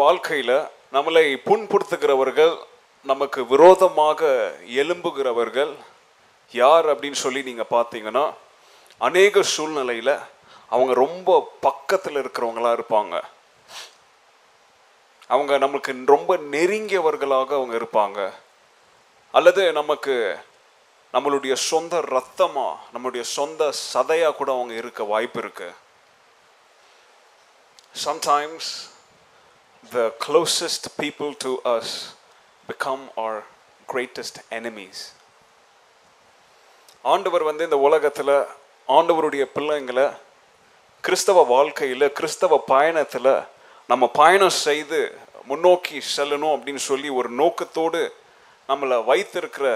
வாழ்க்கையில நம்மளை புண்படுத்துகிறவர்கள் நமக்கு விரோதமாக எழும்புகிறவர்கள் யார் அப்படின்னு சொல்லி நீங்க பார்த்தீங்கன்னா அநேக சூழ்நிலையில அவங்க ரொம்ப பக்கத்தில் இருக்கிறவங்களா இருப்பாங்க. அவங்க நமக்கு ரொம்ப நெருங்கியவர்களாக அவங்க இருப்பாங்க. அல்லது நமக்கு நம்மளுடைய சொந்த ரத்தமா நம்மளுடைய சொந்த சதையா கூட அவங்க இருக்க வாய்ப்பு இருக்கு. Sometimes the closest people to us become our greatest enemies. ஆண்டவர் வந்து இந்த உலகத்தில் ஆண்டவருடைய பிள்ளைங்களை கிறிஸ்தவ வாழ்க்கையில் கிறிஸ்தவ பயணத்தில் நம்ம பயணம் செய்து முன்னோக்கி செல்லணும் அப்படின்னு சொல்லி ஒரு நோக்கத்தோடு நம்மளை வைத்திருக்கிற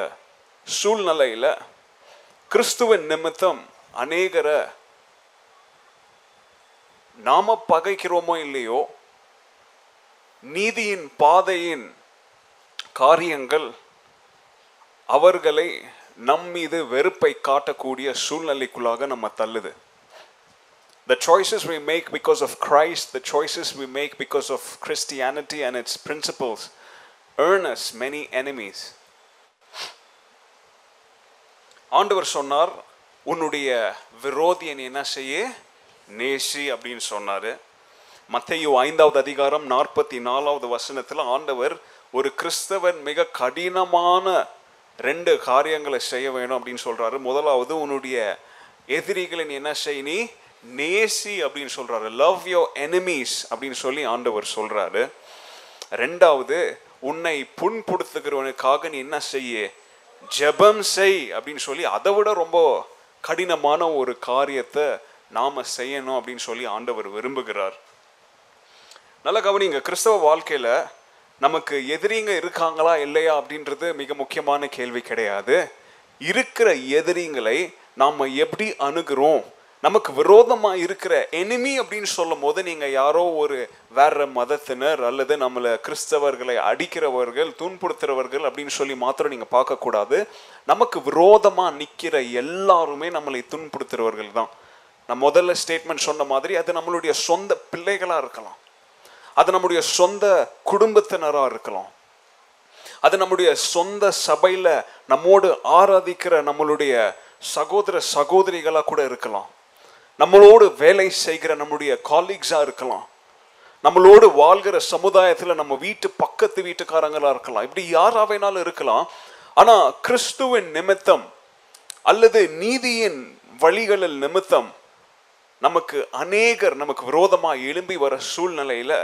சூழ்நிலையில் கிறிஸ்துவின் நிமித்தம் அநேகரை நாம பகைக்கிறோமோ இல்லையோ நீதியின் பாதையின் காரியங்கள் அவர்களை நம் மீது வெறுப்பை காட்டக்கூடிய சூழ்நிலைக்குள்ளாக நம்ம தள்ளுது The choices we make because of Christ, the choices we make because of Christianity and its principles, earn us many enemies. ஆண்டவர் சொன்னார் உன்னுடைய விரோதியை நீ என்ன செய்ய நேசி அப்படின்னு சொன்னாரு மத்தையோ ஐந்தாவது அதிகாரம் நாற்பத்தி நாலாவது வசனத்தில் ஆண்டவர் ஒரு கிறிஸ்தவன் மிக கடினமான ரெண்டு காரியங்களை செய்ய வேணும் அப்படின்னு சொல்கிறாரு முதலாவது உன்னுடைய எதிரிகளை நீ என்ன செய்? நீ நேசி அப்படின்னு சொல்கிறாரு லவ் யோர் எனிமீஸ் அப்படின்னு சொல்லி ஆண்டவர் சொல்கிறாரு ரெண்டாவது உன்னை புண்படுத்துகிறவனுக்காக நீ என்ன செய்ய? ஜெபம் செய் அப்படின்னு சொல்லி அதை விட ரொம்ப கடினமான ஒரு காரியத்தை நாம் செய்யணும் அப்படின்னு சொல்லி ஆண்டவர் விரும்புகிறார். நல்ல கவனிங்க கிறிஸ்தவ வாழ்க்கையில் நமக்கு எதிரிங்க இருக்காங்களா இல்லையா அப்படின்றது மிக முக்கியமான கேள்வி கிடையாது. இருக்கிற எதிரிங்களை நாம் எப்படி அணுகிறோம்? நமக்கு விரோதமாக இருக்கிற எனிமி அப்படின்னு சொல்லும் போது நீங்கள் யாரோ ஒரு வேற மதத்தினர் அல்லது நம்மளை கிறிஸ்தவர்களை அடிக்கிறவர்கள் துன்புறுத்துறவர்கள் அப்படின்னு சொல்லி மாத்திரம் நீங்கள் பார்க்கக்கூடாது. நமக்கு விரோதமாக நிற்கிற எல்லாருமே நம்மளை துன்புறுத்துறவர்கள் தான். நான் முதல்ல ஸ்டேட்மெண்ட் சொன்ன மாதிரி அது நம்மளுடைய சொந்த பிள்ளைகளாக இருக்கலாம். அது நம்முடைய சொந்த குடும்பத்தினராக இருக்கலாம். அது நம்முடைய சொந்த சபையில் நம்மோடு ஆராதிக்கிற நம்மளுடைய சகோதர சகோதரிகளாக கூட இருக்கலாம். நம்மளோடு வேலை செய்கிற நம்முடைய காலீக்ஸாக இருக்கலாம். நம்மளோடு வாழ்கிற சமுதாயத்தில் நம்ம வீட்டு பக்கத்து வீட்டுக்காரங்களாக இருக்கலாம். இப்படி யாராவேனாலும் இருக்கலாம். ஆனால் கிறிஸ்துவின் நிமித்தம் அல்லது நீதியின் வழிகளில் நிமித்தம் நமக்கு அநேகர் நமக்கு விரோதமாக எழும்பி வர சூழ்நிலையில்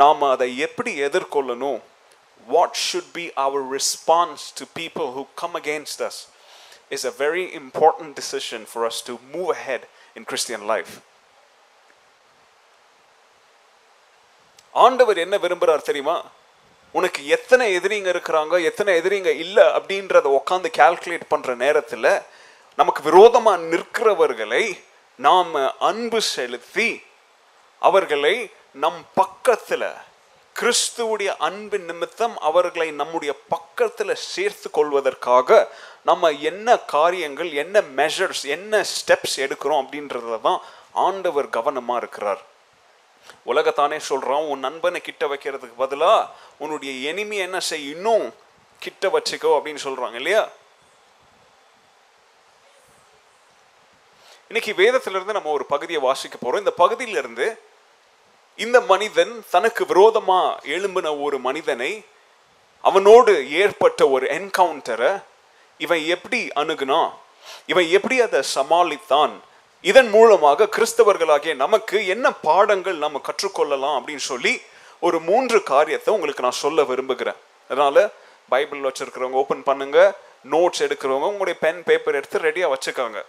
நாம் அதை எப்படி எதிர்கொள்ளணும்? What should be our response to people who come against us is a very important decision for us to move ahead in Christian life ஆண்டவர் என்ன விரும்புகிறார் தெரியுமா? உனக்கு எத்தனை எதிரிங்க இருக்கிறாங்க எத்தனை எதிரிங்க இல்லை அப்படின்றத உட்காந்து கால்குலேட் பண்ணுற நேரத்தில் நமக்கு விரோதமாக நிற்கிறவர்களை நாம் அன்பு செலுத்தி அவர்களை நம் பக்கத்தில் கிறிஸ்துவுடைய அன்பு நிமித்தம் அவர்களை நம்முடைய பக்கத்தில் சேர்த்து கொள்வதற்காக நம்ம என்ன காரியங்கள் என்ன மெஷர்ஸ் என்ன ஸ்டெப்ஸ் எடுக்கிறோம் அப்படின்றதுல தான் ஆண்டவர் கவனமாக இருக்கிறார். உலகத்தானே சொல்கிறான் உன் நண்பனை கிட்ட வைக்கிறதுக்கு பதிலாக உன்னுடைய எனிமி என்ன செய் இன்னும் கிட்ட வச்சுக்கோ அப்படின்னு சொல்கிறாங்க இல்லையா? இன்னைக்கு வேதத்திலிருந்து நம்ம ஒரு பகுதியை வாசிக்க போகிறோம் இந்த பகுதியிலிருந்து இந்த மனிதன் தனக்கு விரோதமா எழும்பின ஒரு மனிதனை அவனோடு ஏற்பட்ட ஒரு என்கவுண்டரை இவன் எப்படி அணுகுனான்? இவன் எப்படி அதை சமாளித்தான்? இதன் மூலமாக கிறிஸ்தவர்களாகிய நமக்கு என்ன பாடங்கள் நம்ம கற்றுக்கொள்ளலாம் அப்படின்னு சொல்லி ஒரு மூன்று காரியத்தை உங்களுக்கு நான் சொல்ல விரும்புகிறேன். அதனால பைபிள் வச்சிருக்கிறவங்க ஓப்பன் பண்ணுங்க. நோட்ஸ் எடுக்கிறவங்க உங்களுடைய பென் பேப்பர் எடுத்து ரெடியாக வச்சுக்கோங்க.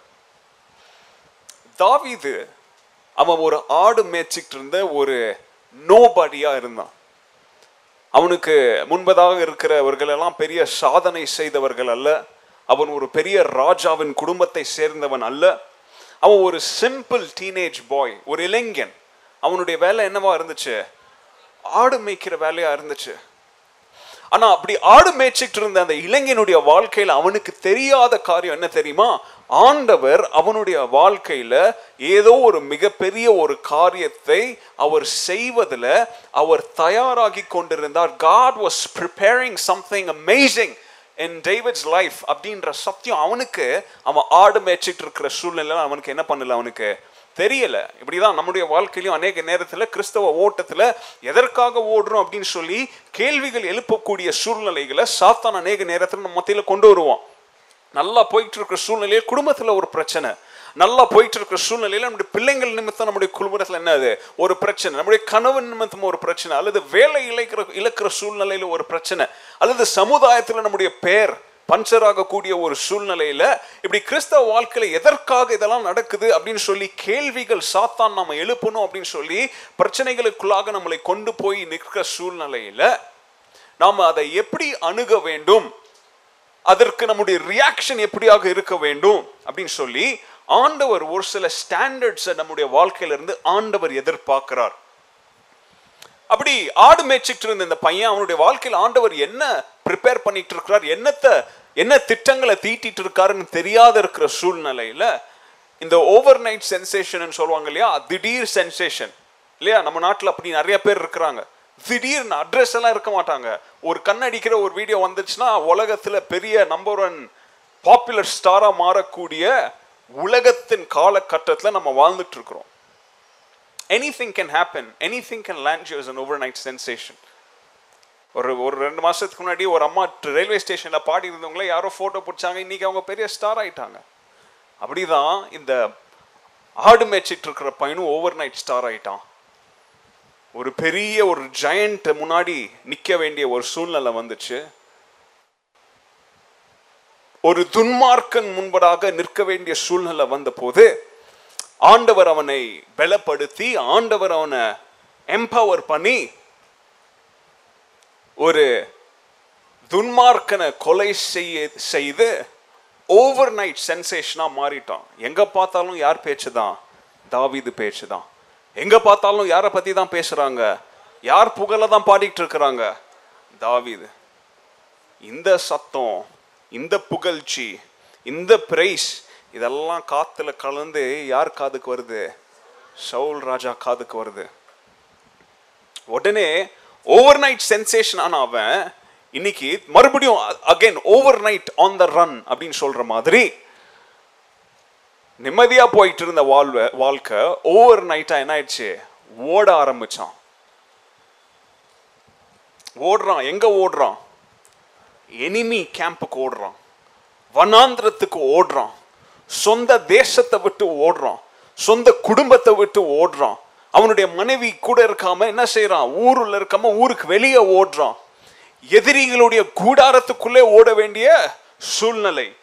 தாவிது அவன் ஒரு ஆடு மேய்ச்சிக்கிட்டு இருந்த ஒரு நோபடியா இருந்தான். அவனுக்கு முன்பதாக இருக்கிறவர்கள் எல்லாம் பெரிய சாதனை செய்தவர்கள் அல்ல. அவன் ஒரு பெரிய ராஜாவின் குடும்பத்தை சேர்ந்தவன் அல்ல. அவன் ஒரு சிம்பிள் டீனேஜ் பாய் ஒரு இளைஞன். அவனுடைய வேலை என்னவா இருந்துச்சு? ஆடு மேய்க்கிற வேலையா இருந்துச்சு. ஆனா அப்படி ஆடு மேய்ச்சிட்டு இருந்த அந்த இளைஞனுடைய வாழ்க்கையில அவனுக்கு தெரியாத காரியம் என்ன தெரியுமா? ஆண்டவர் அவனுடைய வாழ்க்கையில ஏதோ ஒரு மிகப்பெரிய ஒரு காரியத்தை அவர் செய்வதில் அவர் தயாராகி கொண்டிருந்தார். God was preparing something amazing in David's life அப்படின்ற சத்தியம் அவனுக்கு அவன் ஆடு மேய்ச்சிட்டு இருக்கிற சூழ்நிலை அவனுக்கு என்ன பண்ணல அவனுக்கு? தெரியல. இப்படிதான் நம்முடைய வாழ்க்கையிலும் அநேக நேரத்தில் கிறிஸ்தவ ஓட்டத்தில் எதற்காக ஓடுறோம் அப்படின்னு சொல்லி கேள்விகள் எழுப்பக்கூடிய சூழ்நிலைகளை சாத்தான் அநேக நேரத்தில் நம்ம மத்தியில் கொண்டு வருவான். நல்லா போயிட்டு இருக்கிற சூழ்நிலையில் குடும்பத்தில் ஒரு பிரச்சனை. நல்லா போயிட்டு இருக்கிற சூழ்நிலையில் நம்முடைய பிள்ளைங்கள் நிமித்தம் நம்முடைய குடும்பத்தில் என்னது ஒரு பிரச்சனை. நம்முடைய கனவு நிமித்தம் ஒரு பிரச்சனை. அல்லது வேலை இழக்கிற இழக்கிற சூழ்நிலையில் ஒரு பிரச்சனை. அல்லது சமுதாயத்தில் நம்முடைய பெயர் பஞ்சர் ஆகக்கூடிய ஒரு சூழ்நிலையில இப்படி கிறிஸ்தவ வாழ்க்கையில எதற்காக இதெல்லாம் நடக்குது அப்படின்னு சொல்லி கேள்விகள் சாத்தான் நம்ம எழுப்பணும் அப்படின்னு சொல்லி பிரச்சனைகளுக்குள்ளாக நம்மளை கொண்டு போய் நிற்கிற சூழ்நிலையில நாம் அதை எப்படி அணுக வேண்டும்? அதற்கு நம்முடைய ரியாக்ஷன் எப்படியாக இருக்க வேண்டும் அப்படின்னு சொல்லி ஆண்டவர் ஒரு சில ஸ்டாண்டர்ட்ஸை நம்முடைய வாழ்க்கையிலிருந்து ஆண்டவர் எதிர்பார்க்கிறார். அப்படி ஆடு மேய்ச்சிட்டு இருந்த இந்த பையன் அவனுடைய வாழ்க்கையில் ஆண்டவர் என்ன ப்ரிப்பேர் பண்ணிட்டு இருக்கிறார் என்னத்தை என்ன திட்டங்களை தீட்டிட்டு இருக்காருன்னு தெரியாத இருக்கிற சூழ்நிலையில இந்த ஓவர் நைட் சென்சேஷன் சொல்லுவாங்க இல்லையா திடீர் சென்சேஷன் இல்லையா நம்ம நாட்டில் அப்படி நிறைய பேர் இருக்கிறாங்க. திடீர்னு அட்ரஸ் எல்லாம் இருக்க மாட்டாங்க. ஒரு கண்ணடிக்கிற ஒரு வீடியோ வந்துச்சுன்னா உலகத்தில் பெரிய நம்பர் ஒன் பாப்புலர் ஸ்டாராக மாறக்கூடிய உலகத்தின் காலகட்டத்தில் நம்ம வாழ்ந்துட்டு இருக்கிறோம். Anything can happen anything can land us an overnight sensation ஒரு ஒரு ரெண்டு மாதத்துக்கு முன்னாடி ஒரு அம்மா ரயில்வே ஸ்டேஷனில் பாடி இருந்தவங்கள யாரோ ஃபோட்டோ பிடிச்சாங்க. இன்னைக்கு அவங்க பெரிய ஸ்டார் ஆயிட்டாங்க. அப்படிதான் இந்த ஆடு மேய்ச்சிட்டு இருக்கிற பையனும் ஓவர் நைட் ஸ்டார் ஆயிட்டான். ஒரு பெரிய ஒரு ஜெயண்ட் முன்னாடி நிற்க வேண்டிய ஒரு சூழ்நிலை வந்துச்சு. ஒரு துன்மார்க்கன் முன்பதாக நிற்க வேண்டிய சூழ்நிலை வந்த போது ஆண்டவர் அவனை பலப்படுத்தி ஆண்டவர் அவனை எம்பவர் பண்ணி ஒரு துன்மார்க்கனை கொலை செய்ய செய்து ஓவர் நைட் சென்சேஷனாக மாறிட்டான். எங்கே பார்த்தாலும் யார் பேச்சு தான் தாவிது பேச்சு தான் எங்கே பார்த்தாலும் யாரை பற்றி தான் பேசுகிறாங்க யார் புகழ தான் பாடிக்கிட்டு இருக்கிறாங்க? தாவிது. இந்த சத்தம் இந்த புகழ்ச்சி இந்த பிரைஸ் இதெல்லாம் காற்றுல கலந்து யார் காதுக்கு வருது? சவுல் ராஜா காதுக்கு வருது. உடனே ஓவர் நைட் சென்சேஷன் ஆன அவன் இன்னைக்கு மறுபடியும் again overnight on the run அப்படின்னு சொல்ற மாதிரி நிம்மதியாக போயிட்டு இருந்த வாழ்வ வாழ்க்கை ஓவர் நைட்டாக என்ன ஆயிடுச்சு? ஓட ஆரம்பிச்சான். ஓடுறான். எங்கே ஓடுறான்? எனிமி கேம்புக்கு ஓடுறான். வனாந்திரத்துக்கு ஓடுறான். சொந்த தேசத்தை விட்டு ஓடுறான். சொந்த குடும்பத்தை விட்டு ஓடுறான். அவனுடைய மனைவி கூட இருக்காம என்ன செய்யறான் ஊருல இருக்காம ஊருக்கு வெளியே ஓடுறான். எதிரிகளுடைய கூடாரத்துக்குள்ளே ஓட வேண்டிய சூழ்நிலை.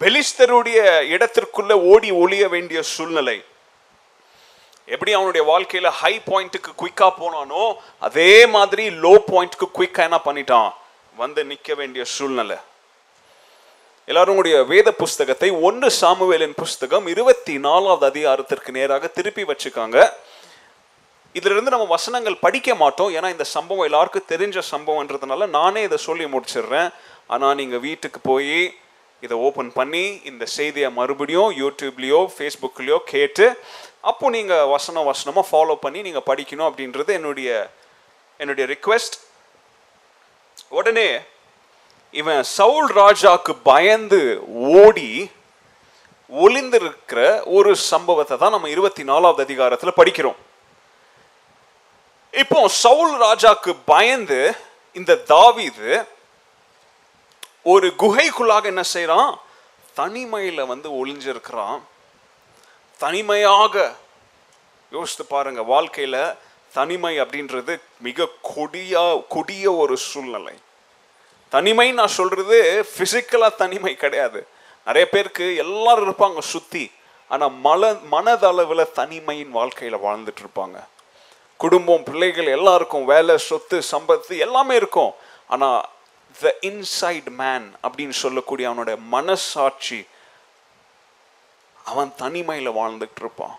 பெலிஸ்தருடைய இடத்திற்குள்ள ஓடி ஒளிய வேண்டிய சூழ்நிலை. எப்படி அவனுடைய வாழ்க்கையில ஹை பாயிண்ட்டுக்கு குயிக்கா போனானோ அதே மாதிரி லோ பாயிண்ட்க்கு குயிக்கா என்ன பண்ணிட்டான்? வந்து நிக்க வேண்டிய சூழ்நிலை. எல்லாரும் உடைய வேத புஸ்தகத்தை ஒன்று சாமுவேலின் புஸ்தகம் இருபத்தி நாலாவது அதிகாரத்திற்கு நேராக திருப்பி வச்சுக்காங்க. இதுல இருந்து நம்ம வசனங்கள் படிக்க மாட்டோம். ஏன்னா இந்த சம்பவம் எல்லாருக்கும் தெரிஞ்ச சம்பவம்ன்றதுனால நானே இதை சொல்லி முடிச்சிடுறேன். ஆனா நீங்க வீட்டுக்கு போய் இதை ஓப்பன் பண்ணி இந்த செய்தியை மறுபடியும் யூடியூப்லேயோ ஃபேஸ்புக்லேயோ கேட்டு அப்போது நீங்கள் வசனம் வசனமாக ஃபாலோ பண்ணி நீங்கள் படிக்கணும் அப்படின்றது என்னுடைய என்னுடைய ரிக்வெஸ்ட் உடனே இவன் சவுல் ராஜாக்கு பயந்து ஓடி ஒளிந்திருக்கிற ஒரு சம்பவத்தை தான் நம்ம இருபத்தி நாலாவது அதிகாரத்தில் படிக்கிறோம். இப்போ சவுல் ராஜாக்கு பயந்து இந்த தாவீது ஒரு குகைக்குள்ளாக என்ன செய்கிறான் தனிமையில் வந்து ஒளிஞ்சிருக்கிறான். தனிமையாக யோசித்து பாருங்க வாழ்க்கையில் தனிமை அப்படின்றது மிக கொடியா கொடிய ஒரு சூழ்நிலை. தனிமை நான் சொல்றது ஃபிசிக்கலாக தனிமை கிடையாது. நிறைய பேருக்கு எல்லாரும் இருப்பாங்க சுற்றி ஆனால் மல மனதளவில் தனிமையின் வாழ்க்கையில் வாழ்ந்துட்டு இருப்பாங்க. குடும்பம் பிள்ளைகள் எல்லாருக்கும் வேலை சொத்து சம்பத்து எல்லாமே இருக்கும். ஆனால் த இன்சைட் மேன் அப்படின்னு சொல்லக்கூடிய அவனோட மனசாட்சி அவன் தனிமையில் வாழ்ந்துட்டு இருப்பான்.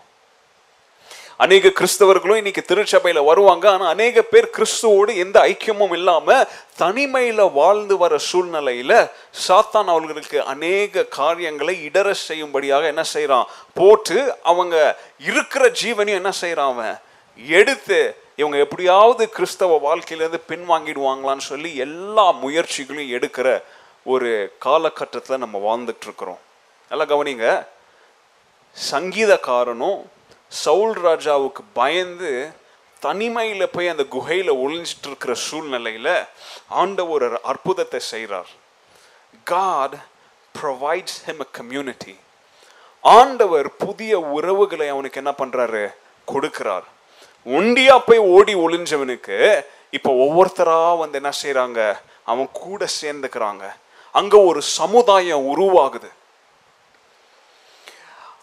அநேக கிறிஸ்தவர்களும் இன்னைக்கு திருச்சபையில வருவாங்க. ஆனா அநேக பேர் கிறிஸ்துவோடு எந்த ஐக்கியமும் இல்லாம தனிமையில வாழ்ந்து வர சூழ்நிலையில சாத்தான் அவர்களுக்கு அநேக காரியங்களை இடர செய்யும்படியாக என்ன செய்கிறான் போட்டு அவங்க இருக்கிற ஜீவனையும் என்ன செய்கிறான் அவன்? எடுத்து இவங்க எப்படியாவது கிறிஸ்தவ வாழ்க்கையிலேருந்து பின்வாங்கிடுவாங்களான்னு சொல்லி எல்லா முயற்சிகளையும் எடுக்கிற ஒரு காலகட்டத்தில் நம்ம வாழ்ந்துட்டுருக்குறோம் நல்லா கவனிங்க. சங்கீதக்காரனும் சவுல் ராஜாவுக்கு பயந்து தனிமையில் போய் அந்த குகையில் ஒளிஞ்சிட்டு இருக்கிற சூழ்நிலையில் ஆண்டவர் ஒரு அற்புதத்தை செய்கிறார் God provides him a community ஆண்டவர் புதிய உறவுகளை அவனுக்கு என்ன பண்ணுறாரு கொடுக்கிறார். ஒண்டியா போய் ஓடி ஒளிஞ்சவனுக்கு இப்போ ஒவ்வொருத்தரா வந்து என்ன செய்கிறாங்க அவன் கூட சேர்ந்துக்கிறாங்க. அங்க ஒரு சமுதாயம் உருவாகுது.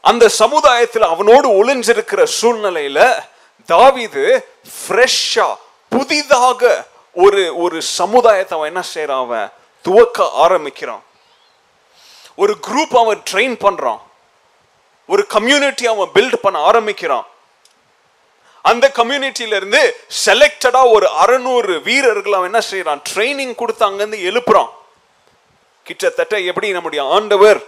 அந்த சமுதாயத்தில் அவனோடு ஒளிஞ்சிருக்கிற சூழ்நிலையில தாவிது ஃப்ரெஷ்ஷா புதிதாக ஒரு ஒரு சமுதாயத்தை அவன் என்ன செய்யறான் அவன் துவக்க ஆரம்பிக்கிறான். ஒரு குரூப் அவன் ட்ரெயின் பண்றான். ஒரு கம்யூனிட்டி அவன் பில்ட் பண்ண ஆரம்பிக்கிறான். அந்த கம்யூனிட்டியில இருந்து செலக்டடா ஒரு அறநூறு வீரர்கள் அவன் என்ன செய்யறான் ட்ரைனிங் கொடுத்து அங்கிருந்து எழுப்புறான். கிட்டத்தட்ட எப்படி நம்முடைய ஆண்டவர்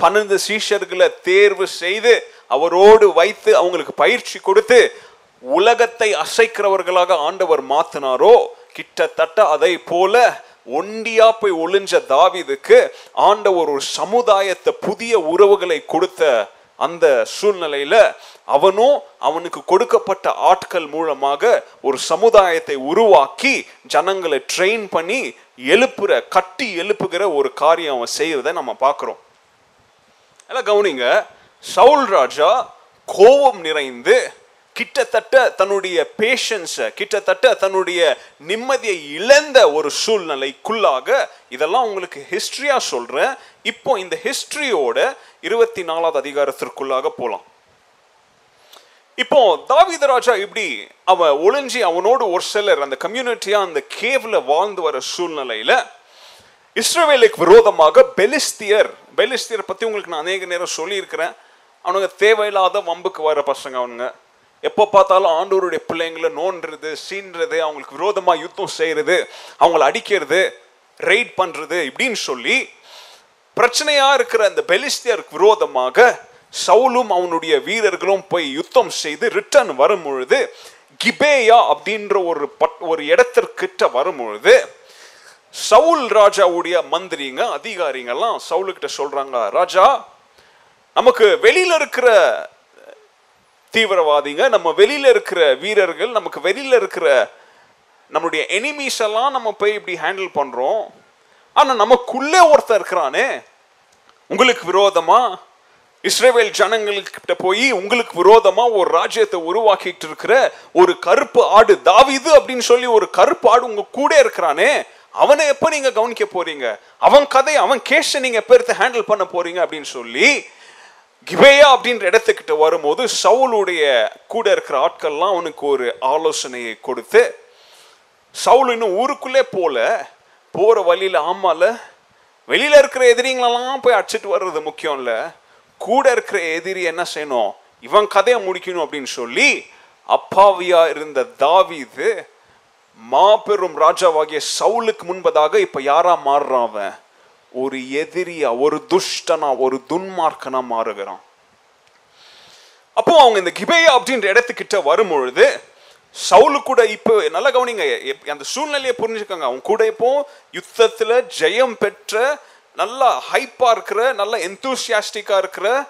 பன்னெண்டு சீஷர்களை தேர்வு செய்து அவரோடு வைத்து அவங்களுக்கு பயிற்சி கொடுத்து உலகத்தை அசைக்கிறவர்களாக ஆண்டவர் மாத்தினாரோ கிட்டத்தட்ட அதை போல ஒண்டியா போய் ஒளிஞ்ச தாவிதுக்கு ஆண்டவர் ஒரு சமுதாயத்தை புதிய உறவுகளை கொடுத்த அந்த சூழ்நிலையில அவனும் அவனுக்கு கொடுக்கப்பட்ட ஆட்கள் மூலமாக ஒரு சமுதாயத்தை உருவாக்கி ஜனங்களை ட்ரெயின் பண்ணி எழுப்புற கட்டி எழுப்புகிற ஒரு காரியம் அவன் செய்யறத நம்ம பார்க்குறோம். எல்லாம் கவனிங்க. சவுல் ராஜா கோபம் நிறைந்து கிட்டத்தட்ட தன்னுடைய பேஷன்ஸை கிட்டத்தட்ட தன்னுடைய நிம்மதியை இழந்த ஒரு சூழ்நிலைக்குள்ளாக இதெல்லாம் உங்களுக்கு ஹிஸ்டரியா சொல்றேன். இப்போ இந்த ஹிஸ்டரியோட இருபத்தி நாலாவது அதிகாரத்திற்குள்ளாக போகலாம் இப்போ தாவீது ராஜா இப்படி அவன் ஒளிஞ்சி அவனோடு ஒரு சிலர் அந்த கம்யூனிட்டியா அந்த கேவ்ல வாழ்ந்து வர சூழ்நிலையில இஸ்ரவேலுக்கு விரோதமாக பெலிஸ்தியர் பெலிஸ்தியர் பத்தி உங்களுக்கு நான் அநேக நேரம் சொல்லியிருக்கிறேன். அவனுங்க தேவையில்லாத வம்புக்கு வர பசங்க அவனுங்க. எப்போ பார்த்தாலும் ஆண்டோருடைய பிள்ளைங்களை நோன்றது சீன்றது அவங்களுக்கு விரோதமாக யுத்தம் செய்யறது அவங்கள அடிக்கிறது ரெய்ட் பண்ணுறது இப்படின்னு சொல்லி பிரச்சனையா இருக்கிற அந்த பெலிஸ்தியருக்கு விரோதமாக சவுலும் அவனுடைய வீரர்களும் போய் யுத்தம் செய்து ரிட்டர்ன் வரும் பொழுது கிபேயா அப்படின்ற ஒரு பட் ஒரு இடத்திற்கிட்ட வரும் பொழுது சவுல் ராஜாவுடைய மந்திரிங்க அதிகாரிங்கெல்லாம் சவுலுக்கிட்ட சொல்றாங்க ராஜா நமக்கு வெளியில இருக்கிற தீவிரவாதிங்க நம்ம வெளியில இருக்கிற வீரர்கள் நமக்கு வெளியில இருக்கிற நம்மளுடைய எனிமீஸ் எல்லாம் நம்ம போய் இப்படி ஹேண்டில் பண்றோம். ஆனா நமக்குள்ளே ஒருத்தர் இருக்கிறானே உங்களுக்கு விரோதமா? இஸ்ரேவேல் ஜனங்கள்கிட்ட போய் உங்களுக்கு விரோதமா ஒரு ராஜ்யத்தை உருவாக்கிட்டு இருக்கிற ஒரு கருப்பு ஆடு தாவிது அப்படின்னு சொல்லி ஒரு கருப்பு ஆடு உங்க கூட இருக்கிறானே அவனை எப்ப நீங்க கவனிக்க போறீங்க? அவன் கதை அவன் கேஷ நீங்க எப்ப எடுத்து ஹேண்டில் பண்ண போறீங்க அப்படின்னு சொல்லி கிபேயா அப்படின்ற இடத்துக்கிட்ட வரும்போது சவுலுடைய கூட இருக்கிற ஆட்கள்லாம் அவனுக்கு ஒரு ஆலோசனையை கொடுத்து சவுல் இன்னும் ஊருக்குள்ளே போல போற வழியில ஆமால வெளியில இருக்கிற எதிரிங்களெல்லாம் போய் அடிச்சிட்டு வர்றது முக்கியம் இல்லை. கூட இருக்கிற எதிரி என்ன செய்யணும்? இவன் கதையை முடிக்கணும் அப்படின்னு சொல்லி அப்பாவியா இருந்த தாவிது மாபெரும் ராஜாவாகிய சவுலுக்கு முன்பதாக இப்ப யாரா மாறுறான் அவன்? ஒரு எதிரியா ஒரு துஷ்டனா ஒரு துன்மார்க்கனா மாறுகிறான். அப்போ அவங்க இந்த கிபேயா அப்படின்ற இடத்துக்கிட்ட வரும்பொழுது சவுலு கூட இப்போ நல்லா கவனிங்க எப்- அந்த சூழ்நிலையை புரிஞ்சுக்கோங்க. அவங்க கூட இப்போ யுத்தத்தில் ஜெயம் பெற்ற நல்லா ஹைப்பாக இருக்கிற நல்ல எந்தூசியாஸ்டிக்காக இருக்கிற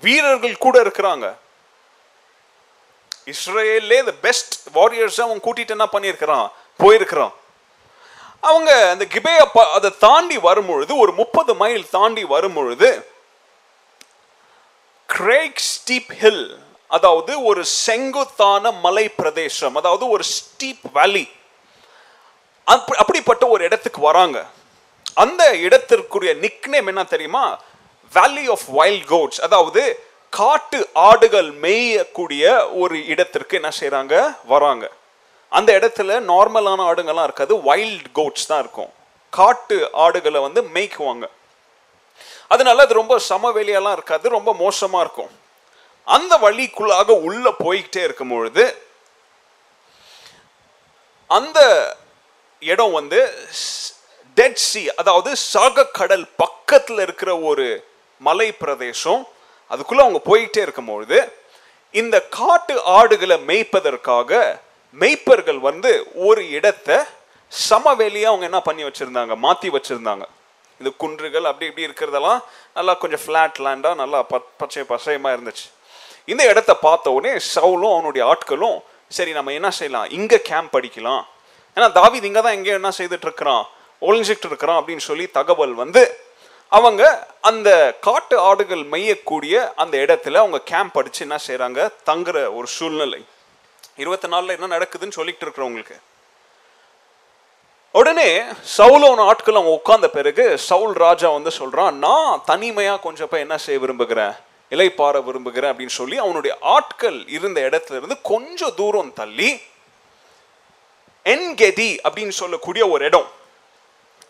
வீரர்கள் கூட இருக்கிறாங்க. இஸ்ரேலே த பெஸ்ட் வாரியர்ஸ் அவன் கூட்டிட்டு என்ன பண்ணியிருக்கிறான்? போயிருக்கிறான். அவங்க அந்த கிபேய அதை தாண்டி வரும்பொழுது ஒரு முப்பது மைல் தாண்டி வரும்பொழுது கிரேக் ஸ்டீப் ஹில் அதாவது ஒரு செங்குத்தான மலை பிரதேசம் அதாவது ஒரு ஸ்டீப் வேலி அப்படிப்பட்ட ஒரு இடத்துக்கு வராங்க. அந்த இடத்திற்குரிய நிக்னேம் என்ன தெரியுமா? வேலி ஆஃப் வைல்ட் கோட்ஸ் அதாவது காட்டு ஆடுகள் மேயக்கூடிய ஒரு இடத்திற்கு என்ன செய்கிறாங்க வராங்க. அந்த இடத்துல நார்மலான ஆடுங்கள்லாம் இருக்காது வைல்ட் கோட்ஸ் தான் இருக்கும். காட்டு ஆடுகளை வந்து மேய்க்குவாங்க. அதனால அது ரொம்ப சமவெளியெல்லாம் இருக்காது ரொம்ப மோசமாக இருக்கும். அந்த வழிக்குள்ளாக உள்ள போய்கிட்டே இருக்கும் பொழுது அந்த இடம் வந்து டெட் சி அதாவது சாகக்கடல் பக்கத்தில் இருக்கிற ஒரு மலை பிரதேசம் அதுக்குள்ள அவங்க போய்கிட்டே இருக்கும்பொழுது இந்த காட்டு ஆடுகளை மேய்ப்பதற்காக மேய்ப்பர்கள் வந்து ஒரு இடத்தை சமவெளியாக அவங்க என்ன பண்ணி வச்சிருந்தாங்க? மாற்றி வச்சிருந்தாங்க. இந்த குன்றுகள் அப்படி இப்படி இருக்கிறதெல்லாம் நல்லா கொஞ்சம் ஃப்ளாட் லேண்டாக நல்லா ப- பச்சை பசையமாக இருந்துச்சு. இந்த இடத்த பார்த்த உடனே சவுலும் அவனுடைய ஆட்களும் சரி நம்ம என்ன செய்யலாம்? இங்கே கேம்ப் அடிக்கலாம் ஏன்னா தாவித் இங்கே தான் எங்கேயோ என்ன செய்துட்டு இருக்கிறான்? ஒளிஞ்சிட்டு இருக்கிறான் அப்படின்னு சொல்லி தகவல் வந்து அவங்க அந்த காட்டு ஆடுகள் மெய்யக்கூடிய அந்த இடத்துல அவங்க கேம்ப் படித்து என்ன செய்கிறாங்க தங்குற ஒரு சூழ்நிலை. இருபத்தி நாலில் என்ன நடக்குதுன்னு சொல்லிட்டு இருக்கிறவங்களுக்கு. உடனே சவுலோன ஆட்கள் அவங்க உட்கார்ந்த பிறகு சவுல் ராஜா வந்து சொல்கிறான் நான் தனிமையாக கொஞ்சம் போய் என்ன செய்ய விரும்புகிறேன்? இலைப்பாற விரும்புகிறேன் அப்படின்னு சொல்லி அவனுடைய ஆட்கள் இருந்த இடத்துல இருந்து கொஞ்சம் தூரம் தள்ளி என்கெதி அப்படின்னு சொல்லக்கூடிய ஒரு இடம்.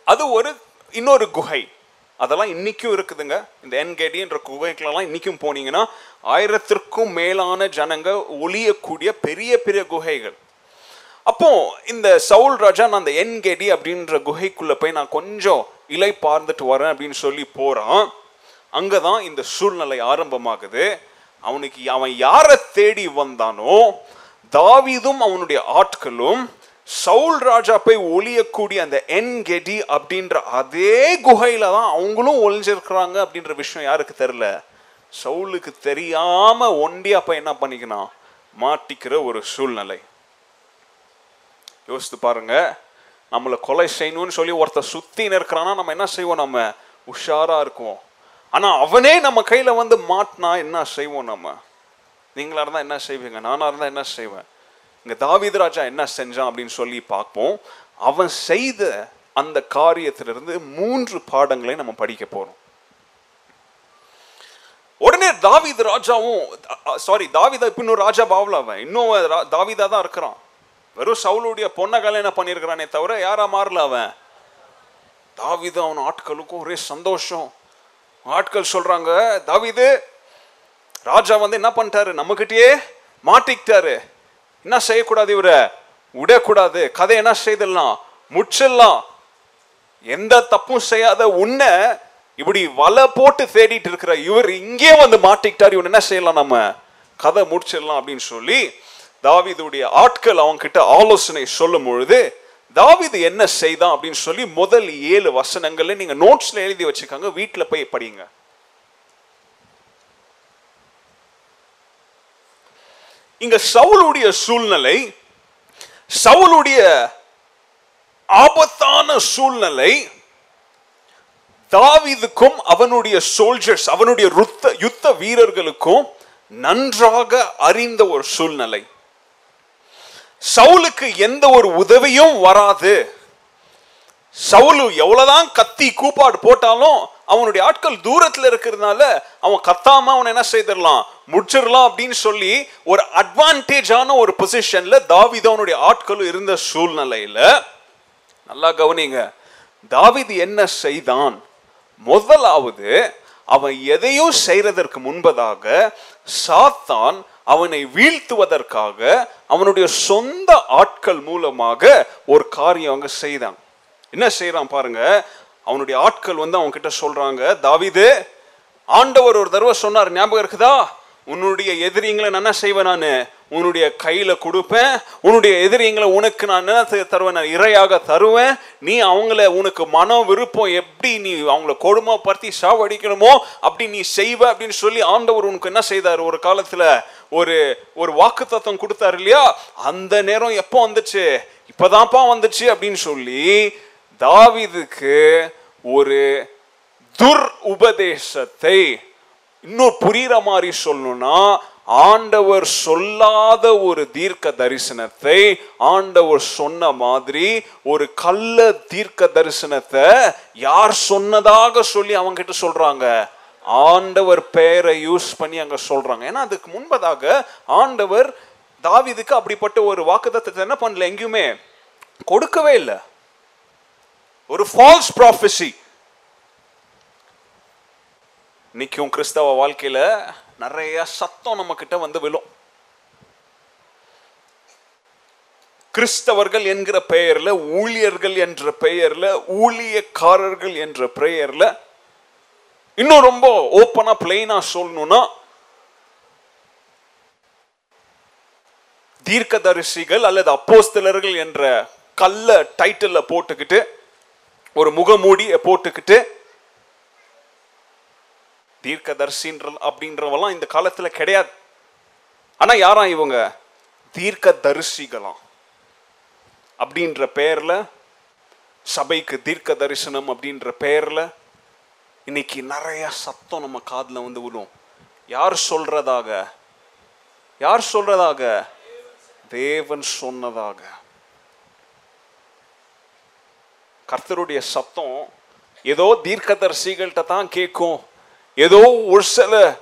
அது ஒரு இன்னொரு குகை. அதெல்லாம் இன்னைக்கும் இருக்குதுங்க. இந்த என்கெடின்ற குகைகளெல்லாம் இன்னைக்கும் போனீங்கன்னா ஆயிரத்திற்கும் மேலான ஜனங்க ஒளியக்கூடிய பெரிய பெரிய குகைகள். அப்போ இந்த சவுல் ராஜா நான் அந்த என்கெடி அப்படின்ற குகைக்குள்ள போய் நான் கொஞ்சம் இலை பார்ந்துட்டு வரேன் அப்படின்னு சொல்லி போறான். அங்கே தான் இந்த சூழ்நிலை ஆரம்பமாகுது. அவனுக்கு அவன் யாரை தேடி வந்தானோ தாவிதும் அவனுடைய ஆட்களும் சவுல் ராஜா போய் ஒளியக்கூடிய அந்த என் கெடி அப்படின்ற அதே குகையில தான் அவங்களும் ஒளிஞ்சிருக்கிறாங்க அப்படின்ற விஷயம் யாருக்கு தெரில சவுலுக்கு தெரியாம ஒண்டியா போய் என்ன பண்ணிக்கணும் மாட்டிக்கிற ஒரு சூழ்நிலை. யோசித்து பாருங்க. நம்மளை கொலை செய்யணும்னு சொல்லி ஒருத்தர் சுத்தின்னு இருக்கிறான்னா நம்ம என்ன செய்வோம் நம்ம? உஷாரா இருக்குவோம் ஆனா அவனே நம்ம கையில வந்து மாட்டினா என்ன செய்வோம் நம்ம? நீங்களா இருந்தா என்ன செய்வீங்க? நானா இருந்தா என்ன செய்வேன்? இங்க தாவீது ராஜா என்ன செஞ்சான் அப்படின்னு சொல்லி பார்ப்போம். அவன் செய்த அந்த காரியத்திலிருந்து மூன்று பாடங்களை நம்ம படிக்க போறோம். உடனே தாவித் ராஜாவும் சாரி தாவிதா இன்னும் ராஜா பாவல அவன் இன்னும் தாவிதா தான் இருக்கிறான். வெறும் சவுளுடைய பொண்ணை கல்யாணம் பண்ணியிருக்கிறானே தவிர யாரா மாறல அவன்? தாவிதா அவன் ஆட்களுக்கும் ஒரே சந்தோஷம். ஆட்கள் சொல்றாங்க தவிது ராஜா வந்து என்ன பண்ணிட்டாரு? நம்மகிட்டயே மாட்டிக்கிட்டாரு. என்ன செய்யக்கூடாது இவரை? விடக்கூடாது. கதை என்ன செய்திடலாம் முச்சிடலாம் எந்த தப்பும் செய்யாத உன்னை இப்படி வலை போட்டு தேடிட்டு இருக்கிற இவர் இங்கே வந்து மாட்டிக்கிட்டார். இவன் என்ன செய்யலாம் நம்ம? கதை முடிச்சிடலாம் அப்படின்னு சொல்லி தாவிதுடைய ஆட்கள் அவங்க கிட்ட ஆலோசனை சொல்லும் பொழுது தாவிது என்ன செய்தான் அப்படின்னு சொல்லி முதல் ஏழு வசனங்களை நீங்க நோட்ஸ்ல எழுதி வச்சுக்கோங்க வீட்டுல போய் படிங்க. இங்க சவுளுடைய சூழ்நிலை சவுளுடைய ஆபத்தான சூழ்நிலை தாவீதுக்கும் அவனுடைய சோல்ஜர்ஸ் அவனுடைய ருத்த யுத்த வீரர்களுக்கும் நன்றாக அறிந்த ஒரு சூழ்நிலை. சவுலுக்கு எந்த ஒரு உதவியும் வராது. சவுலு எவ்வளவுதான் கத்தி கூப்பாடு போட்டாலும் அவனுடைய ஆட்கள் தூரத்தில் இருக்கிறதுனால அவன் கத்தாம அவன் என்ன செய்திடலாம்? முடிச்சிடலாம் அப்படின்னு சொல்லி ஒரு அட்வான்டேஜான ஒரு பொசிஷன்ல தாவித அவனுடைய ஆட்களும் இருந்த சூழ்நிலையில நல்லா கவனிங்க. தாவிது என்ன செய்தான்? முதலாவது அவன் எதையும் செய்யறதற்கு முன்பதாக சாத்தான் அவனை வீழ்த்துவதற்காக அவனுடைய சொந்த ஆட்கள் மூலமாக ஒரு காரியம் அங்க செய்தான். என்ன செய்யறான் பாருங்க. அவனுடைய ஆட்கள் வந்து அவங்க கிட்ட சொல்றாங்க தாவிது ஆண்டவர் ஒரு தடவை சொன்னார் ஞாபகம் இருக்குதா? உன்னுடைய எதிரிங்களை நான் என்ன செய்வேன் நான்? உன்னுடைய கையில கொடுப்பேன். உன்னுடைய எதிரிங்களை உனக்கு நான் என்ன தருவேன்? நான் இரையாக தருவேன். நீ அவங்கள உனக்கு மனம் விருப்பம் எப்படி நீ அவங்கள கொடுமைப்படுத்தி சாவடிக்கணுமோ அப்படி நீ செய்வ அப்படின்னு சொல்லி ஆண்டவர் உனக்கு என்ன செய்தார்? ஒரு காலத்துல ஒரு ஒரு வாக்கு தத்துவம் கொடுத்தாரு இல்லையா? அந்த நேரம் எப்போ வந்துச்சு? இப்போதான்ப்பா வந்துச்சு அப்படின்னு சொல்லி தாவிதுக்கு ஒரு துர் உபதேசத்தை இன்னும் புரிகிற மாதிரி சொல்லணும்னா ஆண்டவர் சொல்லாத ஒரு தீர்க்க தரிசனத்தை ஆண்டவர் சொன்ன மாதிரி ஒரு கள்ள தீர்க்க தரிசனத்தை யார் சொன்னதாக சொல்லி அவங்க கிட்ட சொல்றாங்க? ஆண்டவர் பெயரை யூஸ் பண்ணி அங்க சொல்றாங்க. ஏன்னா அதுக்கு முன்பதாக ஆண்டவர் தாவிதுக்கு அப்படிப்பட்ட ஒரு வாக்குதத்தை என்ன பண்ணல எங்கேயுமே கொடுக்கவே இல்லை. ஒரு ஃபால்ஸ் ப்ராஃபஸி இன்னைக்கும் கிறிஸ்தவ வாழ்க்கையில் நிறைய சத்தம் நம்ம கிட்ட வந்து விழும். கிறிஸ்தவர்கள் என்கிற பெயரில் ஊழியர்கள் என்ற பெயரில் ஊழியக்காரர்கள் என்ற பெயரில் இன்னும் ரொம்ப ஓப்பனா பிளெயினா சொல்லணும்னா தீர்க்கதரிசிகள் அல்லது அப்போஸ்தலர்கள் என்ற கல்ல டைட்டில் போட்டுக்கிட்டு ஒரு முகமூடிய போட்டுக்கிட்டு தீர்க்கதரிசின்ற அப்படின்றவெல்லாம் இந்த காலத்துல கிடையாது. ஆனா யாரா இவங்க? தீர்க்கதரிசிகளாம். அப்படின்ற பெயர்ல சபைக்கு தீர்க்க தரிசனம் அப்படின்ற பெயர்ல இன்னைக்கு நிறைய சத்தம் நம்ம காதுல வந்து விழும். யார் சொல்றதாக? யார் சொல்றதாக? தேவன் சொன்னதாக. கர்த்தருடைய சத்தம் ஏதோ தீர்க்கதரிசிகள்கிட்ட தான் கேட்கும். ஏதோ ஒரு சில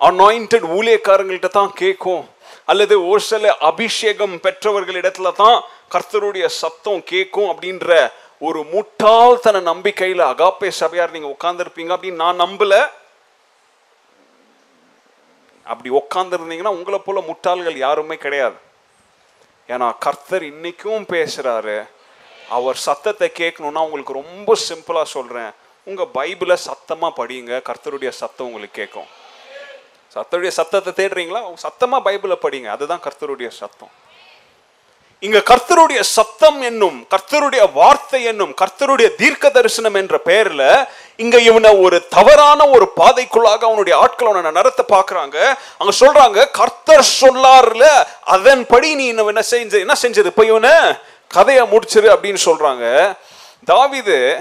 அனாயிண்டட் ஊழியக்காரங்கள்கிட்ட தான் கேட்கும். அல்லது ஒரு சில அபிஷேகம் பெற்றவர்களிடத்துல தான் கர்த்தருடைய சத்தம் கேட்கும் அப்படின்ற ஒரு முட்டாள்தன நம்பிக்கையில் அகாப்பே சபையார் நீங்க உட்கார்ந்துருப்பீங்க அப்படின்னு நான் நம்பல. அப்படி உட்காந்துருந்தீங்கன்னா உங்களை போல முட்டாள்கள் யாருமே கிடையாது. ஏன்னா கர்த்தர் இன்னைக்கும் பேசுறாரு. அவர் சத்தத்தை கேட்கணும்னா உங்களுக்கு ரொம்ப சிம்பிளா சொல்றேன். உங்க பைபிளை சத்தமா படியுங்க. கர்த்தருடைய சத்தம் உங்களுக்கு கேட்கும். கர்த்தருடைய சத்தத்தை தேடுறீங்களா? சத்தமா பைபிளை படிங்க. அதுதான் கர்த்தருடைய சத்தம். இங்க கர்த்தருடைய சத்தம் என்னும் கர்த்தருடைய வார்த்தை என்னும் கர்த்தருடைய தீர்க்க தரிசனம் என்ற பெயர்ல இங்க இவனை ஒரு தவறான ஒரு பாதைக்குள்ளாக அவனுடைய ஆட்கள் அவனை நடத்த பாக்குறாங்க அங்க சொல்றாங்க கர்த்தர் சொல்லாருல அதன்படி நீ இன்னும் என்ன செஞ்ச என்ன செஞ்சது? இப்ப இவனை கதையை முடிச்சிரு அப்படின்னு சொல்றாங்க. தாவிது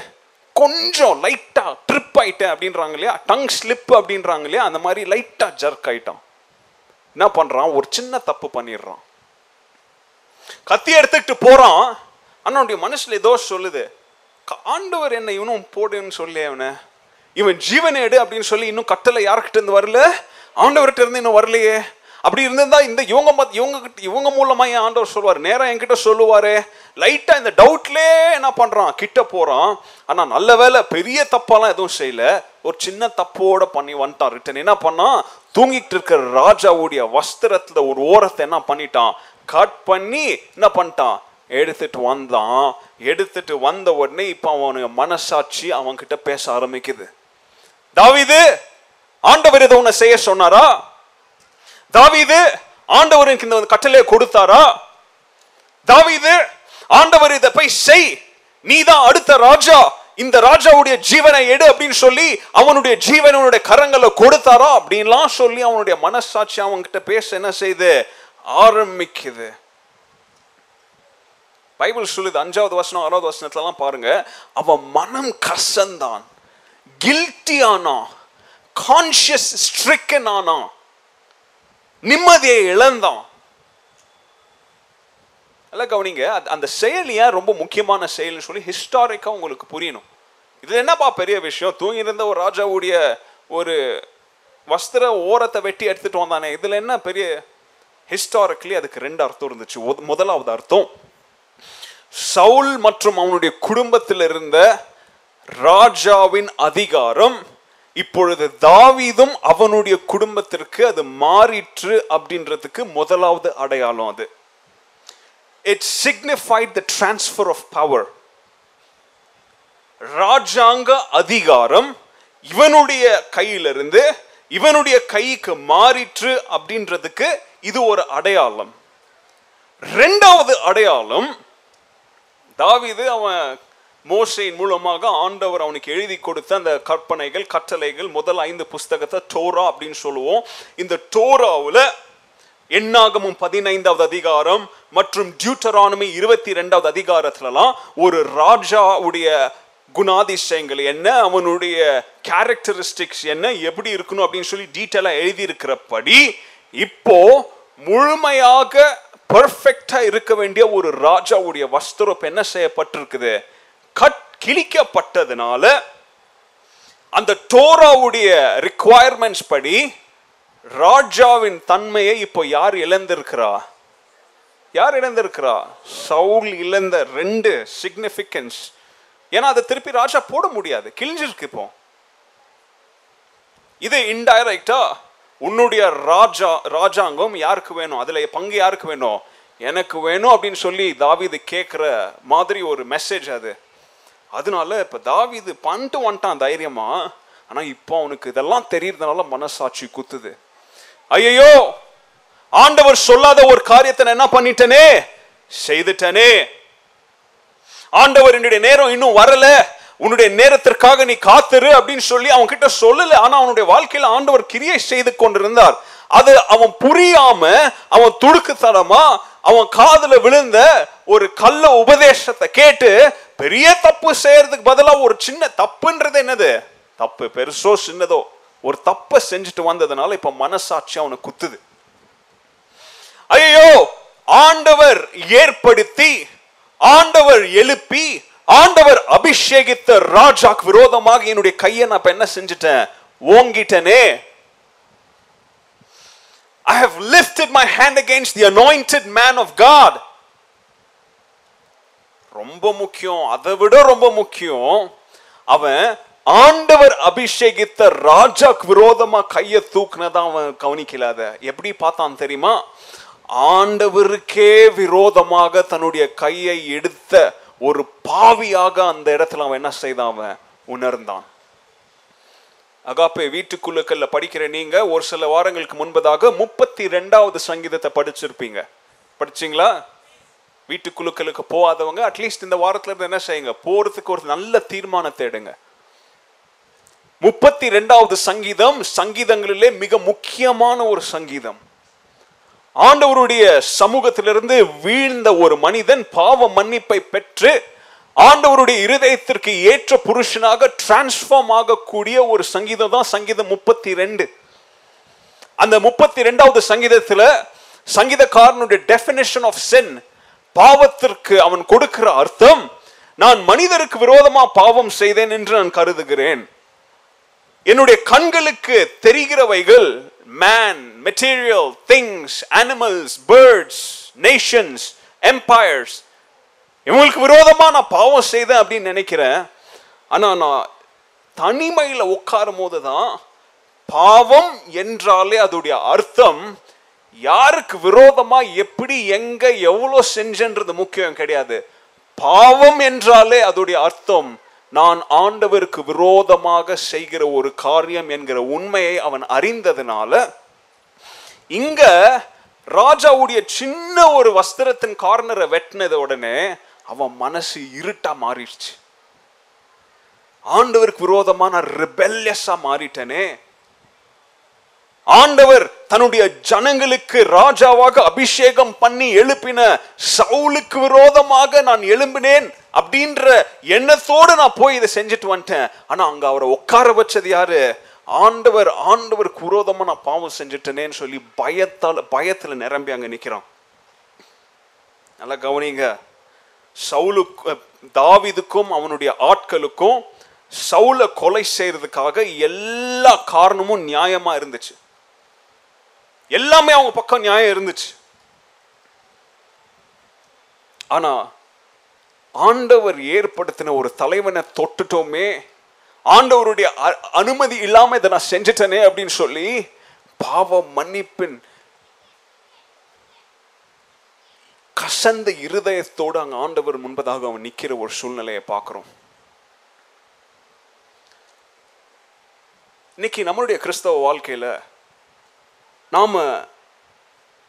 கொஞ்சம் லைட்டா ட்ரிப் ஆயிட்டேன் அப்படின்றாங்க இல்லையா? டங் ஸ்லிப் அப்படின்றாங்க இல்லையா? அந்த மாதிரி லைட்டா ஜர்க் ஆயிட்டான். என்ன பண்றான்? ஒரு சின்ன தப்பு பண்ணிடுறான். கத்தி எடுத்துக்கிட்டு போகிறான் அண்ணனுடைய மனசில் ஏதோ சொல்லுது. ஆண்டவர் என்ன இவனும் போடுன்னு சொல்லி அவனை. இவன் ஜீவனேடு எடு அப்படின்னு சொல்லி இன்னும் கட்டளை யார்கிட்ட இருந்து வரல? ஆண்டவர்கிட்ட இருந்து இன்னும் வரலையே. அப்படி இருந்திருந்தா இந்த இவங்க மத்- இவங்க கிட்ட இவங்க மூலமா என் ஆண்டவர் சொல்லுவார்? நேரம் என்கிட்ட சொல்லுவாரு. லைட்டா இந்த டவுட்லே என்ன பண்றான்? கிட்ட போறான். ஆனா நல்ல வேளை பெரிய தப்பாலாம் எதுவும் செய்யல. ஒரு சின்ன தப்போட பண்ணி வந்துட்டான். ரிட்டன் என்ன பண்ணான்? தூங்கிட்டு இருக்கிற ராஜாவுடைய வஸ்திரத்துல ஒரு ஓரத்தை என்ன பண்ணிட்டான்? கட் பண்ணி என்ன பண்ணிட்டான்? எடுத்துட்டு வந்தான். எடுத்துட்டு வந்த உடனே இப்போ அவனுக்கு மனசாட்சி அவன்கிட்ட பேச ஆரம்பிக்குது. தாவிது ஆண்டவர் இதை உன்னை செய்ய சொன்னாரா? தாவீது ஆண்டவருக்கு இந்த கட்டளையை கொடுத்தாரா? தாவிது ஆண்டவர் இதை போய் செய். நீதான் அடுத்த ராஜா. இந்த ராஜாவுடைய ஜீவனை எடு அப்படின்னு சொல்லி அவனுடைய ஜீவனுடைய கரங்களை கொடுத்தாரா அப்படின்லாம் சொல்லி அவனுடைய மனசாட்சி அவன்கிட்ட பேச என்ன செய்யுது ஆரம்பிக்குது. பைபிள் சொல்லுது அஞ்சாவது வசனம் ஆறாவது வசனத்துலலாம் பாருங்க அவன் மனம் கசந்தான் கில்ட்டி ஆனான் கான்சியஸ் ஸ்ட்ரிக்கன் ஆனான் நிம்மதியை இழந்தான். எல்லாம் கவனிங்க அந்த செயல் ஏன் ரொம்ப முக்கியமான செயல்னு சொல்லி ஹிஸ்டாரிக்காக உங்களுக்கு புரியணும். இது என்னப்பா பெரிய விஷயம்? தூங்கியிருந்த ஒரு ராஜாவுடைய ஒரு வஸ்திர ஓரத்தை வெட்டி எடுத்துட்டு வந்தானே. இதில் என்ன பெரிய ஹிஸ்டாரிக்கலி அதுக்கு ரெண்டு அர்த்தம் இருந்துச்சு. முதலாவது அர்த்தம் சவுல் மற்றும் அவனுடைய குடும்பத்தில் இருந்த ராஜாவின் அதிகாரம் இப்பொழுது தாவீதும் அவனுடைய குடும்பத்திற்கு அது மாறிற்று அப்படின்றதுக்கு முதலாவது அடையாளம் அது. It signified the transfer of power ராஜாங்க அதிகாரம் இவனுடைய கையிலிருந்து இவனுடைய கைக்கு மாறிற்று அப்படின்றதுக்கு இது ஒரு அடையாளம். ரெண்டாவது அடையாளம் தாவிது அவன் மோசையின் மூலமாக ஆண்டவர் அவனுக்கு எழுதி கொடுத்த அந்த கற்பனைகள் கட்டளைகள் முதல் ஐந்து புஸ்தகத்தை டோரா அப்படின்னு சொல்லுவோம். இந்த டோராவில் எண்ணாகமும் பதினைந்தாவது அதிகாரம் மற்றும் டியூட்டரானமி இருபத்தி ரெண்டாவது அதிகாரத்துலலாம் ஒரு ராஜாவுடைய குணாதிசயங்கள் என்ன அவனுடைய கேரக்டரிஸ்டிக்ஸ் என்ன எப்படி இருக்கணும் அப்படின்னு சொல்லி டீட்டெயிலாக எழுதியிருக்கிறபடி இப்போ முழுமையாக பர்ஃபெக்டா இருக்க வேண்டிய ஒரு ராஜாவுடைய வஸ்திரம் என்ன செய்யப்பட்டிருக்குது? கட் கிழிக்கப்பட்டதுனால அந்த டோராவுடைய ரிக்குவயர்மெண்ட்ஸ் படி ராஜாவின் தன்மையை இப்போ யார் இழந்திருக்கிறா? யார் இழந்திருக்கிறா? சவுல் இழந்த ரெண்டு சிக்னிஃபிகன்ஸ் ஏன்னா அதை திருப்பி ராஜா போட முடியாது. கிழிஞ்சிருக்கு இப்போ. இது இன்டைரக்டா உன்னுடைய ராஜா ராஜாங்கம் யாருக்கு வேணும்? அதில் பங்கு யாருக்கு வேணும்? எனக்கு வேணும் அப்படின்னு சொல்லி தாவீது கேட்குற மாதிரி ஒரு மெசேஜ் அது. அதனால இப்ப தாவீது பண்ணிட்டு வந்துட்டான் தைரியமா. ஆனா இப்போ அவனுக்கு இதெல்லாம் தெரியறதுனால மனசாட்சி குத்துது. ஐயோ ஆண்டவர் சொல்லாத ஒரு காரியத்தை நான் என்ன பண்ணிட்டனே? செய்துட்டனே. ஆண்டவர் என்னுடைய நேரம் இன்னும் வரல. உன்னுடைய நேரத்திற்காக நீ காத்துரு அப்படின்னு சொல்லி அவன் கிட்ட சொல்லல. ஆனா அவனுடைய வாழ்க்கையில ஆண்டவர் கிரியை செய்து கொண்டிருந்தார். அது அவன் புரியாம அவன் துடுக்குத்தனமா அவன் காதுல விழுந்த ஒரு கள்ள உபதேசத்தை கேட்டு பெரிய தப்பு செய்யறதுக்கு பதிலா ஒரு சின்ன தப்புன்றது என்னது? தப்பு பெருசோ சின்னதோ. ஒரு தப்பை செஞ்சுட்டு வந்ததுனால இப்ப மனசாட்சி அவனை குத்துது. ஐயோ ஆண்டவர் ஏற்படுத்தி ஆண்டவர் எழுப்பி ஆண்டவர் அபிஷேகித்த ராஜாக்கு விரோதமாக என்னுடைய கையை நான் இப்ப என்ன செஞ்சுட்டேன்? ஓங்கிட்டனே. I have lifted my hand against the anointed man of God. ரொம்ப முக்கியம். அதை விட ரொம்ப முக்கியம். அவன் ஆண்டவர் அபிஷேகித்த ராஜாக்கு விரோதமா கையை தூக்குனதா அவன் கவனிக்கலாத. எப்படி பார்த்தான் தெரியுமா? ஆண்டவருக்கே விரோதமாக தன்னுடைய கையை எடுத்த ஒரு பாவியாக அந்த இடத்துல அவன் என்ன செய்தான்? அவன் உணர்ந்தான். அகாப்பே வீட்டுக்குழுக்கள்ல படிக்கிற நீங்க ஒரு சில வாரங்களுக்கு முன்பதாக முப்பத்தி ரெண்டாவது சங்கீதத்தை படிச்சிருப்பீங்க. படிச்சீங்களா? வீட்டுக்குழுக்களுக்கு போகாதவங்க அட்லீஸ்ட் இந்த வாரத்துல இருந்து என்ன செய்யுங்க? போறதுக்கு ஒரு நல்ல தீர்மானத்தை எடுங்க. முப்பத்தி ரெண்டாவது சங்கீதம் சங்கீதங்களிலே மிக முக்கியமான ஒரு சங்கீதம். ஆண்டவருடைய சமூகத்திலிருந்து வீழ்ந்த ஒரு மனிதன் பாவ மன்னிப்பை பெற்று ஆண்டவருடைய இருதயத்திற்கு ஏற்ற புருஷனாக டிரான்ஸ்ஃபார்ம் ஆகக்கூடிய ஒரு சங்கீதம் தான் சங்கீதம் முப்பத்தி ரெண்டு அந்த முப்பத்தி ரெண்டாவது சங்கீதத்துல சங்கீதக்காரனுடைய டெபினேஷன் ஆஃப் சென் பாவத்திற்கு அவன் கொடுக்கிற அர்த்தம் நான் மனிதருக்கு விரோதமா பாவம் செய்தேன் என்று நான் கருதுகிறேன். என்னுடைய கண்களுக்கு தெரிகிறவைகள் man material things, animals birds nations empires. இவங்களுக்கு விரோதமாக நான் பாவம் செய்தேன் அப்படின்னு நினைக்கிறேன். ஆனால் நான் தனிமையில் உட்காரும் போது தான் பாவம் என்றாலே அதோடைய அர்த்தம். யாருக்கு விரோதமாக எப்படி எங்கே எவ்வளோ செஞ்சன்றது முக்கியம் கிடையாது. பாவம் என்றாலே அதோடைய அர்த்தம். நான் ஆண்டவருக்கு விரோதமாக செய்கிற ஒரு காரியம் என்கிற உண்மையை அவன் அறிந்ததுனால இங்க ராஜாவுடைய சின்ன ஒரு வஸ்திரத்தின் கார்னரை வெட்டினத உடனே அவன் மனசு இருட்டா மாறிடுச்சு. ஆண்டவருக்கு விரோதமா நான் ரிபெல்யஸா மாறிட்டேனே. ஆண்டவர் தன்னுடைய ஜனங்களுக்கு ராஜாவாக அபிஷேகம் பண்ணி எழுப்பின சவுலுக்கு விரோதமாக நான் எழும்பினேன் அப்படின்ற எண்ணத்தோடு நான் போய் இதை செஞ்சுட்டு வந்துட்டேன். ஆனா அங்க அவரை உட்கார வச்சது யாரு? ஆண்டவர் ஆண்டவருக்கு விரோதமா நான் பாவம் செஞ்சுட்டேனேன்னு சொல்லி பயத்தால பயத்துல நிரம்பி அங்க நிக்கிறான். நல்லா கவனிங்க. சவுலுக்கு தாவிதுக்கும் அவனுடைய ஆட்களுக்கும் சவுலை கொலை செய்யறதுக்காக எல்லா காரணமும் நியாயமா இருந்துச்சு. எல்லாமே அவங்க பக்கம் நியாயம் இருந்துச்சு. ஆனா ஆண்டவர் ஏற்படுத்தின ஒரு தலைவனை தொட்டுட்டோமே ஆண்டவருடைய அனுமதி இல்லாம இதை நான் செஞ்சுட்டேனே அப்படின்னு சொல்லி பாவ மன்னிப்பின் கசந்த இருதயத்தோடு அங்க ஆண்டவர் முன்பதாக அவன் நிக்கிற ஒரு சூழ்நிலையை பார்க்கிறோம். இன்னைக்கு நம்மளுடைய கிறிஸ்தவ வாழ்க்கையில நாம்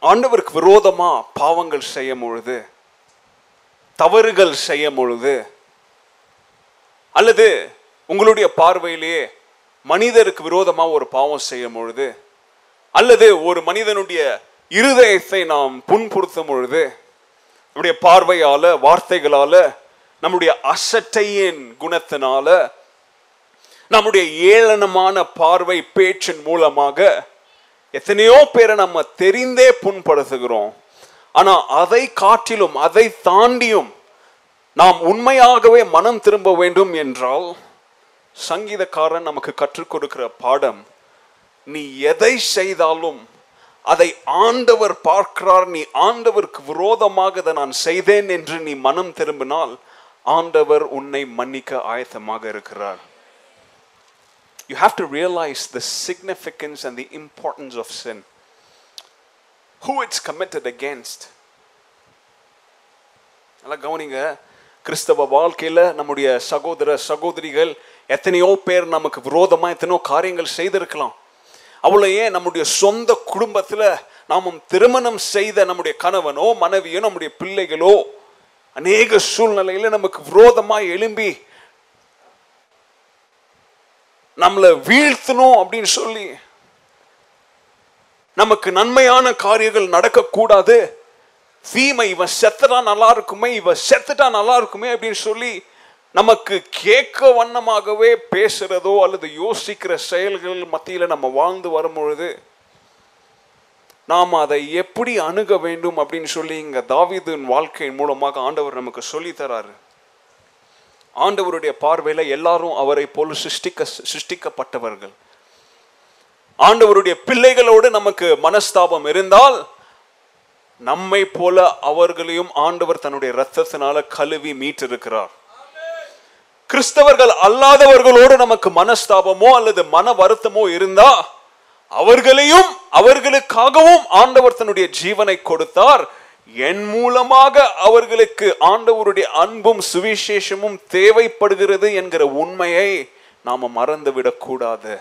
ஆண்டவருக்கு விரோதமாக பாவங்கள் செய்யும் பொழுது தவறுகள் செய்யும் பொழுது அல்லது உங்களுடைய பார்வையிலேயே மனிதருக்கு விரோதமாக ஒரு பாவம் செய்யும் பொழுது அல்லது ஒரு மனிதனுடைய இருதயத்தை நாம் புண்படுத்தும் பொழுது நம்முடைய பார்வையால் வார்த்தைகளால் நம்முடைய அசட்டையின் குணத்தினால நம்முடைய ஏளனமான பார்வை பேச்சின் மூலமாக எத்தனையோ பேரை நம்ம தெரிந்தே புண்படுத்துகிறோம். ஆனால் அதை காட்டிலும் அதை தாண்டியும் நாம் உண்மையாகவே மனம் திரும்ப வேண்டும் என்றால் சங்கீதக்காரன் நமக்கு கற்றுக் கொடுக்கிற பாடம் நீ எதை செய்தாலும் அதை ஆண்டவர் பார்க்கிறார் நீ ஆண்டவருக்கு விரோதமாக அதை நான் செய்தேன் என்று நீ மனம் திரும்பினால் ஆண்டவர் உன்னை மன்னிக்க ஆயத்தமாக இருக்கிறார். You have to realize the significance and the importance of sin. Who it's committed against. நல்லா கவனிங்க கிறிஸ்தவ வாழ்க்கையில் நம்முடைய சகோதர சகோதரிகள் எத்தனையோ பேர் நமக்கு விரோதமாக எத்தனையோ காரியங்கள் செய்திருக்கலாம் அவ்வளோ ஏன் நம்முடைய சொந்த குடும்பத்தில் நாமும் திருமணம் செய்த நம்முடைய கணவனோ மனைவியோ நம்முடைய பிள்ளைகளோ அநேக சூழ்நிலையில் நமக்கு விரோதமாக எழும்பி நம்மளை வீழ்த்தணும் அப்படின்னு சொல்லி நமக்கு நன்மையான காரியங்கள் நடக்கக்கூடாது. தீமை இவன் செத்துட்டா நல்லா இருக்குமே இவன் செத்துட்டா நல்லா இருக்குமே அப்படின்னு சொல்லி நமக்கு கேட்க வண்ணமாகவே பேசுறதோ அல்லது யோசிக்கிற செயல்கள் மத்தியில் நம்ம வாழ்ந்து வரும்பொழுது நாம் அதை எப்படி அணுக வேண்டும் அப்படின்னு சொல்லி இங்கே தாவிதின் வாழ்க்கையின் மூலமாக ஆண்டவர் நமக்கு சொல்லித்தராரு ஆண்டவருடைய பார்வையில் எல்லாரும் அவரை போல சிருஷ்டிக்க சிருஷ்டிக்கப்பட்டவர்கள். ஆண்டவருடைய பிள்ளைகளோடு நமக்கு மனஸ்தாபம் இருந்தால் நம்மை போல அவர்களையும் ஆண்டவர் தன்னுடைய ரத்தத்தினால கழுவி மீட்டிருக்கிறார். கிறிஸ்தவர்கள் அல்லாதவர்களோடு நமக்கு மனஸ்தாபமோ அல்லது மன வருத்தமோ இருந்தா அவர்களையும் அவர்களுக்காகவும் ஆண்டவர் தன்னுடைய ஜீவனை கொடுத்தார். என் மூலமாக அவர்களுக்கு ஆண்டவருடைய அன்பும் சுவிசேஷமும் தேவைப்படுகிறது என்கிற உண்மையை நாம மறந்துவிடக்கூடாது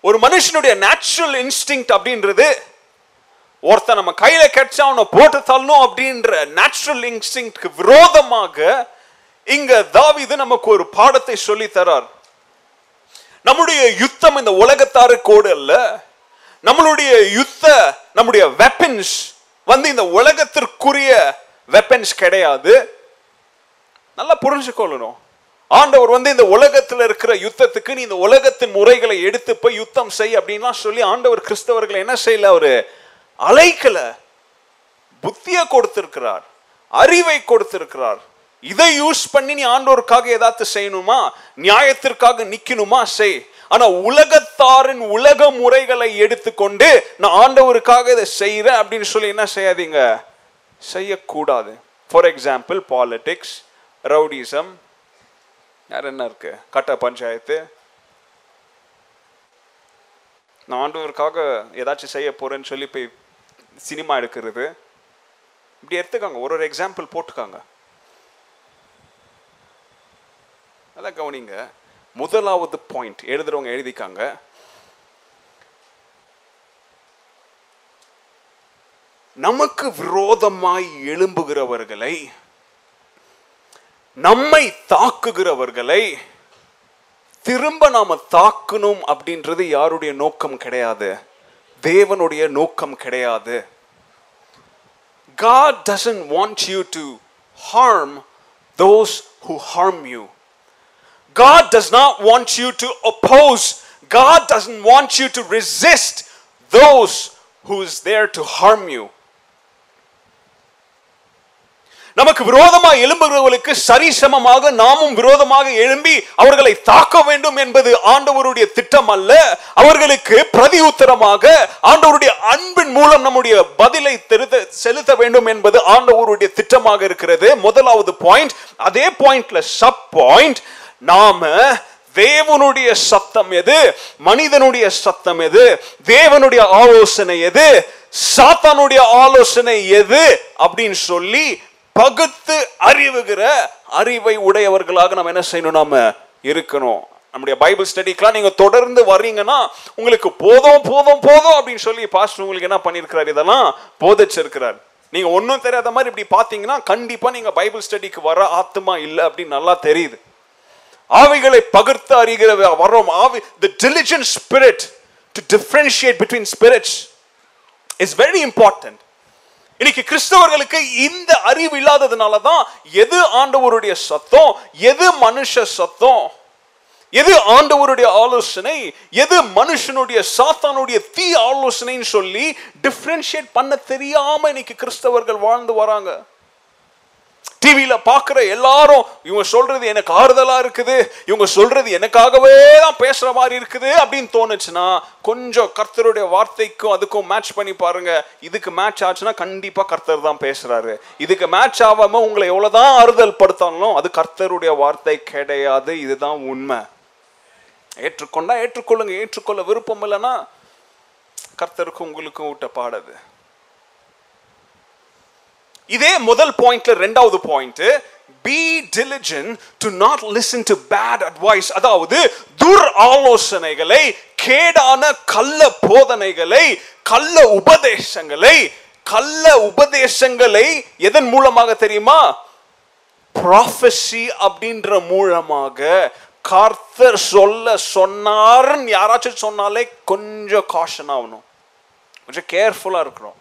ஒரு மனுஷனுடைய நேச்சுரல் இன்ஸ்டிங் அப்படின்றது ஒருத்தன் நம்ம கையில கிடைச்சா அவனை போட்டு தள்ளணும் அப்படின்ற நேச்சுரல் இன்ஸ்டிங்க்கு விரோதமாக இங்க தாவிது நமக்கு ஒரு பாடத்தை சொல்லி தரார். நம்முடைய யுத்தம் இந்த உலகத்தாருக்கோடு அல்ல. நம்மளுடைய யுத்த நம்முடைய வெப்பன்ஸ் வந்து இந்த உலகத்திற்குரிய வெப்பன்ஸ் கிடையாது. நல்லா புரிஞ்சுக்கொள்ளணும். ஆண்டவர் வந்து இந்த உலகத்துல இருக்கிற யுத்தத்துக்கு நீ இந்த உலகத்தின் முறைகளை எடுத்து போய் யுத்தம் செய் அப்படின்லாம் சொல்லி ஆண்டவர் கிறிஸ்தவர்களை என்ன செய்யல? அவரு அலைக்கல புத்திய கொடுத்திருக்கிறார். அறிவை கொடுத்திருக்கிறார். இதை யூஸ் பண்ணி நீ ஆண்டோருக்காக ஏதாச்சும் செய்யணுமா? நியாயத்திற்காக நிக்கணுமா? செய். ஆனா உலகத்தாரின் உலக முறைகளை எடுத்துக்கொண்டு நான் ஆண்டவருக்காக இதை செய்யறேன் அப்படின்னு சொல்லி என்ன செய்யாதீங்க? செய்யக்கூடாது. ஃபார் எக்ஸாம்பிள் பாலிடிக்ஸ் ரவுடிசம் யார் என்ன இருக்கு? கட்ட பஞ்சாயத்து. நான் ஆண்டவருக்காக ஏதாச்சும் செய்ய போறேன்னு சொல்லி போய் சினிமா எடுக்கிறது. இப்படி எடுத்துக்காங்க. ஒரு ஒரு எக்ஸாம்பிள் போட்டுக்காங்க. அதான் கவனிங்க. முதலாவது பாயிண்ட் எழுதுறவங்க எழுதிக்காங்க. நமக்கு விரோதமாய் எழும்புகிறவர்களை நம்மை தாக்குகிறவர்களை திரும்ப நாம தாக்கணும் அப்படின்றது யாருடைய நோக்கம் கிடையாது. தேவனுடைய நோக்கம் கிடையாது. God doesn't want you to harm those who harm you. God does not want you to oppose. God doesn't want you to resist those who is there to harm you. நமக்கு விரோதமாக எழும்புகிறவர்களுக்கு சரிசமமாக நாமும் விரோதமாக எழும்பி அவர்களை தாக்க வேண்டும் என்பது ஆண்டவருடைய திட்டம் அல்ல அவர்களுக்கு பிரதி உத்தரமாக ஆண்டவருடைய அன்பின் மூலம் நம்முடைய பதிலை திருத்த செலுத்த வேண்டும் என்பது ஆண்டவருடைய திட்டமாக இருக்கிறது முதலாவது பாயிண்ட் அதே பாயிண்ட்ல சப் பாயிண்ட் நாம தேவனுடைய சத்தம் எது? மனிதனுடைய சத்தம் எது? தேவனுடைய ஆலோசனை எது? சாத்தானுடைய ஆலோசனை எது? அப்படின்னு சொல்லி பகுத்து அறிவுகிற அறிவை உடையவர்களாக நம்ம என்ன செய்யணும்? நாம இருக்கணும். நம்முடைய பைபிள் ஸ்டடிக்கெல்லாம் நீங்க தொடர்ந்து வர்றீங்கன்னா உங்களுக்கு போதும் போதும் போதும் அப்படின்னு சொல்லி பாஸ்டர் உங்களுக்கு என்ன பண்ணியிருக்கிறார்? இதெல்லாம் போதிச்சிருக்கிறார். நீங்க ஒன்றும் தெரியாத மாதிரி இப்படி பார்த்தீங்கன்னா கண்டிப்பா நீங்க பைபிள் ஸ்டடிக்கு வர ஆத்துமா இல்லை அப்படின்னு நல்லா தெரியுது. ஆவிகளை பகிர்த்து அறிகிற வரோம் ஆவி the intelligent spirit to differentiate between spirits is very important இன்னைக்கு கிறிஸ்தவர்களுக்கு இந்த அறிவு இல்லாததுனால தான் எது ஆண்டவருடைய சத்தம் எது மனுஷ சத்தம் எது ஆண்டவருடைய ஆலோசனை எது மனுஷனுடைய சாத்தானுடைய தீ ஆலோசனைன்னு சொல்லி டிஃப்ரென்ஷியேட் பண்ண தெரியாம இன்னைக்கு கிறிஸ்தவர்கள் வாழ்ந்து வராங்க. டிவியில் பார்க்குற எல்லாரும் இவங்க சொல்றது எனக்கு ஆறுதலாக இருக்குது இவங்க சொல்றது எனக்காகவே தான் பேசுகிற மாதிரி இருக்குது அப்படின்னு தோணுச்சுன்னா கொஞ்சம் கர்த்தருடைய வார்த்தைக்கும் அதுக்கும் மேட்ச் பண்ணி பாருங்க. இதுக்கு மேட்ச் ஆச்சுன்னா கண்டிப்பாக கர்த்தர் தான் பேசுறாரு. இதுக்கு மேட்ச் ஆகாம உங்களை எவ்வளோ தான் ஆறுதல் படுத்தாலும் அது கர்த்தருடைய வார்த்தை கிடையாது. இதுதான் உண்மை. ஏற்றுக்கொண்டா ஏற்றுக்கொள்ளுங்க. ஏற்றுக்கொள்ள விருப்பம் இல்லைன்னா கர்த்தருக்கும் உங்களுக்கும் ஊட்ட பாடது இதே முதல் பாயிண்ட்ல ரெண்டாவது point be diligent to not listen to bad advice அதாவது துர் ஆலோசனைகளை கேடான கள்ள போதனைகளை கள்ள உபதேசங்களை கள்ள உபதேசங்களை எதன் மூலமாக தெரியுமா? ப்ராஃபஸி அப்படின்ற மூலமாக. கர்த்தர் சொல்ல சொன்னார்னு யாராச்சும் சொன்னாலே கொஞ்சம் காஷன் ஆகணும். கொஞ்சம் கேர்ஃபுல்லாக இருக்கிறோம்.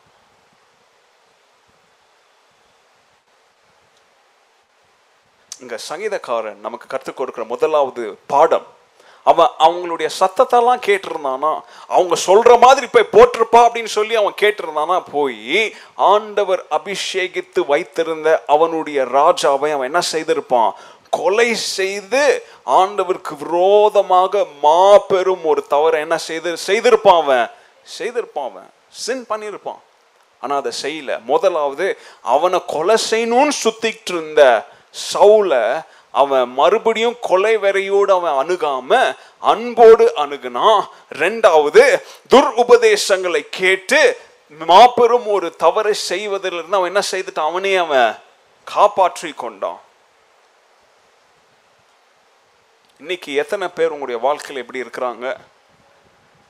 இங்கே சங்கீதக்காரன் நமக்கு கற்றுக் கொடுக்குற முதலாவது பாடம். அவன் அவங்களுடைய சத்தத்தெல்லாம் கேட்டிருந்தானா அவங்க சொல்ற மாதிரி போய் போட்டிருப்பா அப்படின்னு சொல்லி அவன் கேட்டிருந்தானா போய் ஆண்டவர் அபிஷேகித்து வைத்திருந்த அவனுடைய ராஜாவை அவன் என்ன செய்திருப்பான்? கொலை செய்து ஆண்டவருக்கு விரோதமாக மாபெரும் ஒரு தவறை என்ன செய்து செய்திருப்பான் அவன்? செய்திருப்பான் அவன். சின் பண்ணியிருப்பான். ஆனால் அதை செய்யல. முதலாவது அவனை கொலை செய்யணும்னு சுத்திட்டு இருந்த சவுலை அவன் மறுபடியும் கொலை வெறையோடு அவன் அணுகாம அன்போடு அணுகுனான். ரெண்டாவது துர் உபதேசங்களை கேட்டு மாபெரும் ஒரு தவறை செய்வதிலிருந்து அவன் என்ன செய்துட்டான்? அவனே அவன் காப்பாற்றி கொண்டான். இன்னைக்கு எத்தனை பேர் உங்களுடைய வாழ்க்கையில் எப்படி இருக்கிறாங்க?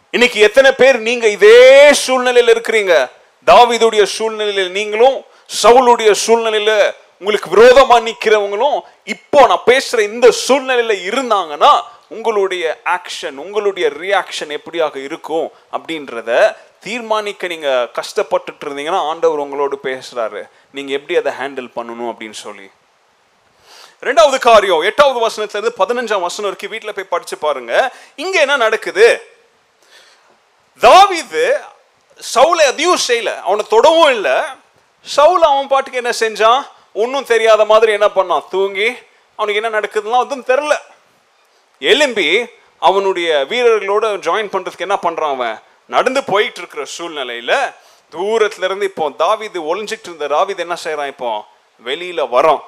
இன்னைக்கு எத்தனை பேர் நீங்க இதே சூழ்நிலையில இருக்கிறீங்க? தாவிதுடைய சூழ்நிலையில நீங்களும் சவுளுடைய சூழ்நிலையில உங்களுக்கு விரோதமா நிக்கிறவங்களும் இப்போ நான் பேசுற இந்த சூழ்நிலையில இருந்தாங்கன்னா உங்களுடைய ஆக்ஷன் உங்களுடைய ரியாக்ஷன் எப்படியாக இருக்கும் அப்படின்றத தீர்மானிக்க நீங்க கஷ்டப்பட்டுட்டு இருந்தீங்கன்னா ஆண்டவர் உங்களோடு பேசுறாரு. நீங்க எப்படி அதை ஹேண்டில் பண்ணணும் அப்படின்னு சொல்லி. ரெண்டாவது காரியம் எட்டாவது வசனத்துல இருந்து பதினஞ்சாம் வசனம் வரைக்கும் வீட்டில் போய் படிச்சு பாருங்க. இங்க என்ன நடக்குது? தாவிது சவுல அதையும் செய்யல. அவனை தொடவும் இல்லை. சவுல அவன் பாட்டுக்கு என்ன செஞ்சான்? ஒன்றும் தெரியாத மாதிரி என்ன பண்ணான்? தூங்கி அவனுக்கு என்ன நடக்குதுலாம் அதுவும் தெரில. எலும்பி அவனுடைய வீரர்களோட ஜாயின் பண்ணுறதுக்கு என்ன பண்ணுறான் அவன்? நடந்து போயிட்டு இருக்கிற சூழ்நிலையில தூரத்துல இருந்து இப்போ தாவிது ஒளிஞ்சிட்டு இருந்த ராவிது என்ன செய்கிறான் இப்போ? வெளியில வரோம்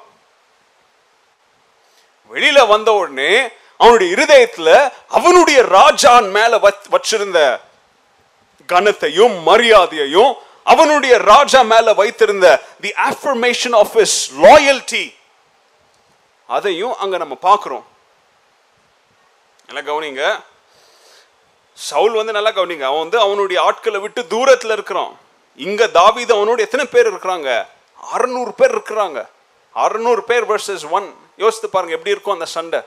வெளியில வந்த உடனே அவனுடைய இருதயத்துல அவனுடைய ராஜான் மேல வச்சிருந்த கனத்தையும் மரியாதையையும் அவனுடைய ராஜா மேல வைத்திருந்த the affirmation of his loyalty அதையும் அங்க நம்ம பார்க்குறோம். நல்லா கவனிங்க. சவுல் வந்து நல்லா கவனிங்க. அவன் வந்து அவனுடைய ஆட்களை விட்டு தூரத்தில் இருக்கிறான். இங்க தாவீது அவனோட எத்தனை பேர் இருக்கிறாங்க? அறுநூறு பேர் இருக்கிறாங்க. அறுநூறு பேர் வர்சஸ் ஒன் யோசித்து பாருங்க எப்படி இருக்கும் அந்த சண்டை?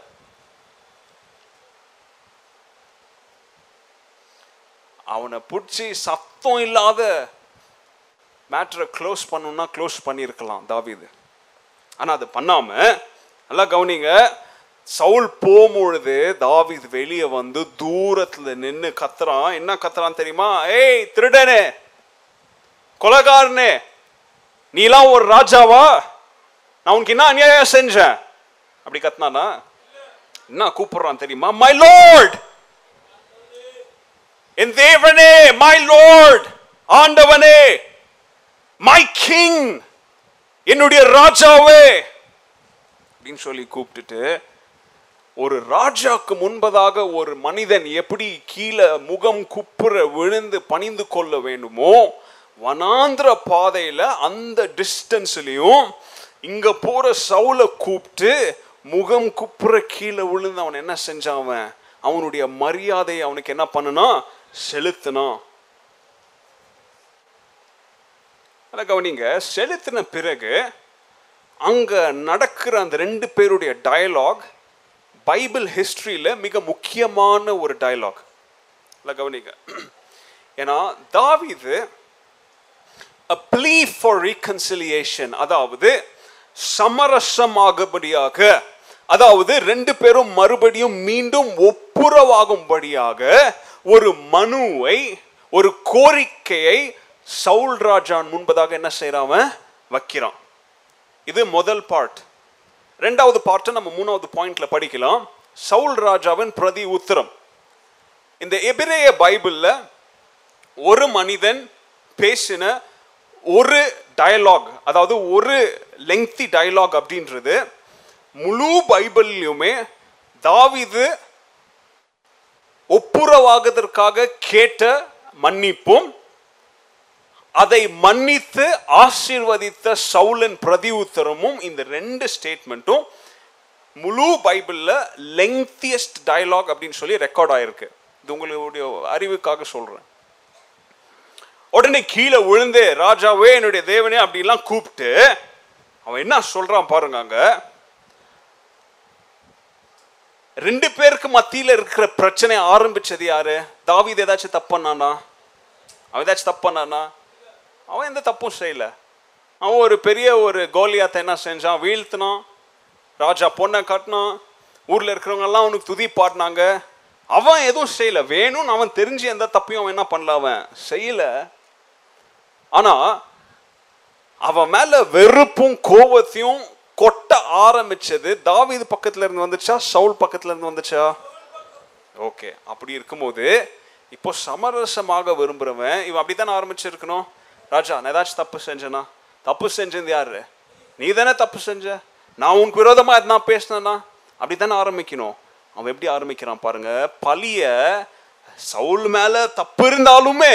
அவனை பிடிச்சி சத்தம் இல்லாத மேட்ரை க்ளோஸ் பண்ணணும்னா க்ளோஸ் பண்ணியிருக்கலாம் தாவிது. ஆனால் அது பண்ணாமல் நல்லா கவனிங்க சவுல் போகும்பொழுது தாவீது வெளியே வந்து தூரத்தில் நின்று கத்துறான். என்ன கத்துறான் தெரியுமா? ஏய் திருடனே கொலகாரனே நீலாம் ஒரு ராஜாவா? நான் உனக்கு என்ன அநியாயம் செஞ்சேன்? அப்படி கத்துனானா? என்ன கூப்பிடுறான் தெரியுமா? மை லோர்ட் என் தேவனே மை லோர்ட் ஆண்டவனே! மை கிங் என்னுடைய ராஜாவே அப்படின்னு சொல்லி கூப்பிட்டுட்டு ஒரு ராஜாக்கு முன்பதாக ஒரு மனிதன் எப்படி கீழே முகம் குப்புற விழுந்து பணிந்து கொள்ள வேண்டுமோ வனாந்திர பாதையில அந்த டிஸ்டன்ஸ்லயும் இங்க போற சவுல கூப்பிட்டு முகம் குப்புற கீழே விழுந்து அவன் என்ன செஞ்சான் அவன்? அவனுடைய மரியாதையை அவனுக்கு என்ன பண்ணுனா செலுத்தினான். அதை கவனிங்க. செலுத்தின பிறகு அங்கே நடக்கிற அந்த ரெண்டு பேருடைய டயலாக் பைபிள் ஹிஸ்ட்ரியில் மிக முக்கியமான ஒரு டயலாக் இல்லை கவனிங்க. ஏன்னா தாவிது அ ப்ளீ ஃபார் ரீகன்சிலியேஷன் அதாவது சமரசமாகும்படியாக அதாவது ரெண்டு பேரும் மறுபடியும் மீண்டும் ஒப்புரவாகும்படியாக ஒரு மனுவை ஒரு கோரிக்கையை சவுல் ராஜான் முன்பதாக என்ன செய்கிறான் அவன்? வைக்கிறான். இது முதல் பார்ட் ரெண்டாவது பார்ட்டை நம்ம மூணாவது பாயிண்ட்ல படிக்கலாம். சவுல் ராஜாவின் பிரதி உத்தரம். இந்த எபிரேய பைபிளில் ஒரு மனிதன் பேசின ஒரு டயலாக் அதாவது ஒரு லெங்தி டயலாக் அப்படின்றது முழு பைபிள்லையுமே தாவிது ஒப்புரவாகதற்காக கேட்ட மன்னிப்பும் அதை மன்னித்து ஆசீர்வதித்த சவுலன் பிரதி உத்தரமும் இந்த ரெண்டு ஸ்டேட்மெண்ட்டும் முழு பைபிளில் லெங்தியஸ்ட் டயலாக் அப்படின்னு சொல்லி ரெக்கார்ட் ஆயிருக்கு. இது உங்களுடைய அறிவுக்காக சொல்கிறேன் உடனே கீழே விழுந்து ராஜாவே என்னுடைய தேவனே அப்படிலாம் கூப்பிட்டு அவன் என்ன சொல்கிறான் பாருங்க அங்கே. ரெண்டு பேருக்கு மத்தியில் இருக்கிற பிரச்சனை ஆரம்பிச்சது யாரு? தாவீது ஏதாச்சும் தப்பண்ணானா அவன் ஏதாச்சும் தப்பண்ணானா அவன் எந்த தப்பும் செய்யலை. அவன் ஒரு பெரிய ஒரு கோலியாத்தை என்ன செஞ்சான்? வீழ்த்தினான். ராஜா பொண்ணை காட்டினான். ஊரில் இருக்கிறவங்கெல்லாம் அவனுக்கு துதி பாடினாங்க. அவன் எதுவும் செய்யலை. வேணும்னு அவன் தெரிஞ்சு எந்த தப்பையும் அவன் என்ன பண்ணல? அவன் செய்யலை. ஆனால் அவன் மேலே வெறுப்பும் கோபத்தையும் கொட்ட ஆரம்பிச்சது தாவீது பக்கத்துல இருந்து வந்துச்சா? சவுல் பக்கத்துல இருந்து வந்துச்சா? ஓகே. அப்படி இருக்கும்போது இப்போ சமரசமாக விரும்புறவன் இவன் அப்படித்தானே ஆரம்பிச்சிருக்கணும்? ராஜா நான் ஏதாச்சும் தப்பு செஞ்சேனா தப்பு செஞ்சது யாரு? நீ தானே தப்பு செஞ்ச? நான் உனக்கு விரோதமாக எதுனா பேசினேன்னா அப்படி தானே ஆரம்பிக்கணும்? அவன் எப்படி ஆரம்பிக்கிறான் பாருங்க. பழிய சவுல் மேலே தப்பு இருந்தாலுமே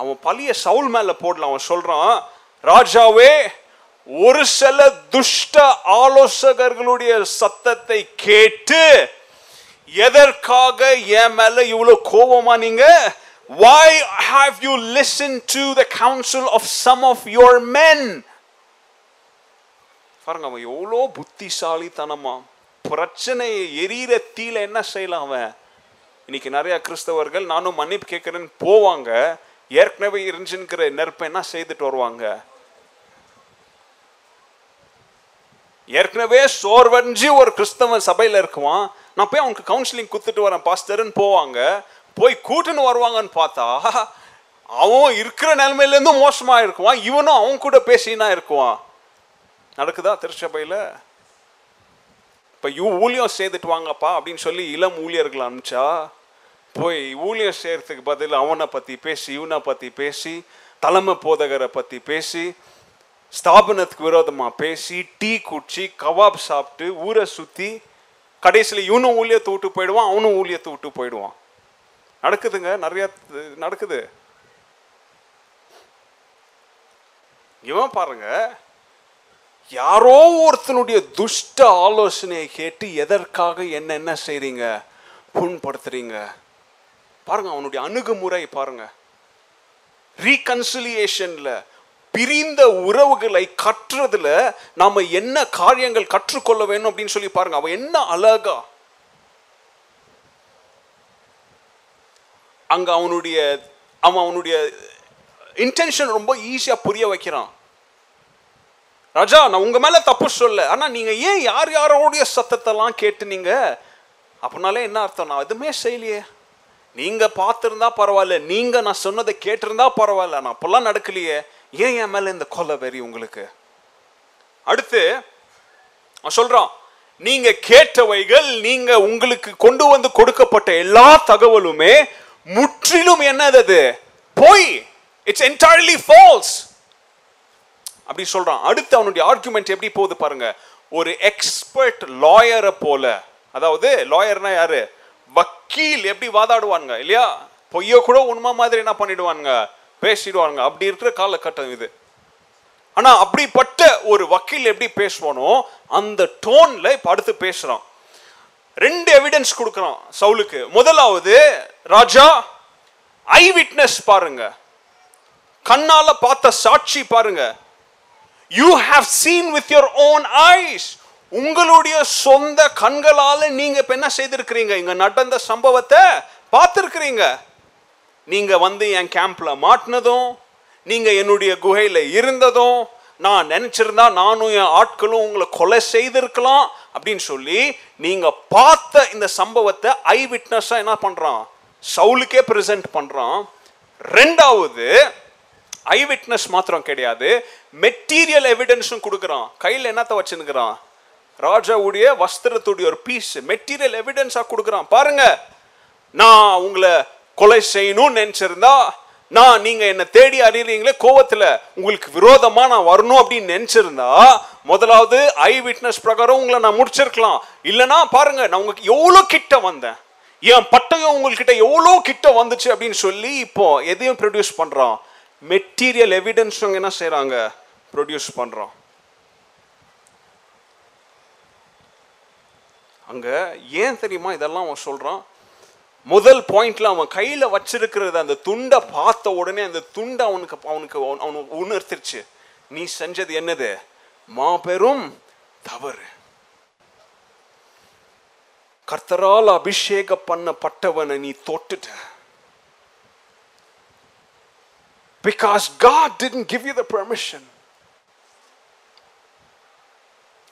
அவன் பழிய சவுல் மேலே போடலாம். அவன் சொல்கிறான் ராஜாவே ஒரு சில துஷ்ட ஆலோசகர்களுடைய சத்தத்தை கேட்டு எதற்காக என் மேல இவ்வளவு கோபமா நீங்க? Why have you listened to the counsel of some of your men? பாருங்க அவன் எவ்வளோ புத்திசாலித்தனமா. பிரச்சனையை எரியிற தீல என்ன செய்யலாம் அவன்? இன்னைக்கு நிறைய கிறிஸ்தவர்கள் நானும் மன்னிப்பு கேட்குறேன்னு போவாங்க. ஏற்கனவே இருந்துச்சுங்கிற நெருப்பை என்ன செய்துட்டு வருவாங்க? ஏற்கனவே சோர்வடைஞ்சு ஒரு கிறிஸ்தவன் சபையில் இருக்குவான். நான் போய் அவனுக்கு கவுன்சிலிங் குத்துட்டு வரேன் பாஸ்டர்னு போவாங்க. போய் கூட்டுன்னு வருவாங்கன்னு பார்த்தா அவன் இருக்கிற நிலைமையிலேருந்து மோசமாக இருக்குவான் இவனும் அவன் கூட பேசினா இருக்குவான். நடக்குதா திருச்சபையில்? இப்போ இவன் ஊழியம் செய்துட்டு வாங்கப்பா அப்படின்னு சொல்லி இளம் ஊழியர்கள் அனுப்பிச்சா போய் ஊழியம் செய்கிறதுக்கு பதில் அவனை பற்றி பேசி இவனை பற்றி பேசி தலைமை போதகரை பற்றி பேசி ஸ்தாபனத்துக்கு விரோதமாக பேசி டீ குடிச்சு கவாப் சாப்பிட்டு ஊரை சுற்றி கடைசியில் இவனும் ஊழியத்தை விட்டு போயிடுவான் அவனும் ஊழியத்தை விட்டு போயிடுவான். நடக்குதுங்க நிறையா நடக்குது. இவன் பாருங்க யாரோ ஒருத்தனுடைய துஷ்ட ஆலோசனையை கேட்டு எதற்காக என்ன என்ன செய்றீங்க? புண்படுத்துறீங்க. பாருங்க அவனுடைய அணுகுமுறை பாருங்க. ரீகன்சிலியேஷன்ல பிரிந்த உறவுகளை கற்றுறதுல நாம என்ன காரியங்கள் கற்றுக்கொள்ள வேணும் அப்படின்னு சொல்லி பாருங்க. அவன் என்ன அழகா அங்கே அவனுடைய அவன் அவனுடைய இன்டென்ஷன் ரொம்ப ஈஸியாக புரிய வைக்கிறான். ராஜா நான் உங்கள் மேலே தப்பு சொல்ல ஆனால் நீங்கள் ஏன் யார் யாரோடைய சத்தத்தெல்லாம் கேட்டு நீங்கள் அப்படின்னாலே என்ன அர்த்தம்? நான் எதுவுமே செய்யலையே. நீங்கள் பார்த்துருந்தா பரவாயில்ல. நீங்கள் நான் சொன்னதை கேட்டிருந்தா பரவாயில்ல. நான் அப்போல்லாம் நடக்கலையே. ஏன் என் மேலே இந்த கொலை வெறி உங்களுக்கு? அடுத்து நான் சொல்கிறான் நீங்கள் கேட்டவைகள் நீங்கள் உங்களுக்கு கொண்டு வந்து கொடுக்கப்பட்ட எல்லா தகவலுமே முற்றிலும் என்னது அது? பொய். இட்ஸ் என்டையர்லி ஃபால்ஸ் அப்படி சொல்றான். அடுத்து அவனுடைய ஆர்குமெண்ட் எப்படி போகுது பாருங்க. ஒரு எக்ஸ்பர்ட் லாயரை போல. அதாவது லாயர்னா யாரு? வக்கீல் எப்படி வாதாடுவானுங்க இல்லையா? பொய்ய கூட உண்மை மாதிரி என்ன பண்ணிடுவானுங்க? பேசிடுவானுங்க. அப்படி இருக்கிற காலகட்டம் இது. ஆனா அப்படிப்பட்ட ஒரு வக்கீல் எப்படி பேசுவானோ அந்த டோன்ல இப்ப அடுத்து பேசுறான். ரெண்டு எவிடன்ஸ் கொடுக்குறான் சவுலுக்கு. முதலாவது ராஜா ஐ விட்னஸ் பாருங்க. கண்ணால பார்த்த சாட்சி பாருங்க. You have seen with your own eyes உங்களுடைய சொந்த கண்களால நீங்க இப்ப என்ன செய்திருக்கிறீங்க? இங்க நடந்த சம்பவத்தை பார்த்துருக்கிறீங்க. நீங்க வந்து என் கேம்ப்ல மாட்டினதும் நீங்க என்னுடைய குகையில இருந்ததும் நான் நினச்சிருந்தா நானும் என் ஆட்களும் உங்களை கொலை செய்திருக்கலாம் அப்படின்னு சொல்லி நீங்கள் பார்த்த இந்த சம்பவத்தை ஐ விட்னஸாக என்ன பண்ணுறான் சவுலுக்கே ப்ரெசென்ட் பண்ணுறான் ரெண்டாவது ஐ விட்னஸ் மாத்திரம் கிடையாது மெட்டீரியல் எவிடன்ஸும் கொடுக்குறான். கையில் என்னத்த வச்சுருக்கிறான் ராஜாவுடைய வஸ்திரத்துடைய ஒரு பீஸ் மெட்டீரியல் எவிடன்ஸாக கொடுக்குறான். பாருங்க நான் உங்களை கொலை செய்யணும்னு நினச்சிருந்தா நான் நீங்க என்ன தேடி அறியறீங்களே கோவத்துல உங்களுக்கு விரோதமா நான் வரணும் அப்படின்னு நினைச்சிருந்தா முதலாவது ஐ விட்னஸ் பிரகாரம் உங்களை நான் முடிச்சிருக்கலாம். இல்லைன்னா பாருங்க நான் உங்களுக்கு எவ்வளோ கிட்ட வந்தேன். என் பட்டகம் உங்கள்கிட்ட எவ்வளோ கிட்ட வந்துச்சு அப்படின்னு சொல்லி இப்போ எதையும் ப்ரொடியூஸ் பண்ணுறான் மெட்டீரியல் எவிடன்ஸ் என்ன செய்கிறாங்க ப்ரொடியூஸ் பண்றோம் அங்க ஏன் தெரியுமா இதெல்லாம் அவன் சொல்றான்? முதல் பாயிண்ட்ல அவன் கையில வச்சிருக்கிறது அந்த துண்டை பார்த்த உடனே அந்த துண்டை அவனுக்கு அவனுக்கு அவனுக்கு உணர்த்திருச்சு. நீ செஞ்சது என்னது? மாபெரும் தவறு. கர்த்தரால் அபிஷேகம் பண்ணப்பட்டவனை நீ தொட்டுட்ட. Because God didn't give you the permission.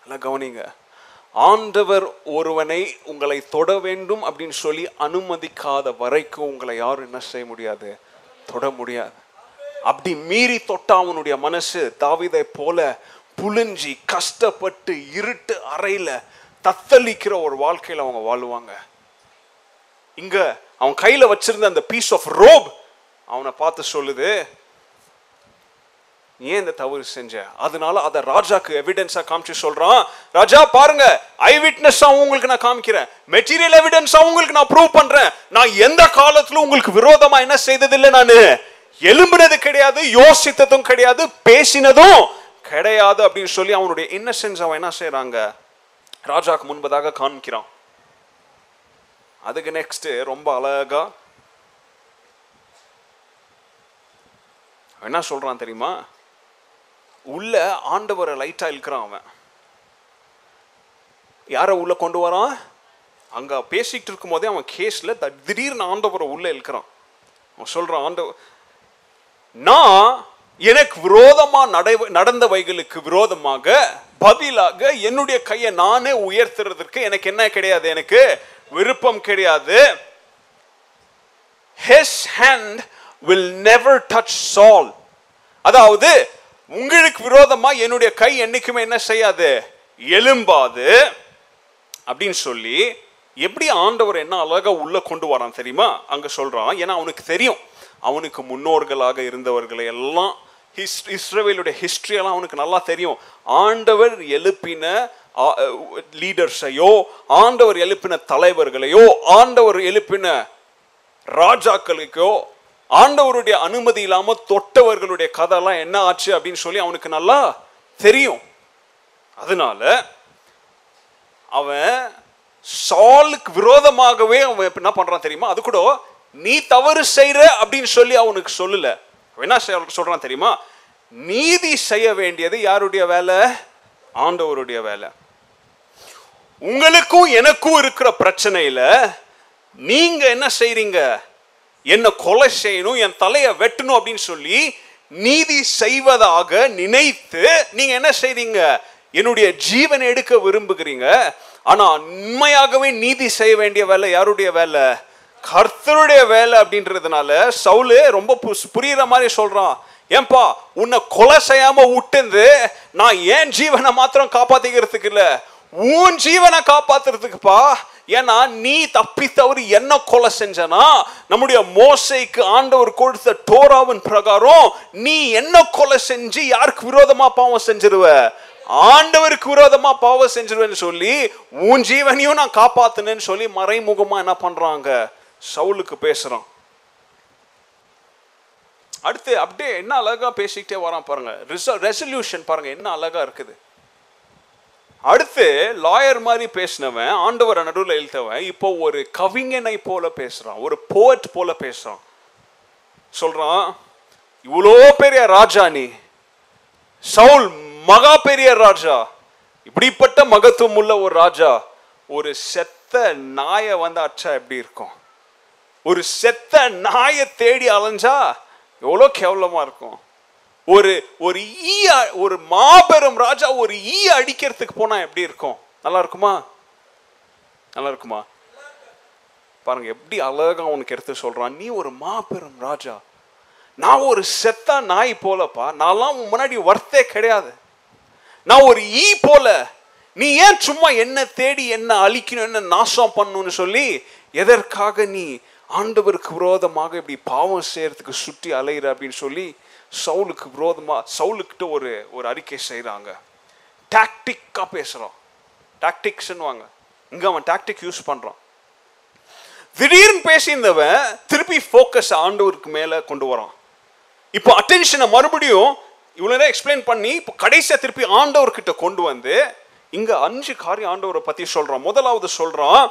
நல்லா கவனிங்க. ஆண்டவர் ஒருவனை உங்களை தொட வேண்டும் அப்படின்னு சொல்லி அனுமதிக்காத வரைக்கும் உங்களை யாரும் என்ன செய்ய முடியாது? தொட முடியாது. அப்படி மீறி தொட்டா அவனுடைய மனசு தாவிதை போல புழிஞ்சி கஷ்டப்பட்டு இருட்டு அறையில தத்தளிக்கிற ஒரு வாழ்க்கையில அவங்க வாழுவாங்க. இங்க அவன் கையில வச்சிருந்த அந்த பீஸ் ஆஃப் ரோப் அவனை பார்த்து சொல்லுது ஏன் இந்த தவறு செஞ்ச? அதனால அதை ராஜாக்கு எவிடன்ஸா காமிச்சு சொல்றான். ராஜா பாருங்க ஐ விட்னஸா உங்களுக்கு நான் காமிக்கிறேன். மெட்டீரியல் எவிடன்ஸா உங்களுக்கு நான் ப்ரூவ் பண்றேன். நான் எந்த காலத்திலும் உங்களுக்கு விரோதமா என்ன செய்ததில்லை நானு? எலும்புனது கிடையாது யோசித்ததும் கிடையாது பேசினதும் கிடையாது அப்படின்னு சொல்லி அவனுடைய இன்னசென்ஸ் அவன் என்ன செய்யறாங்க ராஜாக்கு முன்பதாக காமிக்கிறான் அதுக்கு நெக்ஸ்ட் ரொம்ப அழகா என்ன சொல்றான் தெரியுமா? உள்ள ஆண்டவரை லைட்டாக இழுக்கிறான் அவன். யாரை உள்ளே கொண்டு வரான்? அங்கே பேசிக்கிட்டு இருக்கும் போதே அவன் கேஸில் த- திடீர்னு ஆண்டவரை உள்ளே இழுக்கிறான். அவன் சொல்கிறான் ஆண்டவ நான் எனக்கு விரோதமாக நடை நடந்தவைகளுக்கு விரோதமாக பதிலாக என்னுடைய கையை நானே உயர்த்துறதுக்கு எனக்கு என்ன கிடையாது? எனக்கு விருப்பம் கிடையாது. His hand will never touch Saul அதாவது உங்களுக்கு விரோதமா என்னுடைய கை என்னைக்குமே என்ன செய்யாது? எலும்பாது அப்படின்னு சொல்லி எப்படி ஆண்டவர் என்ன அழகா உள்ள கொண்டு வரான் தெரியுமா? அங்க சொல்றான் ஏன்னா அவனுக்கு தெரியும். அவனுக்கு முன்னோர்களாக இருந்தவர்களை எல்லாம் ஹிஸ் இஸ்ரேவேலுடைய ஹிஸ்ட்ரியெல்லாம் எல்லாம் அவனுக்கு நல்லா தெரியும். ஆண்டவர் எழுப்பின லீடர்ஸையோ ஆண்டவர் எழுப்பின தலைவர்களையோ ஆண்டவர் எழுப்பின ராஜாக்களுக்கோ ஆண்டவருடைய அனுமதி இல்லாமல் தொட்டவர்களுடைய கதைலாம் என்ன ஆச்சு அப்படின்னு சொல்லி அவனுக்கு நல்லா தெரியும். அதனால அவன் சாலுக்கு விரோதமாகவே அவன் இப்ப என்ன பண்றான் தெரியுமா? அது கூட நீ தவறு செய்கிற அப்படின்னு சொல்லி அவனுக்கு சொல்லல. அவன் என்ன செய்ய- சொல்றான் தெரியுமா? நீதி செய்ய வேண்டியது யாருடைய வேலை? ஆண்டவருடைய வேலை. உங்களுக்கும் எனக்கும் இருக்கிற பிரச்சனையில நீங்க என்ன செய்றீங்க? என்னை கொலை செய்யணும் என் தலையை வெட்டணும் அப்படின்னு சொல்லி நீதி செய்வதாக நினைத்து நீங்க என்ன செய்றீங்க என்னுடைய ஜீவனை எடுக்க விரும்புகிறீங்க. ஆனா உண்மையாகவே நீதி செய்ய வேண்டிய வேலை யாருடைய வேலை? கர்த்தருடைய வேலை அப்படின்றதுனால சவுலு ரொம்ப புஸ்- புரியுற மாதிரி சொல்றான். ஏன்பா உன்னை கொலை செய்யாம விட்டுந்து நான் ஏன் ஜீவனை மாத்திரம் காப்பாத்திக்கிறதுக்கு இல்ல? உன் ஜீவனை காப்பாத்துறதுக்குப்பா ஏன்னா நீ தப்பி தவறு என்ன கொலை செஞ்சனா நம்முடைய மோசைக்கு ஆண்டவர் கொடுத்த டோராவின் பிரகாரம் நீ என்ன கொலை செஞ்சு யாருக்கு விரோதமா பாவம் செஞ்சிருவ? ஆண்டவருக்கு விரோதமா பாவம் செஞ்சிருவேன்னு சொல்லி உன் ஜீவனையும் நான் காப்பாத்தினேன்னு சொல்லி மறைமுகமா என்ன பண்றாங்க? சவுலுக்கு பேசுறான். அடுத்து அப்படியே என்ன அழகா பேசிக்கிட்டே வரான் பாருங்க. ரெசல்யூஷன் பாருங்க என்ன அழகா இருக்குது. அடுத்து லாயர் மாதிரி பேசினவன் ஆண்டவரை நடுவில் எழுத்தவன் இப்போ ஒரு கவிஞனை போல பேசுறான் ஒரு போட் போல பேசுறான். சொல்றான் இவ்வளோ பெரிய ராஜா நீ. சவுல் மகா பெரிய ராஜா. இப்படிப்பட்ட மகத்துவம் உள்ள ஒரு ராஜா. ஒரு செத்த நாயை வந்து அச்சா எப்படி இருக்கும்? ஒரு செத்த நாயை தேடி அலைஞ்சா எவ்வளோ கேவலமா இருக்கும். ஒரு ஒரு ஈ ஒரு மாபெரும் ராஜா ஒரு ஈ அடிக்கிறதுக்கு போனா எப்படி இருக்கும்? நல்லா இருக்குமா? நல்லா இருக்குமா? பாருங்க எப்படி அழகா உனக்கு எடுத்து சொல்றான். நீ ஒரு மாபெரும் ராஜா. நான் ஒரு செத்த நாய் போலப்பா. நான்லாம் உன் முன்னாடி ஒர்த்தே கிடையாது. நான் ஒரு ஈ போல. நீ ஏன் சும்மா என்ன தேடி என்ன அழிக்கணும் என்ன நாசம் பண்ணணும்னு சொல்லி எதற்காக நீ ஆண்டவருக்கு விரோதமாக இப்படி பாவம் செய்யறதுக்கு சுற்றி அலையிற அப்படின்னு சொல்லி சவுலுக்கு விரோதமாக சவுலுக்கிட்ட ஒரு ஒரு அறிக்கை செய்கிறாங்க டாக்டிக்கா பேசுறான். டாக்டிக்ஸ்ன்னு வாங்க இங்க அவன் டாக்டிக் யூஸ் பண்றான். திடீர்னு பேசியிருந்தவன் திருப்பி ஃபோக்கஸ் ஆண்டவருக்கு மேலே கொண்டு வரான். இப்போ அட்டென்ஷனை மறுபடியும் இவ்வளோ நேரம் எக்ஸ்பிளைன் பண்ணி இப்போ கடைசியாக திருப்பி ஆண்டவர்கிட்ட கொண்டு வந்து இங்க அஞ்சு காரியம் ஆண்டவரை பத்தி சொல்றான். முதலாவது சொல்றான்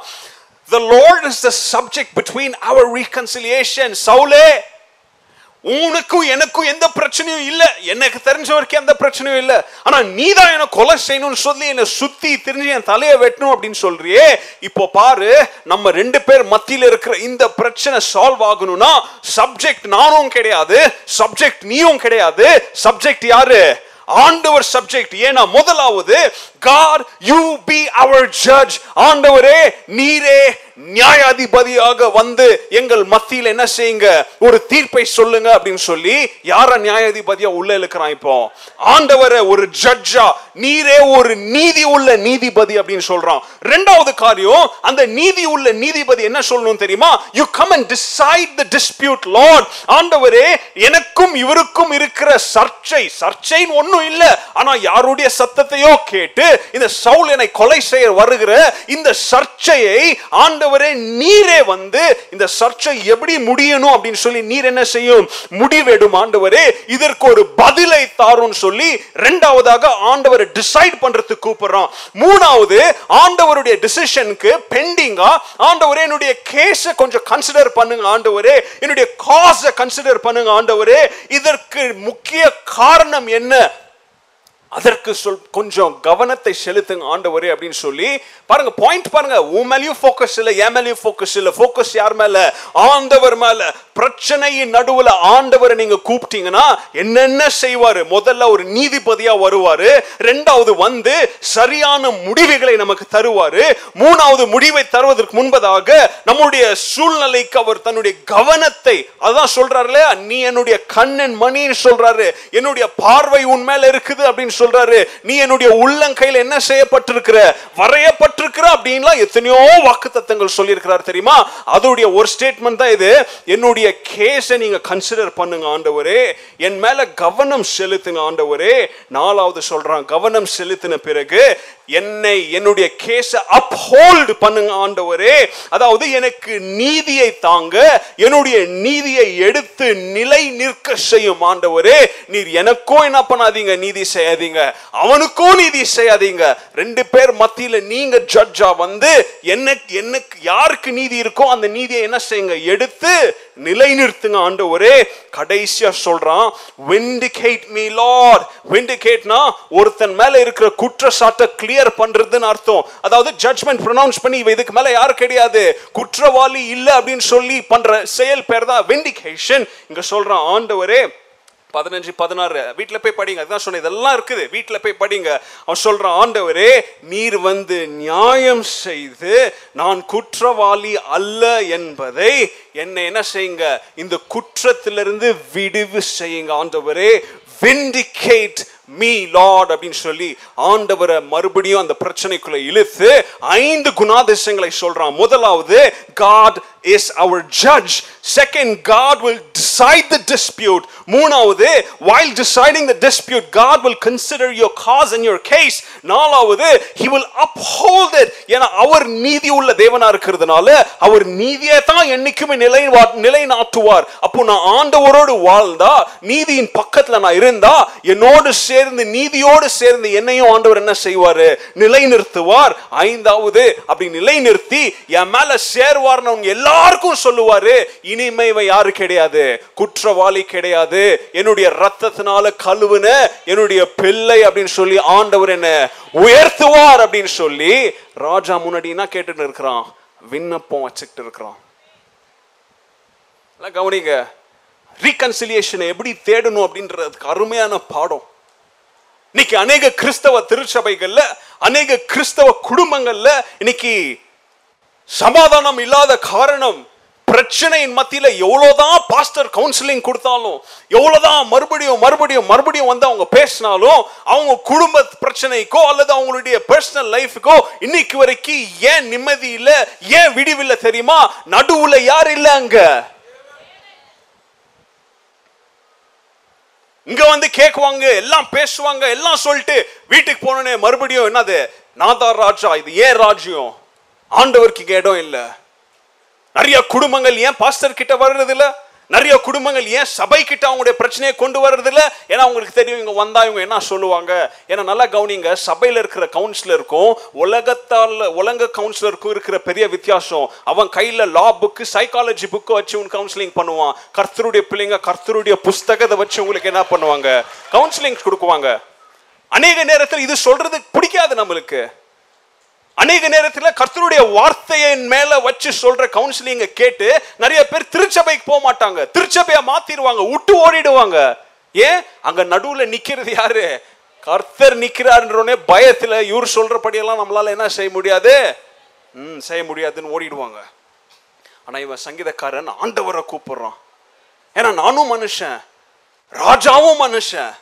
the lord is the subject between our reconciliation. சவுலே உனக்கும் எனக்கும் எந்த பிரச்சனையும் இல்லை. எனக்கு தெரிஞ்ச வரைக்கும் எந்த பிரச்சனையும் இல்ல. ஆனா நீ தான் என்ன கொலை செய்யணும்னு சொல்லி என்னை சுத்தி தெரிஞ்சு என் தலையை வெட்டணும் அப்படின்னு சொல்றியே. இப்போ பாரு நம்ம ரெண்டு பேர் மத்தியில இருக்கிற இந்த பிரச்சனை சால்வ் ஆகணும்னா சப்ஜெக்ட் நானும் கிடையாது சப்ஜெக்ட் நீயும் கிடையாது. சப்ஜெக்ட் யாரு? ஆண்டவர் சப்ஜெக்ட் ஏன்னா முதலாவது God you be our judge ஆண்டவரே நீரே நியாயாதிபதியாக வந்து எங்கள் மத்தியில் என்ன செய்யுங்க? ஒரு தீர்ப்பை சொல்லுங்க அப்படின்னு சொல்லி யார நியாயாதிபதியா உள்ள இழுக்கிறான் இப்போ? ஆண்டவரை ஒரு ஜட்ஜா நீரே ஒரு நீதி உள்ள நீதிபதி அப்படின்னு சொல்றான். ரெண்டாவது காரியம் அந்த நீதி உள்ள நீதிபதி என்ன சொல்லணும் தெரியுமா? You come and decide the dispute Lord ஆண்டவரே எனக்கும் இவருக்கும் இருக்கிற சர்ச்சை சர்ச்சைன்னு ஒன்றும் இல்லை. ஆனா யாருடைய சத்தத்தையோ கேட்டு இந்த சவுல் என்னை கொலை செய்ய வருகிற இந்த சர்ச்சையை ஆண்டவரே ஆண்டவரே நீரே வந்து இந்த சர்ச்சை எப்படி முடியணும் அப்படின்னு சொல்லி நீர் என்ன செய்யும்? முடிவெடும் ஆண்டவரே. இதற்கு ஒரு பதிலை தாரும் சொல்லி ரெண்டாவதாக ஆண்டவரை டிசைட் பண்றதுக்கு கூப்பிடுறோம். மூணாவது ஆண்டவருடைய டிசிஷனுக்கு பெண்டிங்கா ஆண்டவரே என்னுடைய கேஸை கொஞ்சம் கன்சிடர் பண்ணுங்க ஆண்டவரே. என்னுடைய காசை கன்சிடர் பண்ணுங்க ஆண்டவரே. இதற்கு முக்கிய காரணம் என்ன? அதற்கு சொல் கொஞ்சம் கவனத்தை செலுத்துங்க ஆண்டவரே அப்படின்னு சொல்லி பாருங்க பாயிண்ட் பாருங்க. உன் மேலயும் ஃபோக்கஸ் இல்ல என் மேலயும் ஃபோக்கஸ் இல்ல. ஃபோக்கஸ் யார் மேல? ஆண்டவர் மேல. பிரச்சனையின் நடுவுல ஆண்டவரை நீங்க கூப்பிட்டீங்கன்னா என்னென்ன செய்வாரு? முதல்ல ஒரு நீதிபதியா வருவாரு. ரெண்டாவது வந்து சரியான முடிவுகளை நமக்கு தருவாரு. மூணாவது முடிவை தருவதற்கு முன்பதாக நம்முடைய சூழ்நிலைக்கு அவர் தன்னுடைய கவனத்தை அதான் சொல்றாரு இல்லையா? நீ என்னுடைய கண்ணன் மணின்னு சொல்றாரு. என்னுடைய பார்வை உன் மேல இருக்குது அப்படின்னு சொல்றாரு நீ என்னுடைய உள்ளங்கையில் என்ன செய்யப்பட்டிருக்கிற? வரையப்பட்டிருக்கிற? அப்படின்லாம் எத்தனையோ வாக்கு தத்தங்கள் சொல்லியிருக்கிறார் தெரியுமா? அதோடைய ஒரு ஸ்டேட்மெண்ட் தான் இது. என்னுடைய கேஸை நீங்க கன்சிடர் பண்ணுங்க ஆண்டவரே. என் மேல கவனம் செலுத்துங்க ஆண்டவரே. நாலாவது சொல்றான் கவனம் செலுத்தின பிறகு என்னை என்னுடைய கேஸை அப்ஹோல்டு பண்ணுங்க ஆண்டவரே. அதாவது எனக்கு நீதியை தாங்க என்னுடைய நீதியை எடுத்து நிலை நிற்க செய்யும் ஆண்டவரே. நீர் எனக்கும் என்ன பண்ணாதீங்க நீதி செய்யாதீங்க. அவனுக்கும் நீதி செய்யாதீங்க. ரெண்டு பேர் மத்தியில நீங்க ஜட்ஜா வந்து எனக்கு எனக்கு யாருக்கு நீதி இருக்கோ அந்த நீதியை என்ன செய்யுங்க? எடுத்து நிலைநிறுத்துங்க ஆண்டவரே கடைசியா சொல்றான் விண்டிகேட் மீ லார்ட் விண்டிகேட்னா ஒருத்தன் மேல இருக்கிற குற்றச்சாட்டை கிளியர் பண்றதுன்னு அர்த்தம். அதாவது ஜட்ஜ்மெண்ட் ப்ரொனவுன்ஸ் பண்ணி இவ இதுக்கு மேல யாரும் கிடையாது. குற்றவாளி இல்லை அப்படின்னு சொல்லி பண்ற செயல் பேர் தான் விண்டிகேஷன் இங்க சொல்றான் ஆண்டவரே பதினஞ்சு பதினாறு வீட்டில் போய் படிங்க. அதுதான் சொன்னேன் இதெல்லாம் இருக்குது. வீட்டில் போய் படிங்க. அவன் சொல்கிறான் ஆண்டவரே நீர் வந்து நியாயம் செய்து நான் குற்றவாளி அல்ல என்பதை என்னை என்ன செய்யுங்க? இந்த குற்றத்திலிருந்து விடுவு செய்யுங்க ஆண்டவரே. விண்டிகேட் மீ லார்ட் அப்படின்னு சொல்லி ஆண்டவரை மறுபடியும் அந்த பிரச்சனைக்குள்ள இழுத்து ஐந்து குணாதிசயங்களை சொல்றான். முதலாவது God is our judge second God will decide the dispute மூணாவது while deciding the dispute God will consider your cause and your case நாலாவது ஹி வில் அப்ஹோல்ட் இட் ஏன்னா அவர் நீதி உள்ள தேவனா இருக்கிறதுனால அவர் நீதியை தான் என்னைக்குமே நிலை நிலைநாட்டுவார். அப்போ நான் ஆண்டவரோடு வாழ்ந்தா நீதியின் பக்கத்துல நான் இருந்தா என்னோடு சேர்ந்து நீதியோடு சேர்ந்து என்னையும் ஆண்டவர் என்ன செய்வாரு? நிலைநிறுத்துவார். ஐந்தாவது அப்படி நிலைநிறுத்தி என் மேல சேர்வார்னு அவங்க எல்லாருக்கும் சொல்லுவாரு இனிமே இவன் யாரு கிடையாது? குற்றவாளி கிடையாது. என்னுடைய ரத்தத்தினால கழுவுன என்னுடைய பிள்ளை அப்படின்னு சொல்லி ஆண்டவர் என்ன உயர்த்துவார் அப்படின்னு சொல்லி ராஜா முன்னாடி என்ன கேட்டுட்டு இருக்கிறான்? விண்ணப்பம் வச்சுக்கிட்டு இருக்கிறான். கவனிங்க. ரீகன்சிலியேஷனை எப்படி தேடணும் அப்படின்றதுக்கு அருமையான பாடம். இன்னைக்கு அநேக கிறிஸ்தவ திருச்சபைகள்ல அநேக கிறிஸ்தவ குடும்பங்கள்ல இன்னைக்கு சமாதானம் இல்லாத காரணம் பிரச்சனையின் மத்தியில் எவ்வளோதான் பாஸ்டர் கவுன்சிலிங் கொடுத்தாலும் எவ்வளோதான் மறுபடியும் மறுபடியும் மறுபடியும் வந்து அவங்க பேசினாலும் அவங்க குடும்ப பிரச்சனைக்கோ அல்லது அவங்களுடைய பர்சனல் லைஃபுக்கோ இன்னைக்கு வரைக்கும் ஏன் நிம்மதி இல்லை ஏன் விடிவில்லை தெரியுமா? நடுவில் யார் இல்லை அங்கே? இங்க வந்து கேக்குவாங்க எல்லாம் பேசுவாங்க எல்லாம் சொல்லிட்டு வீட்டுக்கு போனோடனே மறுபடியும் என்னது? நாதார் ராஜா இது ஏன் ராஜ்யம்? ஆண்டவருக்கு இங்கே இடம் இல்லை. நிறைய குடும்பங்கள் ஏன் பாஸ்டர் கிட்ட வர்றது இல்லை நிறைய குடும்பங்கள் ஏன் சபை கிட்ட அவங்களுடைய பிரச்சனையை கொண்டு வர்றதில்ல? ஏன்னா அவங்களுக்கு தெரியும் இவங்க வந்தா இவங்க என்ன சொல்லுவாங்க? ஏன்னா நல்லா கவனிங்க சபையில் இருக்கிற கவுன்சிலருக்கும் உலகத்தால் உலக கவுன்சிலருக்கும் இருக்கிற பெரிய வித்தியாசம். அவன் கையில் லா புக்கு சைக்காலஜி புக்கு வச்சு உன் கவுன்சிலிங் பண்ணுவான். கர்த்தருடைய பிள்ளைங்க கர்த்தருடைய புஸ்தகத்தை வச்சு உங்களுக்கு என்ன பண்ணுவாங்க? கவுன்சிலிங் கொடுக்குவாங்க. அநேக நேரத்தில் இது சொல்றது பிடிக்காது நம்மளுக்கு. அநேக நேரத்தில் கர்த்தருடைய வார்த்தையின் மேல வச்சு சொல்ற கவுன்சிலிங்க கேட்டு நிறைய பேர் திருச்சபைக்கு போக மாட்டாங்க. திருச்சபையை மாத்திடுவாங்க விட்டு ஓடிடுவாங்க. ஏன்? அங்க நடுவுல நிக்கிறது யாரு? கர்த்தர் நிக்கிறாருன்றோடனே பயத்துல இவர் சொல்றபடியெல்லாம் நம்மளால என்ன செய்ய முடியாது? ம் செய்ய முடியாதுன்னு ஓடிடுவாங்க. ஆனா இவன் சங்கீதக்காரன் ஆண்டவரை கூப்பிடுறான். ஏன்னா நானும் மனுஷன் ராஜாவும் மனுஷன்.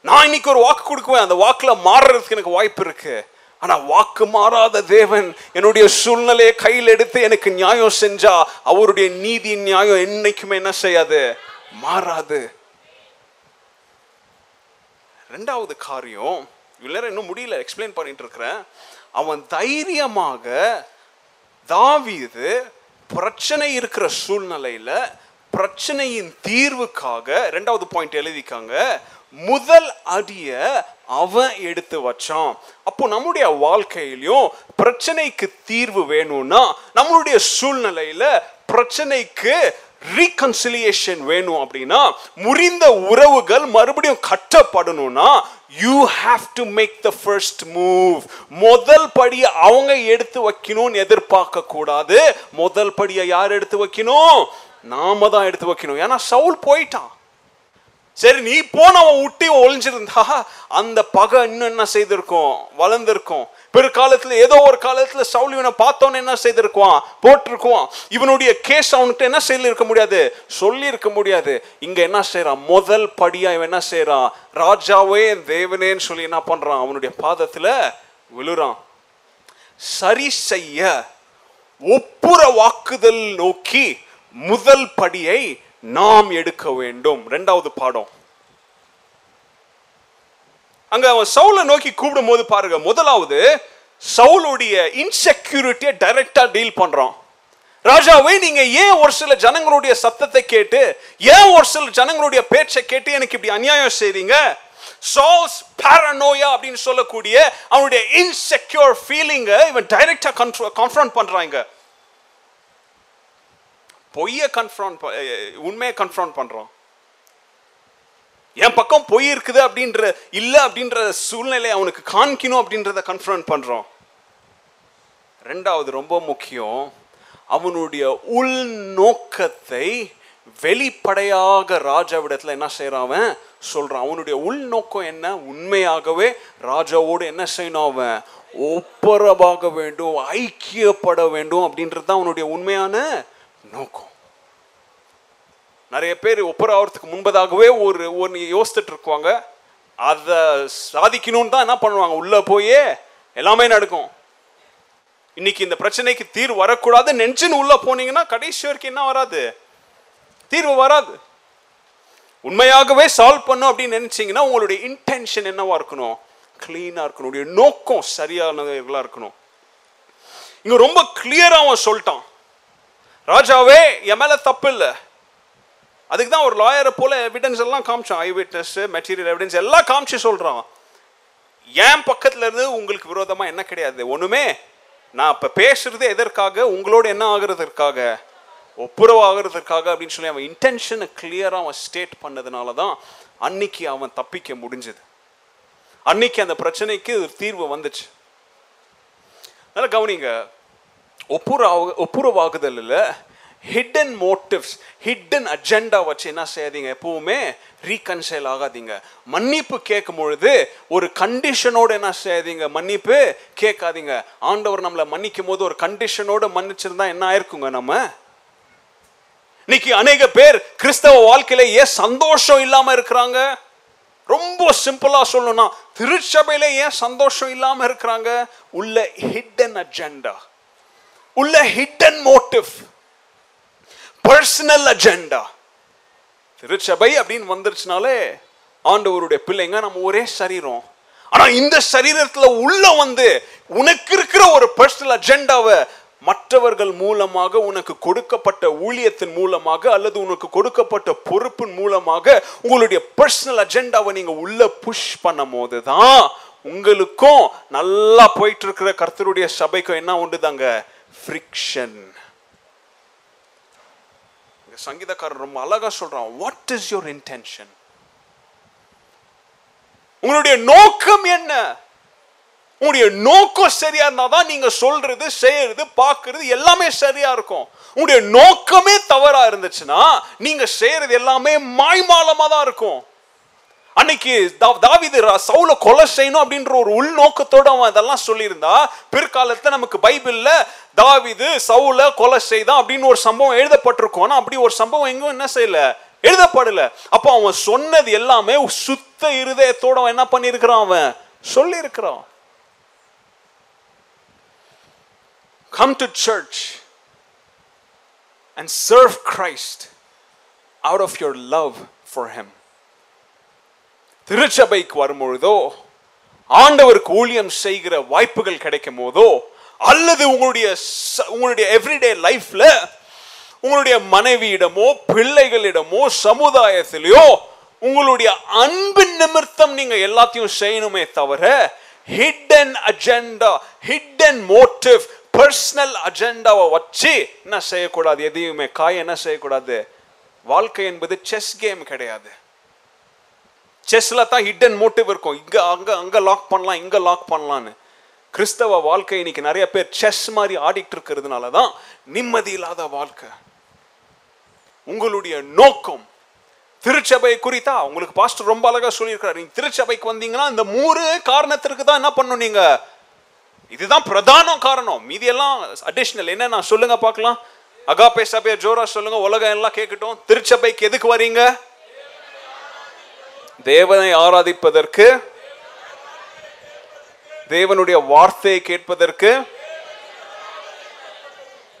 நான் இன்னைக்கு ஒரு வாக்கு கொடுக்குவேன் அந்த வாக்குல மாறுறதுக்கு எனக்கு வாய்ப்பு இருக்குது ஆனா வாக்கு மாறாத தேவன் என்னுடைய சூழ்நிலையை கையில் எடுத்து எனக்கு நியாயம் செஞ்சா அவருடைய நீதி நியாயம் என்னைக்குமே என்ன செய்யாது? மாறாது. ரெண்டாவது காரியம் இவ்வளோ நேரம் இன்னும் முடியல எக்ஸ்பிளைன் பண்ணிட்டு இருக்கிறேன் அவன் தைரியமாக தாவீது பிரச்சனை இருக்கிற சூழ்நிலையில பிரச்சனையின் தீர்வுக்காக ரெண்டாவது பாயிண்ட் எழுதிக்காங்க முதல் அடிய அவன் எடுத்து வச்சான். அப்போ நம்முடைய வாழ்க்கையிலையும் பிரச்சனைக்கு தீர்வு வேணும்னா நம்மளுடைய சூழ்நிலையில பிரச்சனைக்கு ரீகன்சிலியேஷன் வேணும் அப்படின்னா முறிந்த உறவுகள் மறுபடியும் கட்டப்படணும்னா you have to make the first move முதல் படி அவங்க எடுத்து வைக்கணும்னு எதிர்பார்க்க கூடாது. முதல் படியை யார் எடுத்து வைக்கணும்? நாம தான் எடுத்து வைக்கணும். ஏன்னா சவுல் போயிட்டான். சரி நீ போனவன் விட்டு ஒளிஞ்சிருந்தா அந்த பகை இன்னும் என்ன செய்திருக்கும்? வளர்ந்திருக்கும். பிற்காலத்தில் ஏதோ ஒரு காலத்தில் சவுல் இவனை பார்த்தோன்னு என்ன செய்திருக்குவான்? போட்டிருக்குவான். இவனுடைய கேஸ் அவனுக்கு என்ன செய்யிருக்க முடியாது? சொல்லியிருக்க முடியாது. இங்கே என்ன செய்கிறான் முதல் படியாக இவன் என்ன செய்யறான் ராஜாவே தேவனேன்னு சொல்லி என்ன பண்றான்? அவனுடைய பாதத்துல விழுறான். சரி செய்ய ஒப்புற வாக்குதல் நோக்கி முதல் படியை நாம் எடுக்க வேண்டும். ரெண்டாவது பாடம். அங்க அவன் சவுலை நோக்கி கூப்பிடும் போது பாருங்க முதலாவது சவுலுடைய இன்செக்யூரிட்டியை டைரக்டா டீல் பண்றான். ராஜாவே நீங்க ஏன் ஒரு சில ஜனங்களுடைய சத்தத்தை கேட்டு ஏன் ஒரு சில ஜனங்களுடைய பேச்சை கேட்டு எனக்கு இப்படி அநியாயம் செய்றீங்க? சால்ஸ் பேரனோயா அப்படின்னு சொல்லக்கூடிய அவனுடைய இன்செக்யூர் ஃபீலிங்கை இவன் டைரக்டா கன்ஃபரண்ட் பண்றாங்க பொய்யை கன்ஃபர்ம் உண்மையை கன்ஃபர்ம் பண்ணுறோம் என் பக்கம் பொய் இருக்குது அப்படின்ற இல்லை அப்படின்ற சூழ்நிலை அவனுக்கு காண்பிக்கணும் அப்படின்றத கன்ஃபர்ம் பண்ணுறோம் ரெண்டாவது ரொம்ப முக்கியம் அவனுடைய உள்நோக்கத்தை வெளிப்படையாக ராஜாவிடத்தில் என்ன செய்கிறான் அவன்? சொல்கிறான் அவனுடைய உள்நோக்கம் என்ன? உண்மையாகவே ராஜாவோடு என்ன செய்யணும் அவன்? ஒப்புரவாக வேண்டும் ஐக்கியப்பட வேண்டும் அப்படின்றது தான் அவனுடைய உண்மையான நோக்கம். நிறைய பேர் ஒப்புரவாகிறதுக்கு முன்பதாகவே ஒரு ஒன்று யோசித்துட்டு இருக்குவாங்க அதை சாதிக்கணும்னு தான் என்ன பண்ணுவாங்க? உள்ளே போயே எல்லாமே நடக்கும். இன்னைக்கு இந்த பிரச்சனைக்கு தீர்வு வரக்கூடாது. நெஞ்சுன்னு உள்ளே போனீங்கன்னா கடைசி வரைக்கும் என்ன வராது? தீர்வு வராது. உண்மையாகவே சால்வ் பண்ணும் அப்படின்னு நினச்சிங்கன்னா உங்களுடைய இன்டென்ஷன் என்னவா இருக்கணும்? கிளீனாக இருக்கணும். நோக்கம் சரியானவர்களா இருக்கணும். இங்கே ரொம்ப கிளியராக அவன் சொல்லிட்டான். ராஜாவே என் மேலே தப்பு இல்லை அதுக்கு தான் ஒரு லாயரை போல எவிடன்ஸ் எல்லாம் காமிச்சான். ஐ விட்னஸ் மெட்டீரியல் எவிடன்ஸ் எல்லாம் காமிச்சு சொல்கிறான் என் பக்கத்தில் இருந்து உங்களுக்கு விரோதமாக என்ன கிடையாது. ஒன்றுமே நான் இப்போ பேசுறது எதற்காக உங்களோட என்ன ஆகுறதற்காக ஒப்புரவு ஆகிறதுக்காக அப்படின்னு சொல்லி அவன் இன்டென்ஷனை கிளியராக அவன் ஸ்டேட் பண்ணதுனால தான் அன்னைக்கு அவன் தப்பிக்க முடிஞ்சது. அன்னைக்கு அந்த பிரச்சனைக்கு ஒரு தீர்வு வந்துச்சு. நல்லா கவனிங்க. ஒப்புரவு ஒப்புரவாகுதலில் ஹிட்டன் மோட்டிவ்ஸ் ஹிட்டன் அஜெண்டா வச்சு என்ன செய்யாதீங்க? எப்பவுமே ரீகன்சைல் ஆகாதீங்க. மன்னிப்பு கேட்கும் பொழுது ஒரு கண்டிஷனோடு என்ன செய்யாதீங்க? மன்னிப்பு கேட்காதீங்க. ஆண்டவர் நம்மளை மன்னிக்கும் போது ஒரு கண்டிஷனோடு மன்னிச்சிருந்தா என்ன ஆயிருக்குங்க நம்ம? இன்னைக்கு அநேக பேர் கிறிஸ்தவ வாழ்க்கையில ஏன் சந்தோஷம் இல்லாம இருக்கிறாங்க? ரொம்ப சிம்பிளா சொல்லணும்னா திருச்சபையில ஏன் சந்தோஷம் இல்லாம இருக்கிறாங்க? உள்ள ஹிட்டன் அஜெண்டா உள்ள ஹிடன் மோட்டிவ் பர்சனல் அஜெண்டா திருச்சபை அப்படின்னு வந்துருச்சுனாலே ஆண்டவருடைய பிள்ளைங்க நம்ம ஒரே சரீரம். ஆனா இந்த சரீரத்துல உள்ள வந்து உனக்கு இருக்கிற ஒரு பர்சனல் அஜெண்டாவை மற்றவர்கள் மூலமாக உனக்கு கொடுக்கப்பட்ட ஊழியத்தின் மூலமாக அல்லது உனக்கு கொடுக்கப்பட்ட பொறுப்பின் மூலமாக உங்களுடைய பர்சனல் அஜெண்டாவை நீங்க உள்ள புஷ் பண்ணும் போது தான் உங்களுக்கும் நல்லா போயிட்டு இருக்கிற கர்த்தருடைய சபைக்கும் என்ன உண்டுதாங்க? ஃப்ரிக்ஷன் சங்கீதக்காரர் ரொம்ப அழகா சொல்றான் வாட் இஸ் யோர் இன்டென்ஷன் உங்களுடைய நோக்கம் என்ன? உங்களுடைய நோக்கம் சரியா இருந்தா தான் நீங்க சொல்றது செய்யறது பார்க்கறது எல்லாமே சரியா இருக்கும். உங்களுடைய நோக்கமே தவறா இருந்துச்சுன்னா நீங்க செய்யறது எல்லாமே மாய்மாலமா தான் இருக்கும். அன்னைக்கு தா- ரா- சவுல கொலை செய்யணும் அப்படின்ற ஒரு உள்நோக்கத்தோட அவன் அதெல்லாம் சொல்லியிருந்தா பிற்காலத்தில் நமக்கு பைபிளில் தாவிது சவுல கொலை செய்தான் அப்படின்னு ஒரு சம்பவம் எழுதப்பட்டிருக்கும். ஆனால் அப்படி ஒரு சம்பவம் எங்கும் என்ன செய்யல? எழுதப்படல. அப்போ அவன் சொன்னது எல்லாமே சுத்த இருதயத்தோட அவன் என்ன பண்ணியிருக்கிறான் அவன்? சொல்லியிருக்கிறான். Come to church and serve Christ out of your love for him திருச்சபைக்கு வரும்பொழுதோ ஆண்டவருக்கு ஊழியம் செய்கிற வாய்ப்புகள் கிடைக்கும் போதோ அல்லது உங்களுடைய ச- உங்களுடைய எவ்ரிடே லைஃப்ல உங்களுடைய மனைவியிடமோ பிள்ளைகளிடமோ சமுதாயத்திலேயோ உங்களுடைய அன்பின் நிமித்தம் நீங்க எல்லாத்தையும் செய்யணுமே தவிர hidden agenda hidden motive personal அஜெண்டாவை வச்சு என்ன செய்யக்கூடாது? எதையுமே காய் என்ன செய்யக்கூடாது? வாழ்க்கை என்பது செஸ் கேம் கிடையாது. செஸ்ல தான் ஹிடன் மோட்டிவ் இருக்கும். இங்கே அங்கே அங்கே லாக் பண்ணலாம் இங்கே லாக் பண்ணலான்னு கிறிஸ்தவ வாழ்க்கை இன்னைக்கு நிறைய பேர் செஸ் மாதிரி ஆடிட்டு இருக்கிறதுனால தான் நிம்மதி இல்லாத வாழ்க்கை. உங்களுடைய நோக்கம். திருச்சபை குறித்தா உங்களுக்கு பாஸ்டர் ரொம்ப அழகா சொல்லியிருக்கிறார். நீங்க திருச்சபைக்கு வந்தீங்கன்னா இந்த மூணு காரணத்திற்கு தான் என்ன பண்ணும் நீங்க? இதுதான் பிரதான காரணம். மீதி எல்லாம் அடிஷனல் என்ன நான் சொல்லுங்க பார்க்கலாம். அகாபே சபையை ஜோரா சொல்லுங்க. உலகம் எல்லாம் கேட்கட்டும். திருச்சபைக்கு எதுக்கு வரீங்க? தேவனை ஆராதிப்பதற்கு தேவனுடைய வார்த்தையை கேட்பதற்கு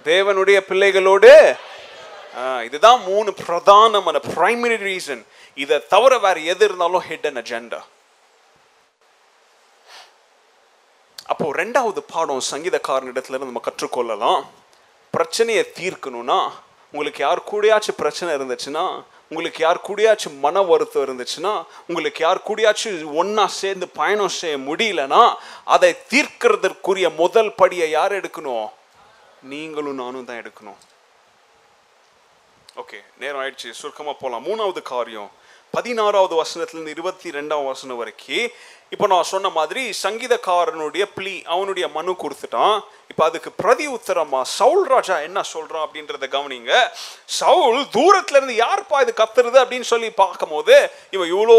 தேவனுடைய பிள்ளைகளோடு இதுதான் மூணு பிரதானமான பிரைமரி ரீசன் இதை தவிர வேற எது இருந்தாலும் ஹிடன் அஜெண்டா அப்போ ரெண்டாவது பாடம் சங்கீதக்காரனிடத்துல இருந்து நம்ம கற்றுக்கொள்ளலாம். பிரச்சனையை தீர்க்கணும்னா உங்களுக்கு யார் கூடயாச்சும் பிரச்சனை இருந்துச்சுன்னா உங்களுக்கு யார் கூடயாச்சும் மன வருத்தம் இருந்துச்சுன்னா உங்களுக்கு யார் கூடயாச்சும் ஒன்றா சேர்ந்து பயணம் செய்ய முடியலன்னா அதை தீர்க்கிறதற்குரிய முதல் படியை யார் எடுக்கணும்? நீங்களும் நானும் தான் எடுக்கணும். ஓகே நேரம் ஆயிடுச்சு. சுருக்கமாக போகலாம் மூணாவது காரியம். பதினாறாவது வசனத்திலிருந்து இருபத்தி ரெண்டாம் வசனம் வரைக்கும் இப்போ நான் சொன்ன மாதிரி சங்கீதக்காரனுடைய பிளி அவனுடைய மனு கொடுத்துட்டான். இப்போ அதுக்கு பிரதி உத்தரமா சவுல் ராஜா என்ன சொல்கிறான் அப்படின்றத கவனிங்க. சவுல் தூரத்துல இருந்து யார்ப்பா இது கத்துறது அப்படின்னு சொல்லி பார்க்கும்போது இவன் இவ்வளோ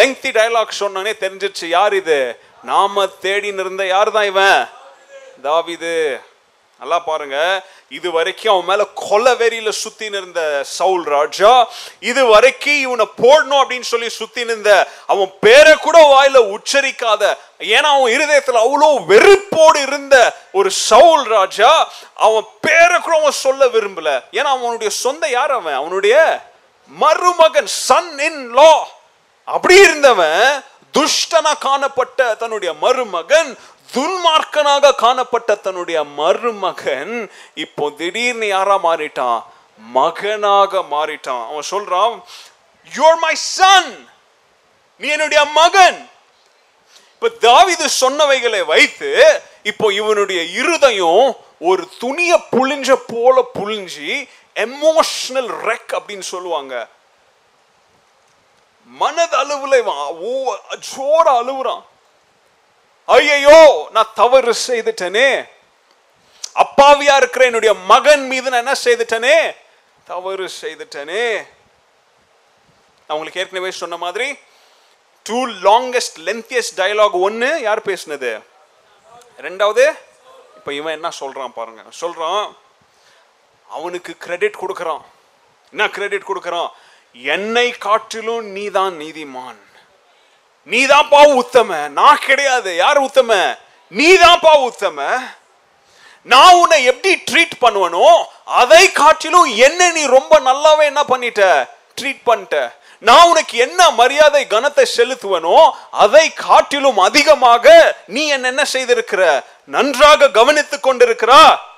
லெங்தி டைலாக் சொன்னானே தெரிஞ்சிருச்சு. யார் இது? நாம தேடின்னு இருந்த யார் தான் இவன்? தாவிது. நல்லா பாருங்க. இது வரைக்கும் அவன் மேல கொலை வெறியில சுத்தின்னு இருந்த சவுல் ராஜா இது வரைக்கும் இவனை போடணும் அப்படின்னு சொல்லி சுத்தின்னு இருந்த அவன் பேரை கூட வாயில உச்சரிக்காத ஏன்னா அவன் இருதயத்துல அவ்வளோ வெறுப்போடு இருந்த ஒரு சவுல் ராஜா அவன் பேரை கூட அவன் சொல்ல விரும்பல. ஏன்னா அவனுடைய சொந்த யார் அவன்? அவனுடைய மருமகன் சன் இன் லா அப்படி இருந்தவன் துஷ்டனா காணப்பட்ட தன்னுடைய மருமகன் துன்மார்க்கனாக காணப்பட்ட தன்னுடைய மருமகன் இப்போ திடீர்னு யாரா மாறிட்டான்? மகனாக மாறிட்டான். அவன் சொல்றான் யூஆர் மை சன் நீ என்னுடைய மகன். இப்ப தாவிது சொன்னவைகளை வைத்து இப்போ இவனுடைய இருதயம் ஒரு துணிய புழிஞ்ச போல புழிஞ்சி எமோஷனல் ரெக் அப்படின்னு சொல்லுவாங்க. மனது அளவுல இவன் ஓ ஜோர அழுவுறான். ஐயையோ நான் தவறு செய்துட்டனே. அப்பாவியா இருக்கிற என்னுடைய மகன் மீது நான் என்ன செய்துட்டேனே. தவறு செய்துட்டனே. நான் உங்களுக்கு ஏற்கனவே சொன்ன மாதிரி டூ லாங்கஸ்ட் லென்த்தியஸ்ட் டயலாக் ஒன்று யார் பேசினது? ரெண்டாவது இப்போ இவன் என்ன சொல்கிறான் பாருங்க. சொல்கிறான் அவனுக்கு கிரெடிட் கொடுக்குறான். என்ன கிரெடிட் கொடுக்குறான்? என்னை காட்டிலும் நீதான் நீதிமான். நீதான்ப்பா உத்தம. நான் கிடையாது. யார் உத்தம? நீதான்ப்பா உத்தம. நான் உன்னை எப்படி ட்ரீட் பண்ணுவனோ அதை காட்டிலும் என்ன நீ ரொம்ப நல்லாவே என்ன பண்ணிட்ட? ட்ரீட் பண்ணிட்ட. நான் உனக்கு என்ன மரியாதை கனத்தை செலுத்துவனோ அதை காட்டிலும் அதிகமாக நீ என்ன என்ன செய்திருக்கிற? நன்றாக கவனித்துக் கொண்டிருக்கிறா?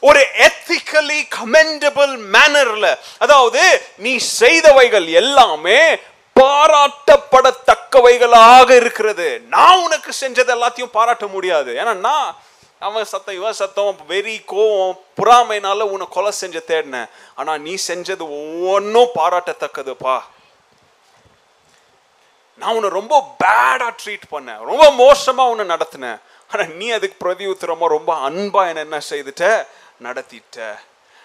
ஒரு எத்திக்கலி கமெண்டபிள் மேனர்ல அதாவது நீ செய்தவைகள் எல்லாமே பாராட்டப்படத்தக்கவைகளாக இருக்கிறது. நான் உனக்கு செஞ்சது எல்லாத்தையும் பாராட்ட முடியாது. ஏன்னா நான் அவன் சத்தம் இவன் சத்தம் வெறி கோவம் புறாமைனால உன்னை கொலை செஞ்ச தேடினேன். ஆனா நீ செஞ்சது ஒவ்வொன்றும் பாராட்டத்தக்கதுப்பா. நான் உன்னை ரொம்ப பேடா ட்ரீட் பண்ணேன். ரொம்ப மோசமா உன்னை நடத்தினேன். ஆனா நீ அதுக்கு பிரதி உத்தரமா ரொம்ப அன்பா என்ன என்ன செய்துட்ட? நடத்திட்ட.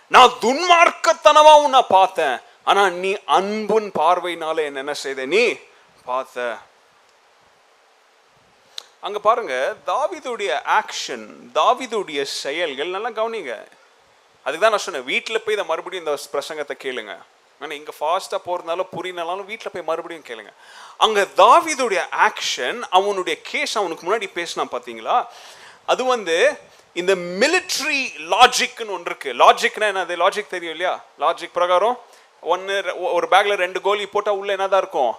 நான் துன்மார்க்கத்தனமா உன்னை பார்த்தேன். ஆனா நீ அன்புன் பார்வையினால என்ன என்ன செய்த? நீ பார்த்த. அங்க பாருங்க தாவிதுடைய ஆக்ஷன் தாவிதுடைய செயல்கள் நல்லா கவனிங்க. அதுக்கு தான் நான் சொன்னேன் வீட்டில் போய் இதை மறுபடியும் இந்த பிரசங்கத்தை கேளுங்க. ஆனால் இங்கே ஃபாஸ்ட்டாக போகிறதுனால புரியனாலும் வீட்டில் போய் மறுபடியும் கேளுங்க. அங்கே தாவிதுடைய ஆக்ஷன் அவனுடைய கேஸ் அவனுக்கு முன்னாடி பேசினா பார்த்தீங்களா அது வந்து இந்த மிலிட்ரி லாஜிக்னு ஒன்று இருக்குது லாஜிக்னா என்ன அது லாஜிக் தெரியும் இல்லையா? லாஜிக் பிரகாரம் ஒன்று ஒரு பேக்கில் ரெண்டு கோலி போட்டால் உள்ள என்னதான் இருக்கும்?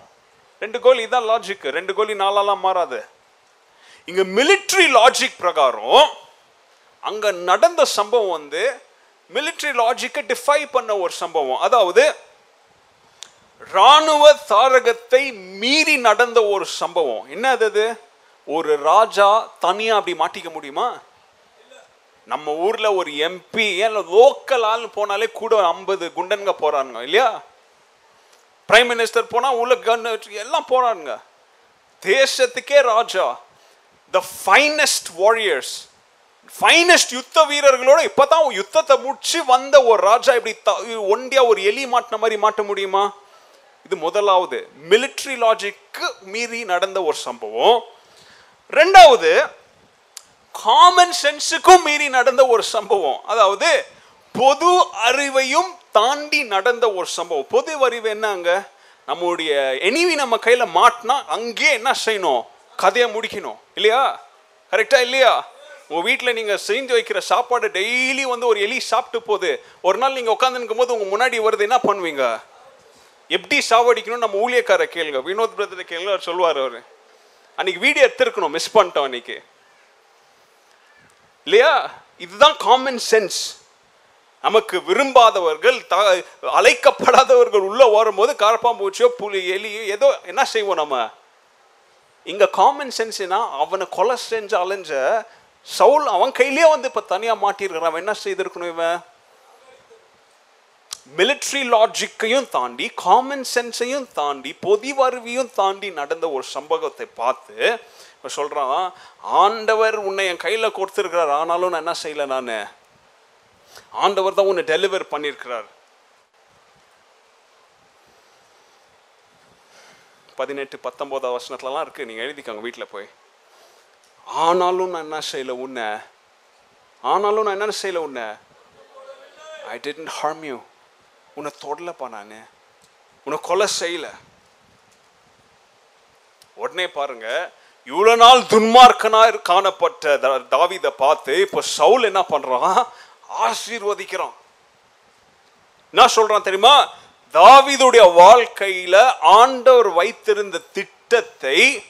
ரெண்டு கோலி இதான் லாஜிக் ரெண்டு கோலி நாளாலாம் மாறாது. இங்கே மிலிட்ரி லாஜிக் பிரகாரம் அங்கே நடந்த சம்பவம் வந்து மிலிட்ரி லாஜிக்கை டிஃபை பண்ண ஒரு சம்பவம். அதாவது ராணுவ தாரகத்தை மீறி நடந்த ஒரு சம்பவம். என்ன அது ஒரு ராஜா தனியாக அப்படி மாட்டிக்க முடியுமா? நம்ம ஊரில் ஒரு எம்பி ஏன் லோக்கல் ஆள்னு போனாலே கூட ஐம்பது குண்டன்க போகிறானுங்க இல்லையா? பிரைம் மினிஸ்டர் போனால் உள்ள கன் எல்லாம் போகிறாருங்க தேசத்துக்கே ராஜா. த ஃபைனஸ்ட் வாரியர்ஸ் ஃபைனஸ்ட் யுத்த வீரர்களோட இப்போ தான் யுத்தத்தை முடிச்சு வந்த ஒரு ராஜா இப்படி த- ஒண்டியா ஒரு எலி மாட்டின மாதிரி மாட்ட முடியுமா? இது முதலாவது. மிலிட்ரி லாஜிக்கு மீறி நடந்த ஒரு சம்பவம். ரெண்டாவது காமன் சென்ஸுக்கும் மீறி நடந்த ஒரு சம்பவம். அதாவது பொது அறிவையும் தாண்டி நடந்த ஒரு சம்பவம். பொது அறிவு என்னங்க நம்முடைய எனிவி நம்ம கையில் மாட்டினா அங்கேயே என்ன செய்யணும்? கதையை முடிக்கணும். இல்லையா? கரெக்டா இல்லையா? உங்கள் வீட்டில் நீங்கள் செஞ்சு வைக்கிற சாப்பாடு டெய்லி வந்து ஒரு எலி சாப்பிட்டு போகுது. ஒரு நாள் நீங்கள் உட்காந்துருக்கும் போது உங்கள் முன்னாடி வருது என்ன பண்ணுவீங்க? எப்படி சாவடிக்கணும் நம்ம ஊழியக்கார கேளுங்க. வினோத் பிரதர் கேளுங்க அவர் சொல்லுவார் அவர். அன்னைக்கு வீடியோ எடுத்துருக்கணும் மிஸ் பண்ணிட்டோம் அன்னைக்கு. இல்லையா? இதுதான் காமன் சென்ஸ் நமக்கு விரும்பாதவர்கள் த- அழைக்கப்படாதவர்கள் உள்ளே வரும்போது கரப்பாம்பூச்சியோ புலி எலியோ ஏதோ என்ன செய்வோம் நம்ம? இங்கே காமன் சென்ஸ்னா அவனை கொலை செஞ்சு அலைஞ்ச சவுல் அவன் கையிலேயே வந்து இப்போ தனியாக மாட்டியிருக்கிறான். அவன் என்ன செய்திருக்கணும் இவன்? மிலிட்ரி லாஜிக்கையும் தாண்டி காமன் சென்ஸையும் தாண்டி பொதிவருவியும் தாண்டி நடந்த ஒரு சம்பவத்தை பார்த்து இப்போ சொல்கிறான் ஆண்டவர் உன்னை என் கையில் கொடுத்துருக்கிறார் ஆனாலும் நான் என்ன செய்யலை நான்? ஆண்டவர் தான் உன்னை டெலிவர் பண்ணியிருக்கிறார். பதினெட்டு பத்தொன்பதாம் வசனத்துலலாம் இருக்குது நீங்கள் எழுதிக்கோங்க வீட்டில் போய். ஆனாலும் நான் என்ன செய்யல உன்னை? ஆனாலும் நான் என்ன செய்யலை உன்னை? ஐ டென்ட் ஹார்ம் யூ உன்னை தொடலப்பா நான். உன்னை கொலை செய்யலை. உடனே பாருங்கள் இவ்வளவு நாள் துன்மார்க்கனா காணப்பட்ட தா- பார்த்து இப்போ சவுல் என்ன பண்றான்? ஆசீர்வதிக்கிறான். என்ன சொல்றான் தெரியுமா? தாவிதுடைய வாழ்க்கையில ஆண்டவர் வைத்திருந்த திட்டத்தை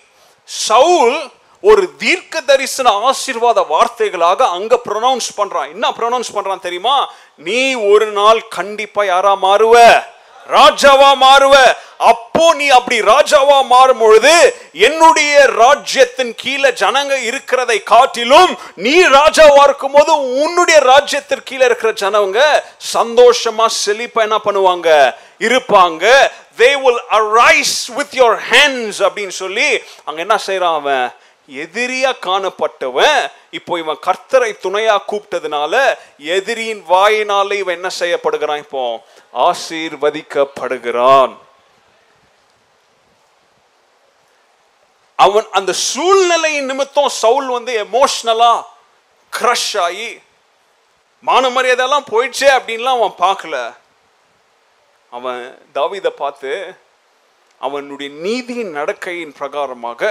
சவுல் ஒரு தீர்க்க தரிசன ஆசீர்வாத வார்த்தைகளாக அங்க ப்ரொனவுன்ஸ் பண்றான். என்ன ப்ரொனவுன்ஸ் பண்றான் தெரியுமா? நீ ஒரு நாள் கண்டிப்பா யாரா மாறுவ? ராஜாவா மாறுவ. அப்போ நீ அப்படி ராஜாவா மாறும் பொழுது என்னுடைய ராஜ்யத்தின் கீழே ஜனங்க இருக்கிறதை காட்டிலும் நீ ராஜாவா இருக்கும் போது உன்னுடைய ராஜ்யத்திற்கு கீழே இருக்கிற ஜனவங்க சந்தோஷமா செழிப்பா என்ன பண்ணுவாங்க? இருப்பாங்க. They will arise with your hands அப்படின்னு சொல்லி அங்க என்ன செய்யறான் அவன்? எதிரியா காணப்பட்டவன். இப்போ இவன் கர்த்தரை துணையா கூப்பிட்டதுனால எதிரியின் வாயினால இவன் என்ன செய்யப்படுகிறான் இப்போ? ஆசீர்வதிக்கப்படுகிறான். அவன் அந்த சூழ்நிலையின் நிமித்தம் சவுல் வந்து எமோஷனலா க்ரஷ் ஆகி மான மரியாதையெல்லாம் போயிடுச்சே அப்படின்லாம் அவன் பார்க்கல. அவன் தாவிதை பார்த்து அவனுடைய நீதியின் நடக்கையின் பிரகாரமாக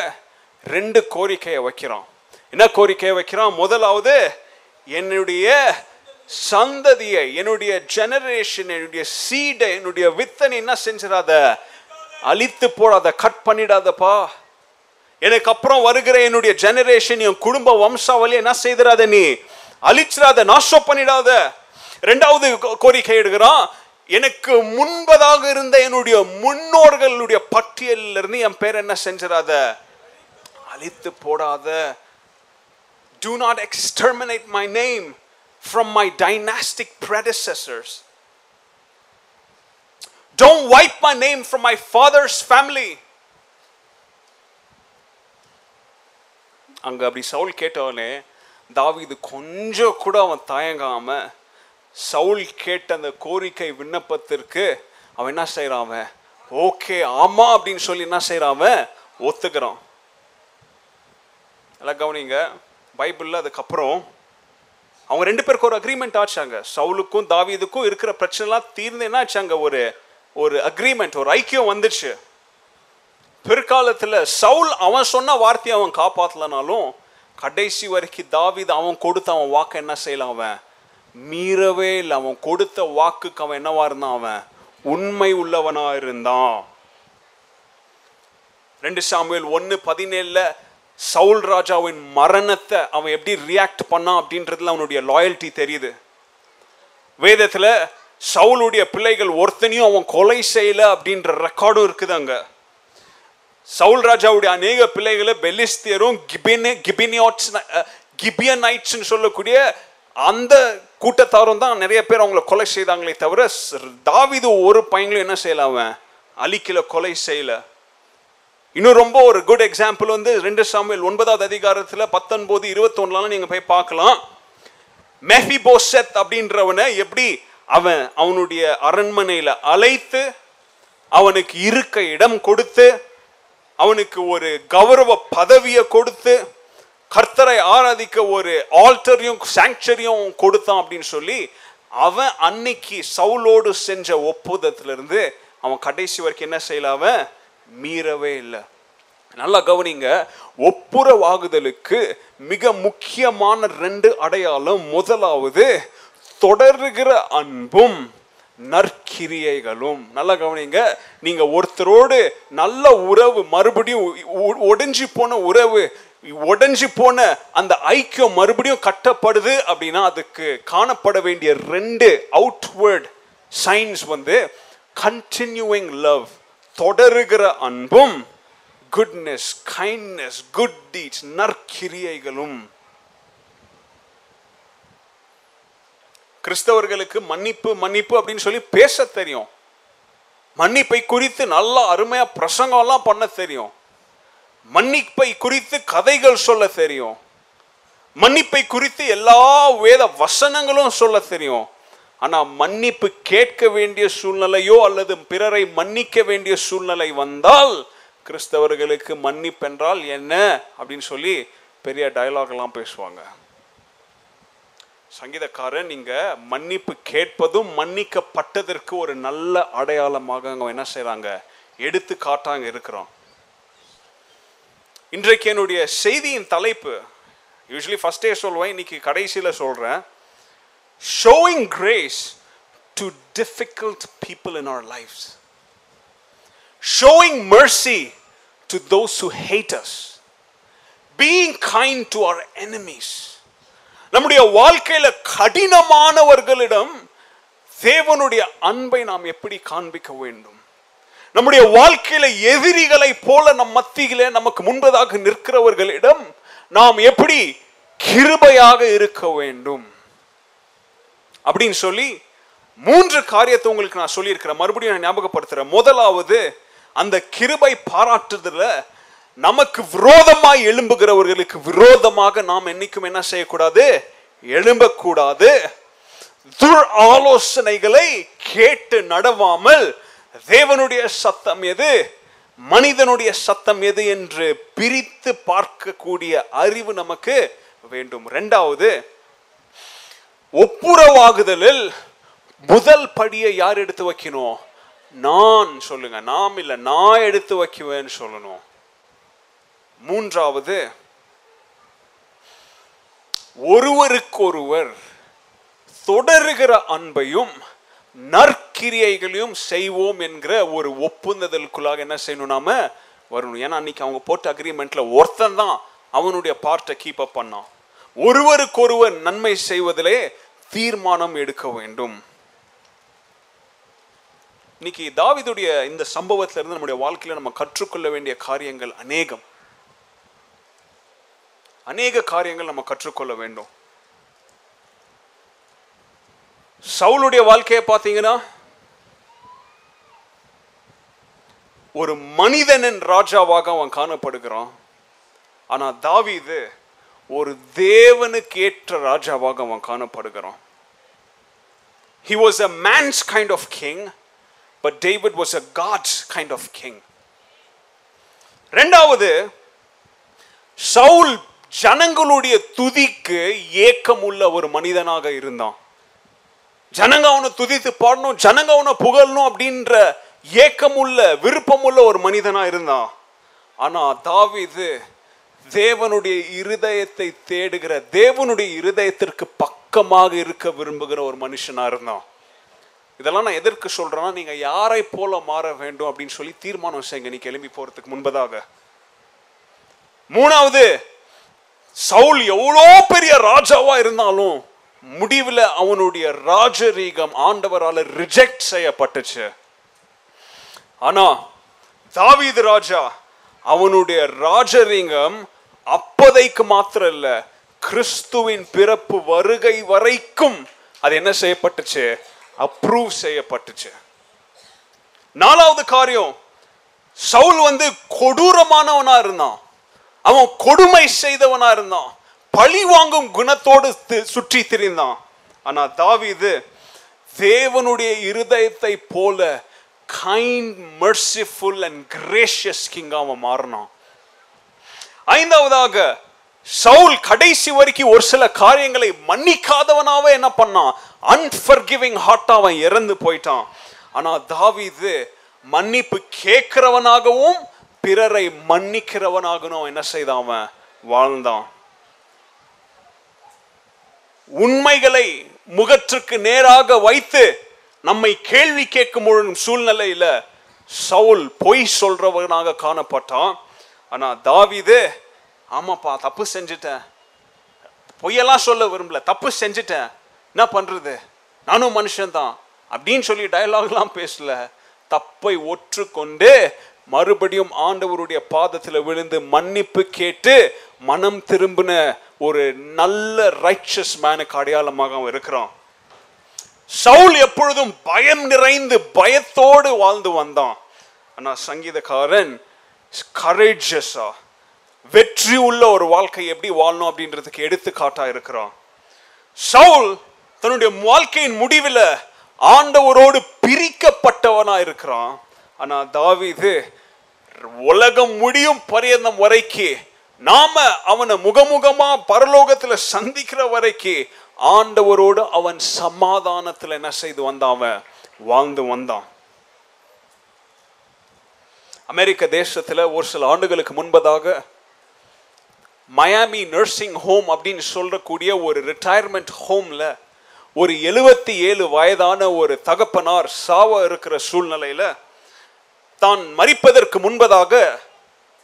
ரெண்டு கோரிக்கையை வைக்கிறான். என்ன கோரிக்கையை வைக்கிறான் முதலாவது என்னுடைய சந்ததியை என்னுடைய ஜெனரேஷன் என்னுடைய சீடை என்னுடைய வித்தனை என்ன செஞ்சிடாத? அழித்து போடாத கட் பண்ணிடாதப்பா. எனக்கு அப்புறம் வருகிற என்னுடைய ஜெனரேஷன் என் குடும்ப வம்சாவளி என்ன செய்திடாத நீ? அழிச்சிடாத நாசம் பண்ணிடாத. ரெண்டாவது கோ- கோரிக்கை எடுக்கிறான் எனக்கு முன்பதாக இருந்த என்னுடைய முன்னோர்களுடைய பட்டியலில் இருந்து என் பேர் என்ன செஞ்சிடாத? அழித்து போடாத. Do not exterminate my name from my dynastic predecessors. Don't wipe my name from my father's family. அங்க அப்படி சவுல் கேட்டவனே தாவீது கொஞ்சம் கூட அவன் தயங்காம சவுல் கேட்ட அந்த கோரிக்கை விண்ணப்பத்திற்கு அவன் என்ன செய்றான் அவன்? ஓகே ஆமா அப்படின்னு சொல்லி என்ன செய்றான் அவன்? ஒத்துக்கிறான். எல்லாம் கவனிங்க. பைபிளில் அதுக்கப்புறம் அவங்க ரெண்டு பேருக்கு ஒரு அக்ரிமெண்ட் ஆச்சாங்க. சவுலுக்கும் தாவீதுக்கும் இருக்கிற பிரச்சனைலாம் தீர்ந்து என்ன ஆச்சாங்க? ஒரு ஒரு அக்ரிமெண்ட் ஒரு ஐக்கியம் வந்துச்சு. பிற்காலத்தில் சவுல் அவன் சொன்ன வார்த்தையை அவன் காப்பாத்தலனாலும் கடைசி வரைக்கும் தாவீது அவன் கொடுத்த அவன் வாக்கு என்ன செய்யலாம் அவன்? மீறவே இல்லை. அவன் கொடுத்த வாக்குக்கு அவன் என்னவா இருந்தான் அவன்? உண்மை உள்ளவனா இருந்தான். ரெண்டு சாமியல் ஒன்று பதினேழுல சவுல் ராஜாவின் மரணத்தை அவன் எப்படி ரியாக்ட் பண்ணான் அப்படின்றதுல அவனுடைய லாயல்ட்டி தெரியுது. வேதத்தில் சவுலுடைய பிள்ளைகள் ஒருத்தனையும் அவன் கொலை செய்யல அப்படின்ற ரெக்கார்டும் இருக்குது அங்கே. சவுல் ராஜாவுடைய அநேக பிள்ளைகளை பெலிஸ்தியரும் கிபினே கிபினியாட்ஸ் கிபியனைட்ஸ்ன்னு சொல்லக்கூடிய அந்த கூட்டத்தாரும் தான் நிறைய பேர் அவங்கள கொலை செய்தாங்களே தவிர தாவிது ஒரு பையங்களும் என்ன செய்யல அவன்? அழிக்கல கொலை செய்யல. இன்னும் ரொம்ப ஒரு குட் எக்ஸாம்பிள் வந்து ரெண்டு சாமியல் ஒன்பதாவது அதிகாரத்தில் பத்தொன்பது இருபத்தொன்னுலாம் நீங்கள் போய் பார்க்கலாம். மெஃபிபோசெத் அப்படின்றவனை எப்படி அவன் அவனுடைய அரண்மனையில் அழைத்து அவனுக்கு இருக்க இடம் கொடுத்து அவனுக்கு ஒரு கௌரவ பதவியை கொடுத்து கர்த்தரை ஆராதிக்க ஒரு ஆல்டரையும் சாங்க்சரியும் கொடுத்தான் அப்படின்னு சொல்லி அவன் அன்னைக்கு சவுலோடு செஞ்ச ஒப்புதத்திலிருந்து அவன் கடைசி வரைக்கும் என்ன செய்யல அவன் மீறவே இல்லை. நல்லா கவனிங்க. ஒப்புரவாகுதலுக்கு மிக முக்கியமான ரெண்டு அடையாளம் முதலாவது தொடருகிற அன்பும் நற்கிரியைகளும். நல்லா கவனிங்க. நீங்க ஒருத்தரோடு நல்ல உறவு மறுபடியும் ஒ- ஒடிஞ்சு போன உறவு உடைஞ்சு போன அந்த ஐக்கியம் மறுபடியும் கட்டப்படுது அப்படின்னா அதுக்கு காணப்பட வேண்டிய ரெண்டு அவுட்வேர்ட் சைன்ஸ் வந்து கண்டினியூவிங் லவ் தொடருகிற அன்பும் குட்னஸ் கைண்ட்னஸ் குட் டீட்ஸ் நற்கிரியைகளும். கிறிஸ்தவர்களுக்கு மன்னிப்பு மன்னிப்பு அப்படின்னு சொல்லி பேச தெரியும். மன்னிப்பை குறித்து நல்லா அருமையா பிரசங்கம்லாம் பண்ண தெரியும். மன்னிப்பை குறித்து கதைகள் சொல்ல தெரியும். மன்னிப்பை குறித்து எல்லா வேத வசனங்களும் சொல்ல தெரியும். ஆனால் மன்னிப்பு கேட்க வேண்டிய சூழ்நிலையோ அல்லது பிறரை மன்னிக்க வேண்டிய சூழ்நிலை வந்தால் கிறிஸ்தவர்களுக்கு மன்னிப்பு என்றால் என்ன அப்படின்னு சொல்லி பெரிய டயலாக் எல்லாம் பேசுவாங்க. சங்கீதக்காரன் நீங்கள் மன்னிப்பு கேட்பதும் மன்னிக்கப்பட்டதற்கு ஒரு நல்ல அடையாளமாக அவங்க என்ன செய்கிறாங்க எடுத்து காட்டாங்க இருக்கிறோம். இன்றைக்கு என்னுடைய செய்தியின் தலைப்பு யூஸ்வலி ஃபஸ்ட்டே சொல்லுவேன் இன்னைக்கு கடைசியில் சொல்கிறேன் showing grace to difficult people in our lives showing mercy to those who hate us. Being kind to our enemies. நம்முடைய வாழ்க்கையில கடினமானவர்களிடம் தேவனுடைய அன்பை நாம் எப்படி காண்பிக்க வேண்டும்? நம்முடைய வாழ்க்கையில எதிரிகளை போல நம் மத்தியிலே நமக்கு முன்பதாக நிற்கிறவர்களிடம் நாம் எப்படி கிருபையாக இருக்க வேண்டும்? அப்படின்னு சொல்லி மூன்று காரியத்தை உங்களுக்கு நான் சொல்லியிருக்கிறேன். மறுபடியும் நான் ஞாபகப்படுத்துகிறேன் முதலாவது அந்த கிருபை பாராட்டுதல நமக்கு விரோதமாய் எழும்புகிறவர்களுக்கு விரோதமாக நாம் என்னைக்கும் என்ன செய்யக்கூடாது? எழும்பக்கூடாது. துர் ஆலோசனைகளை கேட்டு நடவாமல் தேவனுடைய சத்தம் எது? மனிதனுடைய சத்தம் எது என்று பிரித்து பார்க்கக்கூடிய அறிவு நமக்கு வேண்டும். ரெண்டாவது ஒப்புரவாகுதலில் முதல் படியை யார் எடுத்து வைக்கணும்? நான் சொல்லுங்க. நாம் இல்லை நான் எடுத்து வைக்குவேன்னு சொல்லணும். மூன்றாவது ஒருவருக்கொருவர் தொடருகிற அன்பையும் நற்கிரியைகளையும் செய்வோம் என்கிற ஒரு ஒப்புந்ததலுக்குள்ளாக என்ன செய்யணும் நாம வரணும். ஏன்னா அன்னைக்கு அவங்க போட்ட அக்ரிமெண்ட்ல ஒருத்தன் தான் அவனுடைய பார்ட்டை கீப் அப் பண்ணான். ஒருவருக்கொருவர் நன்மை செய்வதிலே தீர்மானம் எடுக்க வேண்டும். இன்னைக்கு தாவிதுடைய இந்த சம்பவத்திலிருந்து நம்முடைய வாழ்க்கையில நம்ம கற்றுக்கொள்ள வேண்டிய காரியங்கள் அநேகம். அநேக காரியங்கள் நம்ம கற்றுக்கொள்ள வேண்டும். சவுளுடைய வாழ்க்கையை பார்த்தீங்கன்னா ஒரு மனிதனின் ராஜாவாக அவன் காணப்படுகிறான். ஆனா தாவிது ஒரு தேவனுக்கு ஏற்ற ராஜாவாக அவன் காணப்படுகிறான். He was a man's kind of king but David was a God's kind of king ரெண்டாவது சவுல் ஜனங்களுடைய துதிக்கு ஏக்கமுள்ள ஒரு மனிதனாக இருந்தான். ஜனங்க அவனை துதித்து பாடணும் ஜனங்க அவனை புகழணும் அப்படின்ற ஏக்கமுள்ள விருப்பமுள்ள ஒரு மனிதனா இருந்தான். ஆனா தாவிது தேவனுடைய இருதயத்தை தேடுகிற தேவனுடைய இருதயத்திற்கு பக்கமாக இருக்க விரும்புகிற ஒரு மனுஷனா இருந்தான் இதெல்லாம் நான் எதற்கு சொல்றேன்னா நீங்க யாரை போல மாற வேண்டும் அப்படின்னு சொல்லி தீர்மானம் செய்யுங்க நீ கிளம்பி போறதுக்கு முன்பதாக. மூணாவது சவுல் எவ்வளோ பெரிய ராஜாவா இருந்தாலும் முடிவில் அவனுடைய ராஜரீகம் ஆண்டவரால ரிஜெக்ட் செய்யப்பட்டுச்சு. ஆனா தாவீது ராஜா அவனுடைய ராஜரீகம் அப்போதைக்கு மாத்திரம் இல்ல கிறிஸ்துவின் பிறப்பு வருகை வரைக்கும் அது என்ன செய்யப்பட்டுச்சு? அப்ரூவ் செய்யப்பட்டுச்சு. நாலாவது காரியம் சவுல் வந்து கொடூரமானவனா இருந்தான். அவன் கொடுமை செய்தவனா இருந்தான். பழி வாங்கும் குணத்தோடு தி- சுற்றி திரிந்தான். ஆனா தாவிது தேவனுடைய இருதயத்தை போல kind merciful and gracious king அவன் மாறினான். ஐந்தாவதாக சவுல் கடைசி வரைக்கும் ஒரு சில காரியங்களை மன்னிக்காதவனாவே என்ன பண்ணான்? அன்ஃபர்கிவிங் ஹார்ட் அவன் இறந்து போயிட்டான். ஆனா தாவீது மன்னிப்பு கேட்கிறவனாகவும் பிறரை மன்னிக்கிறவனாகவும் என்ன செய்தான் அவன்? வாழ்ந்தான். உண்மைகளை முகற்றுக்கு நேராக வைத்து நம்மை கேள்வி கேட்கும் முழு சூழ்நிலையில சவுல் பொய் சொல்றவனாக காணப்பட்டான். ஆனால் தாவிது ஆமாப்பா தப்பு செஞ்சுட்டேன். பொய்யெல்லாம் சொல்ல விரும்பல தப்பு செஞ்சுட்டேன். என்ன பண்ணுறது நானும் மனுஷன்தான். அப்படின்னு சொல்லி டயலாக்லாம் பேசல. தப்பை ஒற்றுக்கொண்டு மறுபடியும் ஆண்டவருடைய பாதத்தில் விழுந்து மன்னிப்பு கேட்டு மனம் திரும்பின ஒரு நல்ல ரைச்சஸ் மேனுக்கு அடையாளமாக அவன் இருக்கிறான். சவுல் எப்பொழுதும் பயம் நிறைந்து பயத்தோடு வாழ்ந்து வந்தான். ஆனால் சங்கீதக்காரன் கரேஜஸா வெற்றி உள்ள ஒரு வாழ்க்கை எப்படி வாழணும் அப்படின்றதுக்கு எடுத்துக்காட்டா இருக்கிறான். சவுல் தன்னுடைய வாழ்க்கையின் முடிவில் ஆண்டவரோடு பிரிக்கப்பட்டவனா இருக்கிறான். ஆனா தாவீது உலகம் முடியும் பரியந்தம் வரைக்கு நாம அவனை முகமுகமா பரலோகத்துல சந்திக்கிற வரைக்கு ஆண்டவரோடு அவன் சமாதானத்துல என்ன செய்து வந்தான் அவன்? வாழ்ந்து வந்தான். அமெரிக்க தேசத்தில் ஒரு சில ஆண்டுகளுக்கு முன்பதாக மயாமி நர்சிங் ஹோம் அப்படின்னு சொல்லக்கூடிய ஒரு ரிட்டையர்மெண்ட் ஹோமில் ஒரு எழுபத்தி ஏழு வயதான ஒரு தகப்பனார் சாவ இருக்கிற சூழ்நிலையில் தான் மறிப்பதற்கு முன்பதாக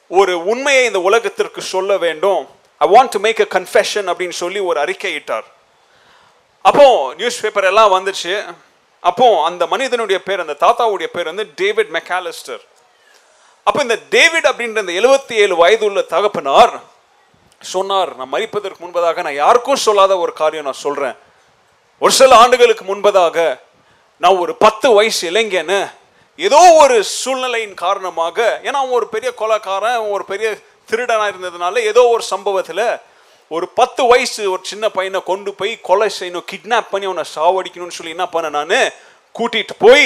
ஒரு உண்மையை இந்த உலகத்திற்கு சொல்ல வேண்டும். I want to make a confession அப்படின்னு சொல்லி ஒரு அறிக்கையிட்டார். அப்போ நியூஸ் பேப்பர் எல்லாம் வந்துச்சு. அப்போ அந்த மனிதனுடைய பேர் அந்த தாத்தாவுடைய பேர் வந்து டேவிட் மெக்காலிஸ்டர் அப்போ இந்த டேவிட் அப்படின்ற இந்த எழுபத்தி ஏழு வயது உள்ள தகப்பனார் சொன்னார் நான் மறிப்பதற்கு முன்பதாக நான் யாருக்கும் சொல்லாத ஒரு காரியம் நான் சொல்றேன். ஒரு சில ஆண்டுகளுக்கு முன்பதாக நான் ஒரு பத்து வயசு இளைஞன்னு ஏதோ ஒரு சூழ்நிலையின் காரணமாக ஏன்னா அவன் ஒரு பெரிய கொலைக்காரன் ஒரு பெரிய திருடனாக இருந்ததுனால ஏதோ ஒரு சம்பவத்தில் ஒரு பத்து வயசு ஒரு சின்ன பையனை கொண்டு போய் கொலை செய்யணும் கிட்னாப் பண்ணி அவனை சாவடிக்கணும்னு சொல்லி என்ன பண்ண நான்? கூட்டிகிட்டு போய்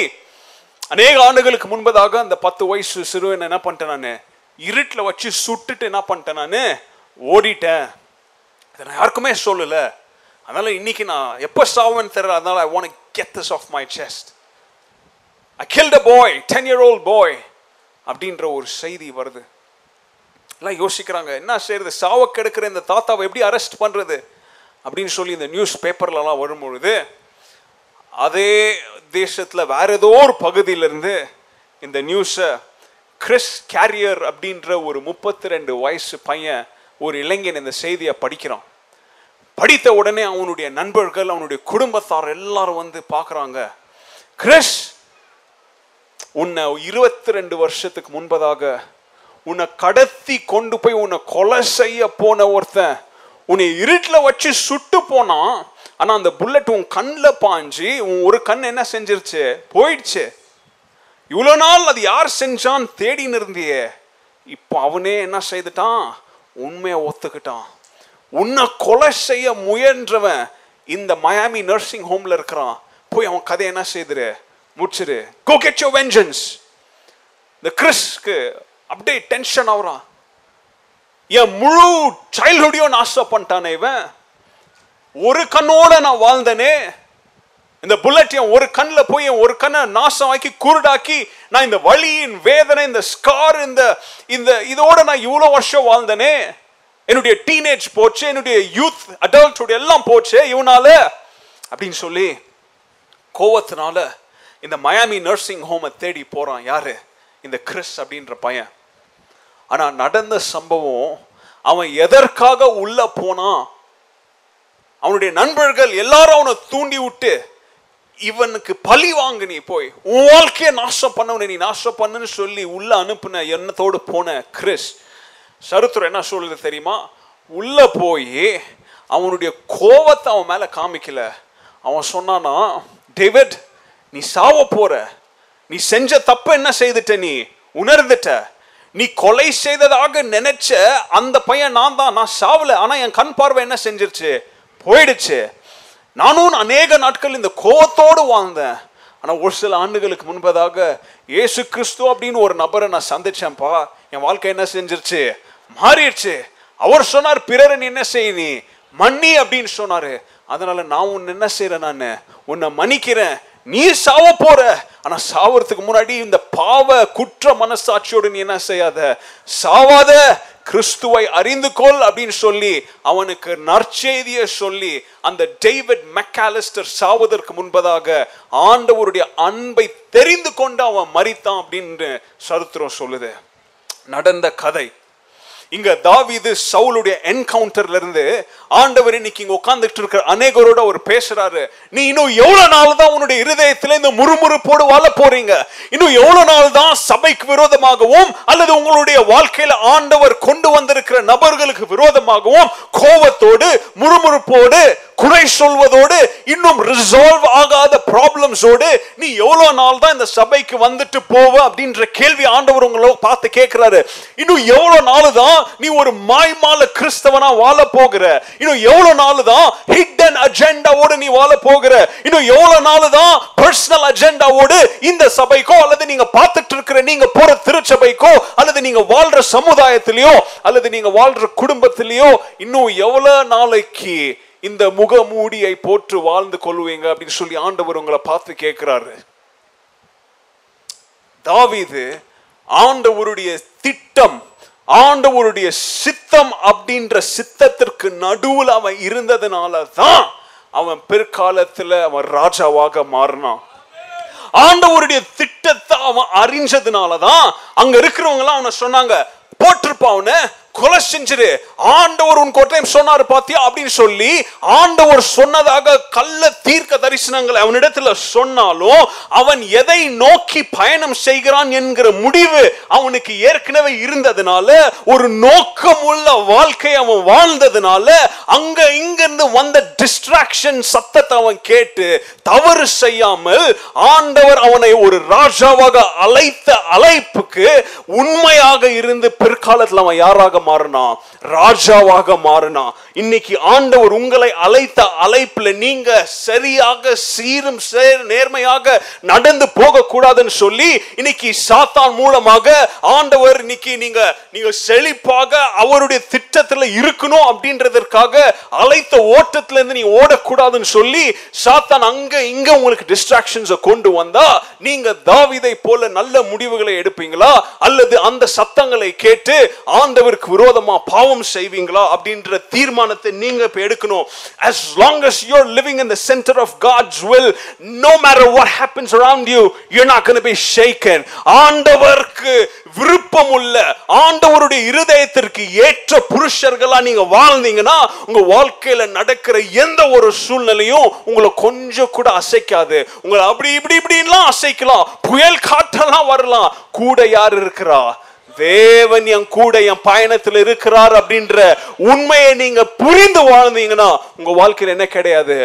அநேக ஆண்டுகளுக்கு முன்பதாக அந்த பத்து வயசு சிறுவன் என்ன பண்ணிட்டேன் நான்? இருட்டில் வச்சு சுட்டுட்டு என்ன பண்ணிட்டேன் நான்? ஓடிட்டேன். இதை நான் யாருக்குமே சொல்லலை. அதனால் இன்னைக்கு நான் எப்போ சாவேன்னு தெரியல. அதனால் I want get this off my chest I kill the boy ten year old boy அப்படின்ற ஒரு செய்தி வருது. எல்லாம் யோசிக்கிறாங்க என்ன செய்யறது சாவ கெடுக்கிற இந்த தாத்தாவை எப்படி அரெஸ்ட் பண்ணுறது அப்படின்னு சொல்லி இந்த நியூஸ் பேப்பர்லலாம் வரும்பொழுது அதே தேசத்தில் வேற ஏதோ ஒரு பகுதியிலிருந்து இந்த நியூஸை கிறிஸ் கேரியர் அப்படின்ற ஒரு முப்பத்தி ரெண்டு வயசு பையன் ஒரு இளைஞன் இந்த செய்தியை படிக்கிறான். படித்த உடனே அவனுடைய நண்பர்கள் அவனுடைய குடும்பத்தார் எல்லாரும் வந்து பார்க்குறாங்க கிறிஸ் உன்னை இருபத்தி ரெண்டு வருஷத்துக்கு முன்பதாக உன்னை கடத்தி கொண்டு போய் உன்னை கொலை செய்ய போன ஒருத்தன் உன்னை இருட்டில் வச்சு சுட்டு போனான். ஆனால் அந்த புல்லட் உன் கண்ணில் பாஞ்சு உன் ஒரு கண் என்ன செஞ்சிருச்சு? போயிடுச்சு. இவ்வளோ நாள் அது யார் செஞ்சான் தேடின்னு இருந்தியே. இப்போ அவனே என்ன செய்துட்டான்? உண்மையை ஒத்துக்கிட்டான். உன்னை கொலை செய்ய முயன்றவன் இந்த மயாமி நர்சிங் ஹோம்ல இருக்கிறான். போய் அவன் கதை என்ன செய்துரு? முடிச்சிரு. கோ கெட் யோ வெஞ்சன்ஸ் இந்த கிறிஸ்க்கு அப்படியே டென்ஷன் ஆகுறான். என் முழு சைல்ட்ஹுட்டையும் நாசம் பண்ணிட்டானே இவன். ஒரு கண்ணோட நான் வாழ்ந்தனே. இந்த புல்லட் என் ஒரு கண்ணில் போய் என் ஒரு கண்ணை நாசமாக்கி குருடாக்கி நான் இந்த வழியின் வேதனை இந்த ஸ்கார் இந்த இந்த இதோட நான் இவ்வளோ வருஷம் வாழ்ந்தனே. என்னுடைய டீனேஜ் போச்சு என்னுடைய யூத் அடல்ட்ஹுட் எல்லாம் போச்சு இவனால. அப்படின்னு சொல்லி கோவத்தினால இந்த மயாமி நர்சிங் ஹோமை தேடி போகிறான் யாரு? இந்த கிறிஸ் அப்படின்ற பையன். ஆனால் நடந்த சம்பவம் அவன் எதற்காக உள்ளே போனான்? அவனுடைய நண்பர்கள் எல்லாரும் அவனை தூண்டி விட்டு இவனுக்கு பழி வாங்க நீ போய். உன் வாழ்க்கையை நாசம் பண்ணவனை நீ நாசம் பண்ணுன்னு சொல்லி உள்ள அனுப்புன எண்ணத்தோடு போன கிறிஸ். சருத்திரம் என்ன சொல்லுது தெரியுமா? உள்ள போய் அவனுடைய கோபத்தை அவன் மேலே காமிக்கல. அவன் சொன்னானா டேவிட் நீ சாவ போற. நீ செஞ்ச தப்பு என்ன செய்துட்ட நீ? உணர்ந்துட்ட. நீ கொலை செய்ததாக நினைச்ச அந்த பையன் நான் தான். நான் சாவல. ஆனா என் கண் பார்வை என்ன செஞ்சிருச்சு? போயிடுச்சு. நானும் அநேக நாட்கள் இந்த கோவத்தோடு வாழ்ந்தேன். ஆனால் ஒரு சில ஆண்டுகளுக்கு முன்பதாக இயேசு கிறிஸ்து அப்படின்னு ஒரு நபரை நான் சந்திச்சேன்ப்பா. என் வாழ்க்கை என்ன செஞ்சிருச்சு? மாறிடுச்சு. அவர் சொன்னார் பிறர் நீ என்ன செய் நீ மன்னி அப்படின்னு சொன்னாரு. அதனால நான் உன்னை என்ன செய்யறேன் நான்? உன்னை மன்னிக்கிறேன். நீ சாவ போற. ஆனா சாவறதுக்கு முன்னாடி இந்த பாவ குற்ற மனசாட்சியோடு நீ என்ன செய்யாத? சாவாத. கிறிஸ்துவை அறிந்து கொள் அப்படின்னு சொல்லி அவனுக்கு நற்செய்தியை சொல்லி அந்த டேவிட் மெக்காலிஸ்டர் சாவதற்கு முன்பதாக ஆண்டவருடைய அன்பை தெரிந்து கொண்டு அவன் மறித்தான் அப்படின்னு சரித்திரம் சொல்லுது. நடந்த கதை. இங்க தாவிது சவுலுடைய என்கவுண்டர்ல இருந்து ஆண்டவர் இன்னைக்கு இங்க உட்கார்ந்துட்டு இருக்கிற அநேகரோட அவர் பேசுறாரு. நீ இன்னும் எவ்வளவு நாள் தான் உன்னுடைய இருதயத்துல இந்த முறுமுறுப்போடு வாழ போறீங்க? இன்னும் எவ்வளவு நாள் தான் சபைக்கு விரோதமாகவும் அல்லது உங்களுடைய வாழ்க்கையில ஆண்டவர் கொண்டு வந்திருக்கிற நபர்களுக்கு விரோதமாகவும் கோபத்தோடு முறுமுறுப்போடு குறை சொல்வதோடு இன்னும் ரிசால்வ் ஆகாத ப்ராப்ளம்ஸோடு நீ எவ்வளோ நாள் தான் இந்த சபைக்கு வந்துட்டு போவ? அப்படின்ற கேள்வி ஆண்டவர் உங்களை பார்த்து கேட்கிறாரு. இன்னும் எவ்வளவு நாள் தான் நீ ஒரு மாய்மால கிறிஸ்தவனா வாழ போகிற? இன்னும் எவ்வளவு நாள் தான் ஹிடன் அஜெண்டாவோடு நீ வாழ போகிற? இன்னும் எவ்வளவு நாள் தான் பர்சனல் அஜெண்டாவோடு இந்த சபைக்கோ அல்லது நீங்க பார்த்துட்டு இருக்கிற நீங்க போற திருச்சபைக்கோ அல்லது நீங்க வாழ்ற சமுதாயத்திலேயோ அல்லது நீங்க வாழ்ற குடும்பத்திலேயோ இன்னும் எவ்வளவு நாளைக்கு இந்த முகமூடியை போற்று வாழ்ந்து கொள்வீங்க அப்படின்னு சொல்லி ஆண்டவர் உங்களை பார்த்து கேட்கிறாரு. தாவிது ஆண்டவருடைய திட்டம் ஆண்டவருடைய சித்தம் அப்படின்ற சித்தத்திற்கு நடுவில் அவன் இருந்ததுனால தான் அவன் பிற்காலத்துல அவன் ராஜாவாக மாறினான். ஆண்டவருடைய திட்டத்தை அவன் அறிஞ்சதுனாலதான் அங்க இருக்கிறவங்க எல்லாம் அவனை சொன்னாங்க போட்டிருப்பான் அவனை கொலை செஞ்சிரு ஆண்டவர் உன் கோட்டையும் சொன்னாரு பாத்தியா? அப்படின்னு சொல்லி ஆண்டவர் சொன்னதாக கள்ள தீர்க்க தரிசனங்களை அவனிடத்துல சொன்னாலும் அவன் எதை நோக்கி பயணம் செய்கிறான் என்கிற முடிவு அவனுக்கு ஏற்கனவே இருந்ததுனால ஒரு நோக்கம் உள்ள வாழ்க்கை அவன் வாழ்ந்ததுனால அங்க இங்கிருந்து வந்த டிஸ்ட்ராக்ஷன் சத்தத்தை அவன் கேட்டு தவறு செய்யாமல் ஆண்டவர் அவனை ஒரு ராஜாவாக அழைத்த அழைப்புக்கு உண்மையாக இருந்து பிற்காலத்தில் அவன் யாராக મારનાર ராஜாவாக மாறினா. இன்னைக்கு ஆண்டவர் உங்களை அழைத்த அழைப்புல நீங்க சரியாக சீரும் நேர்மையாக நடந்து போக கூடாதுன்னு சொல்லி இன்னைக்கு சாத்தான் மூலமாக ஆண்டவர் இன்னைக்கு நீங்க நீங்க செழிப்பாக அவருடைய திட்டத்துல இருக்கணும் அப்படின்றதற்காக அழைத்த ஓட்டத்துல இருந்து நீ ஓடக்கூடாதுன்னு சொல்லி சாத்தான் அங்க இங்க உங்களுக்கு டிஸ்ட்ராக்ஷன்ஸை கொண்டு வந்தா நீங்க தாவிதை போல நல்ல முடிவுகளை எடுப்பீங்களா? அல்லது அந்த சத்தங்களை கேட்டு ஆண்டவருக்கு விரோதமா பாவம் செய்வீங்களா அப்படின்ற தீர்மானத்தை நீங்க இப்ப எடுக்கணும். As long as you're living in the center of God's will no matter what happens around you you're not going to be shaken. ஆண்டவருக்கு விருப்பம் உள்ள ஆண்டவருடைய இருதயத்திற்கு ஏற்ற புருஷர்களா நீங்க வாழ்ந்தீங்கன்னா உங்க வாழ்க்கையில நடக்கிற எந்த ஒரு சூழ்நிலையும் உங்களை கொஞ்சம் கூட அசைக்காது. உங்களை அப்படி இப்படி இப்படின்லாம் அசைக்கலாம். புயல் காற்றெல்லாம் வரலாம். கூட யார் இருக்கிறா? தேவன் என் கூட என் பயணத்தில் இருக்கிறார் அப்படின்ற உண்மையை நீங்க புரிந்து வாழ்ந்தீங்கன்னா உங்க வாழ்க்கையில் என்ன கிடையாது?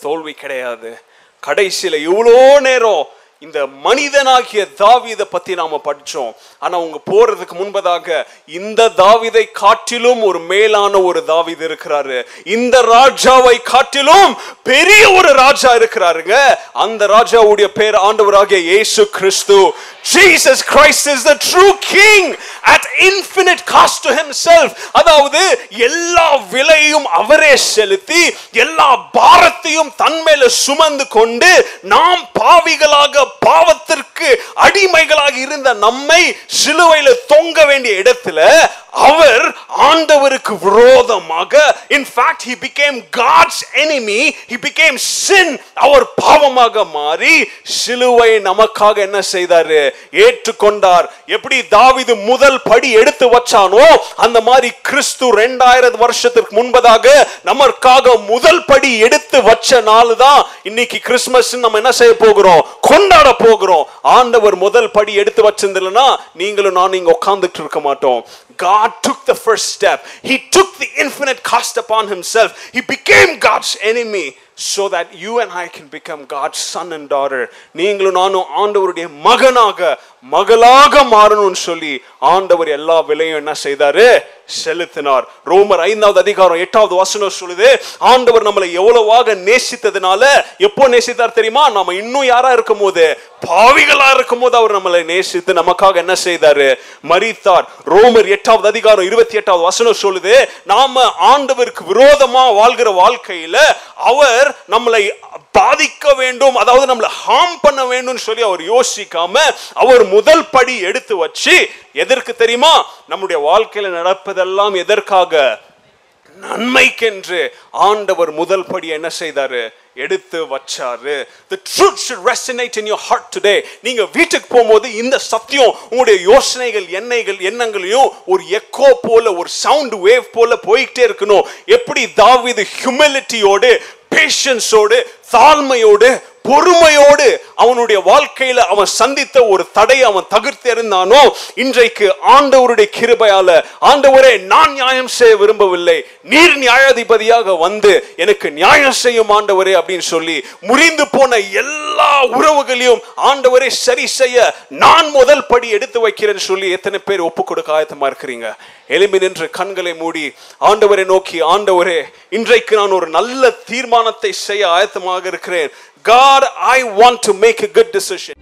தோல்வி கிடையாது. கடைசியில இவ்வளோ நேரம் இந்த மனிதனாகிய தாவிதை பத்தி நாம படிச்சோம். ஆனா அவங்க போறதுக்கு முன்பதாக இந்த தாவீதை காட்டிலும் ஒரு மேலான ஒரு தாவீது இருக்கிறாரு. இந்த ராஜாவை காட்டிலும் பெரிய ஒரு ராஜா இருக்கிறாருங்க. அந்த ராஜாவுடைய பேர் ஆண்டவராகிய இயேசு கிறிஸ்து. Jesus Christ is the true king at infinite cost to himself. அதாவது எல்லா விலையும் அவரே செலுத்தி எல்லா பாரத்தையும் தன்மேல சுமந்து கொண்டு நாம் பாவிகளாக பாவத்திற்கு அடிமைகளாக இருந்த நம்மை சிலுவையில தொங்க வேண்டிய இடத்துல அவர் ஆண்டவருக்கு விரோதமாக in fact he became God's enemy he became sin அவர் பாவமாக மாறி சிலுவை நமக்காக என்ன செய்தாரு? ஏற்றுக்கொண்டார். எப்படி தாவிது முதல் படி எடுத்து வச்சானோ அந்த மாதிரி கிறிஸ்து ரெண்டாயிரம் வருஷத்திற்கு முன்பதாக நமக்காக முதல் படி எடுத்து வச்ச நாள் தான் இன்னைக்கு கிறிஸ்துமஸ் நம்ம என்ன செய்ய போகிறோம்? கொண்டாட போகிறோம் ஆண்டவர் முதல் படி எடுத்து வச்சிருந்தலனா நீங்களும் நான் இங்க உட்கார்ந்துட்டு இருக்க மாட்டோம் God took the first step. He took the infinite cost upon himself. He became God's enemy so that you and I can become God's son and daughter. நீங்களும் நானும் ஆண்டவருடைய மகனாக மகளாக மாறணும்னு சொல்லி ஆண்டவர் எல்லா விலையும் என்ன செய்தாரு? செலுத்தினார். ரோமர் ஐந்தாவது அதிகாரம் எட்டாவது வசனம் சொல்லுது ஆண்டவர் நம்மளை எவ்வளவாக நேசித்ததுனால எப்போ நேசித்தார் தெரியுமா? நாம இன்னும் யாரா இருக்கும் போது பாவிகளா இருக்கும் போது அவர் நம்மளை நேசித்து நமக்காக என்ன செய்தாரு? மறித்தார் ரோமர் எட்டாவது அதிகாரம் இருபத்தி எட்டாவது வசனம் சொல்லுது நாம ஆண்டவருக்கு விரோதமா வாழ்கிற வாழ்க்கையில அவர் நம்மளை பாதிக்க வேண்டும் அதாவது நம்மளை ஹார்ம் பண்ண வேண்டும் சொல்லி அவர் யோசிக்காம அவர் முதல் படி எடுத்து வச்சு எதற்கு தெரியுமா? நம்முடைய வாழ்க்கையில நடப்பதெல்லாம் எதற்காக? நன்மைக்கென்று. ஆண்டவர் முதல் படி என்ன செய்தாரு? எடுத்து வச்சாரு. The truth should resonate in your heart today. நீங்க வீட்டுக்கு போகும்போது இந்த சத்தியம் உங்களுடைய யோசனைகள் எண்ணெய்கள் எண்ணங்களையும் ஒரு எக்கோ போல ஒரு சவுண்ட் வேவ் போல போய்கிட்டே இருக்கணும். எப்படி தாவிது ஹியூமிலிட்டியோடு பேஷன்ஸோடு தாழ்மையோடு பொறுமையோடு அவனுடைய வாழ்க்கையில அவன் சந்தித்த ஒரு தடையை அவன் தவிர்த்து இருந்தானோ இன்றைக்கு ஆண்டவருடைய கிருபையால ஆண்டவரே நான் நியாயம் செய்ய விரும்பவில்லை. நீர் நியாயாதிபதியாக வந்து எனக்கு நியாயம் செய்யும் ஆண்டவரே அப்படின்னு சொல்லி முறிந்து போன எல்லா உறவுகளையும் ஆண்டவரே சரி செய்ய நான் முதல் படி எடுத்து வைக்கிறேன்னு சொல்லி எத்தனை பேர் ஒப்பு கொடுக்க ஆயத்தமா இருக்கிறீங்க? எலும்பி நின்று கண்களை மூடி ஆண்டவரை நோக்கி ஆண்டவரே இன்றைக்கு நான் ஒரு நல்ல தீர்மானத்தை செய்ய ஆயத்தமாக இருக்கிறேன். God, I want to make a good decision.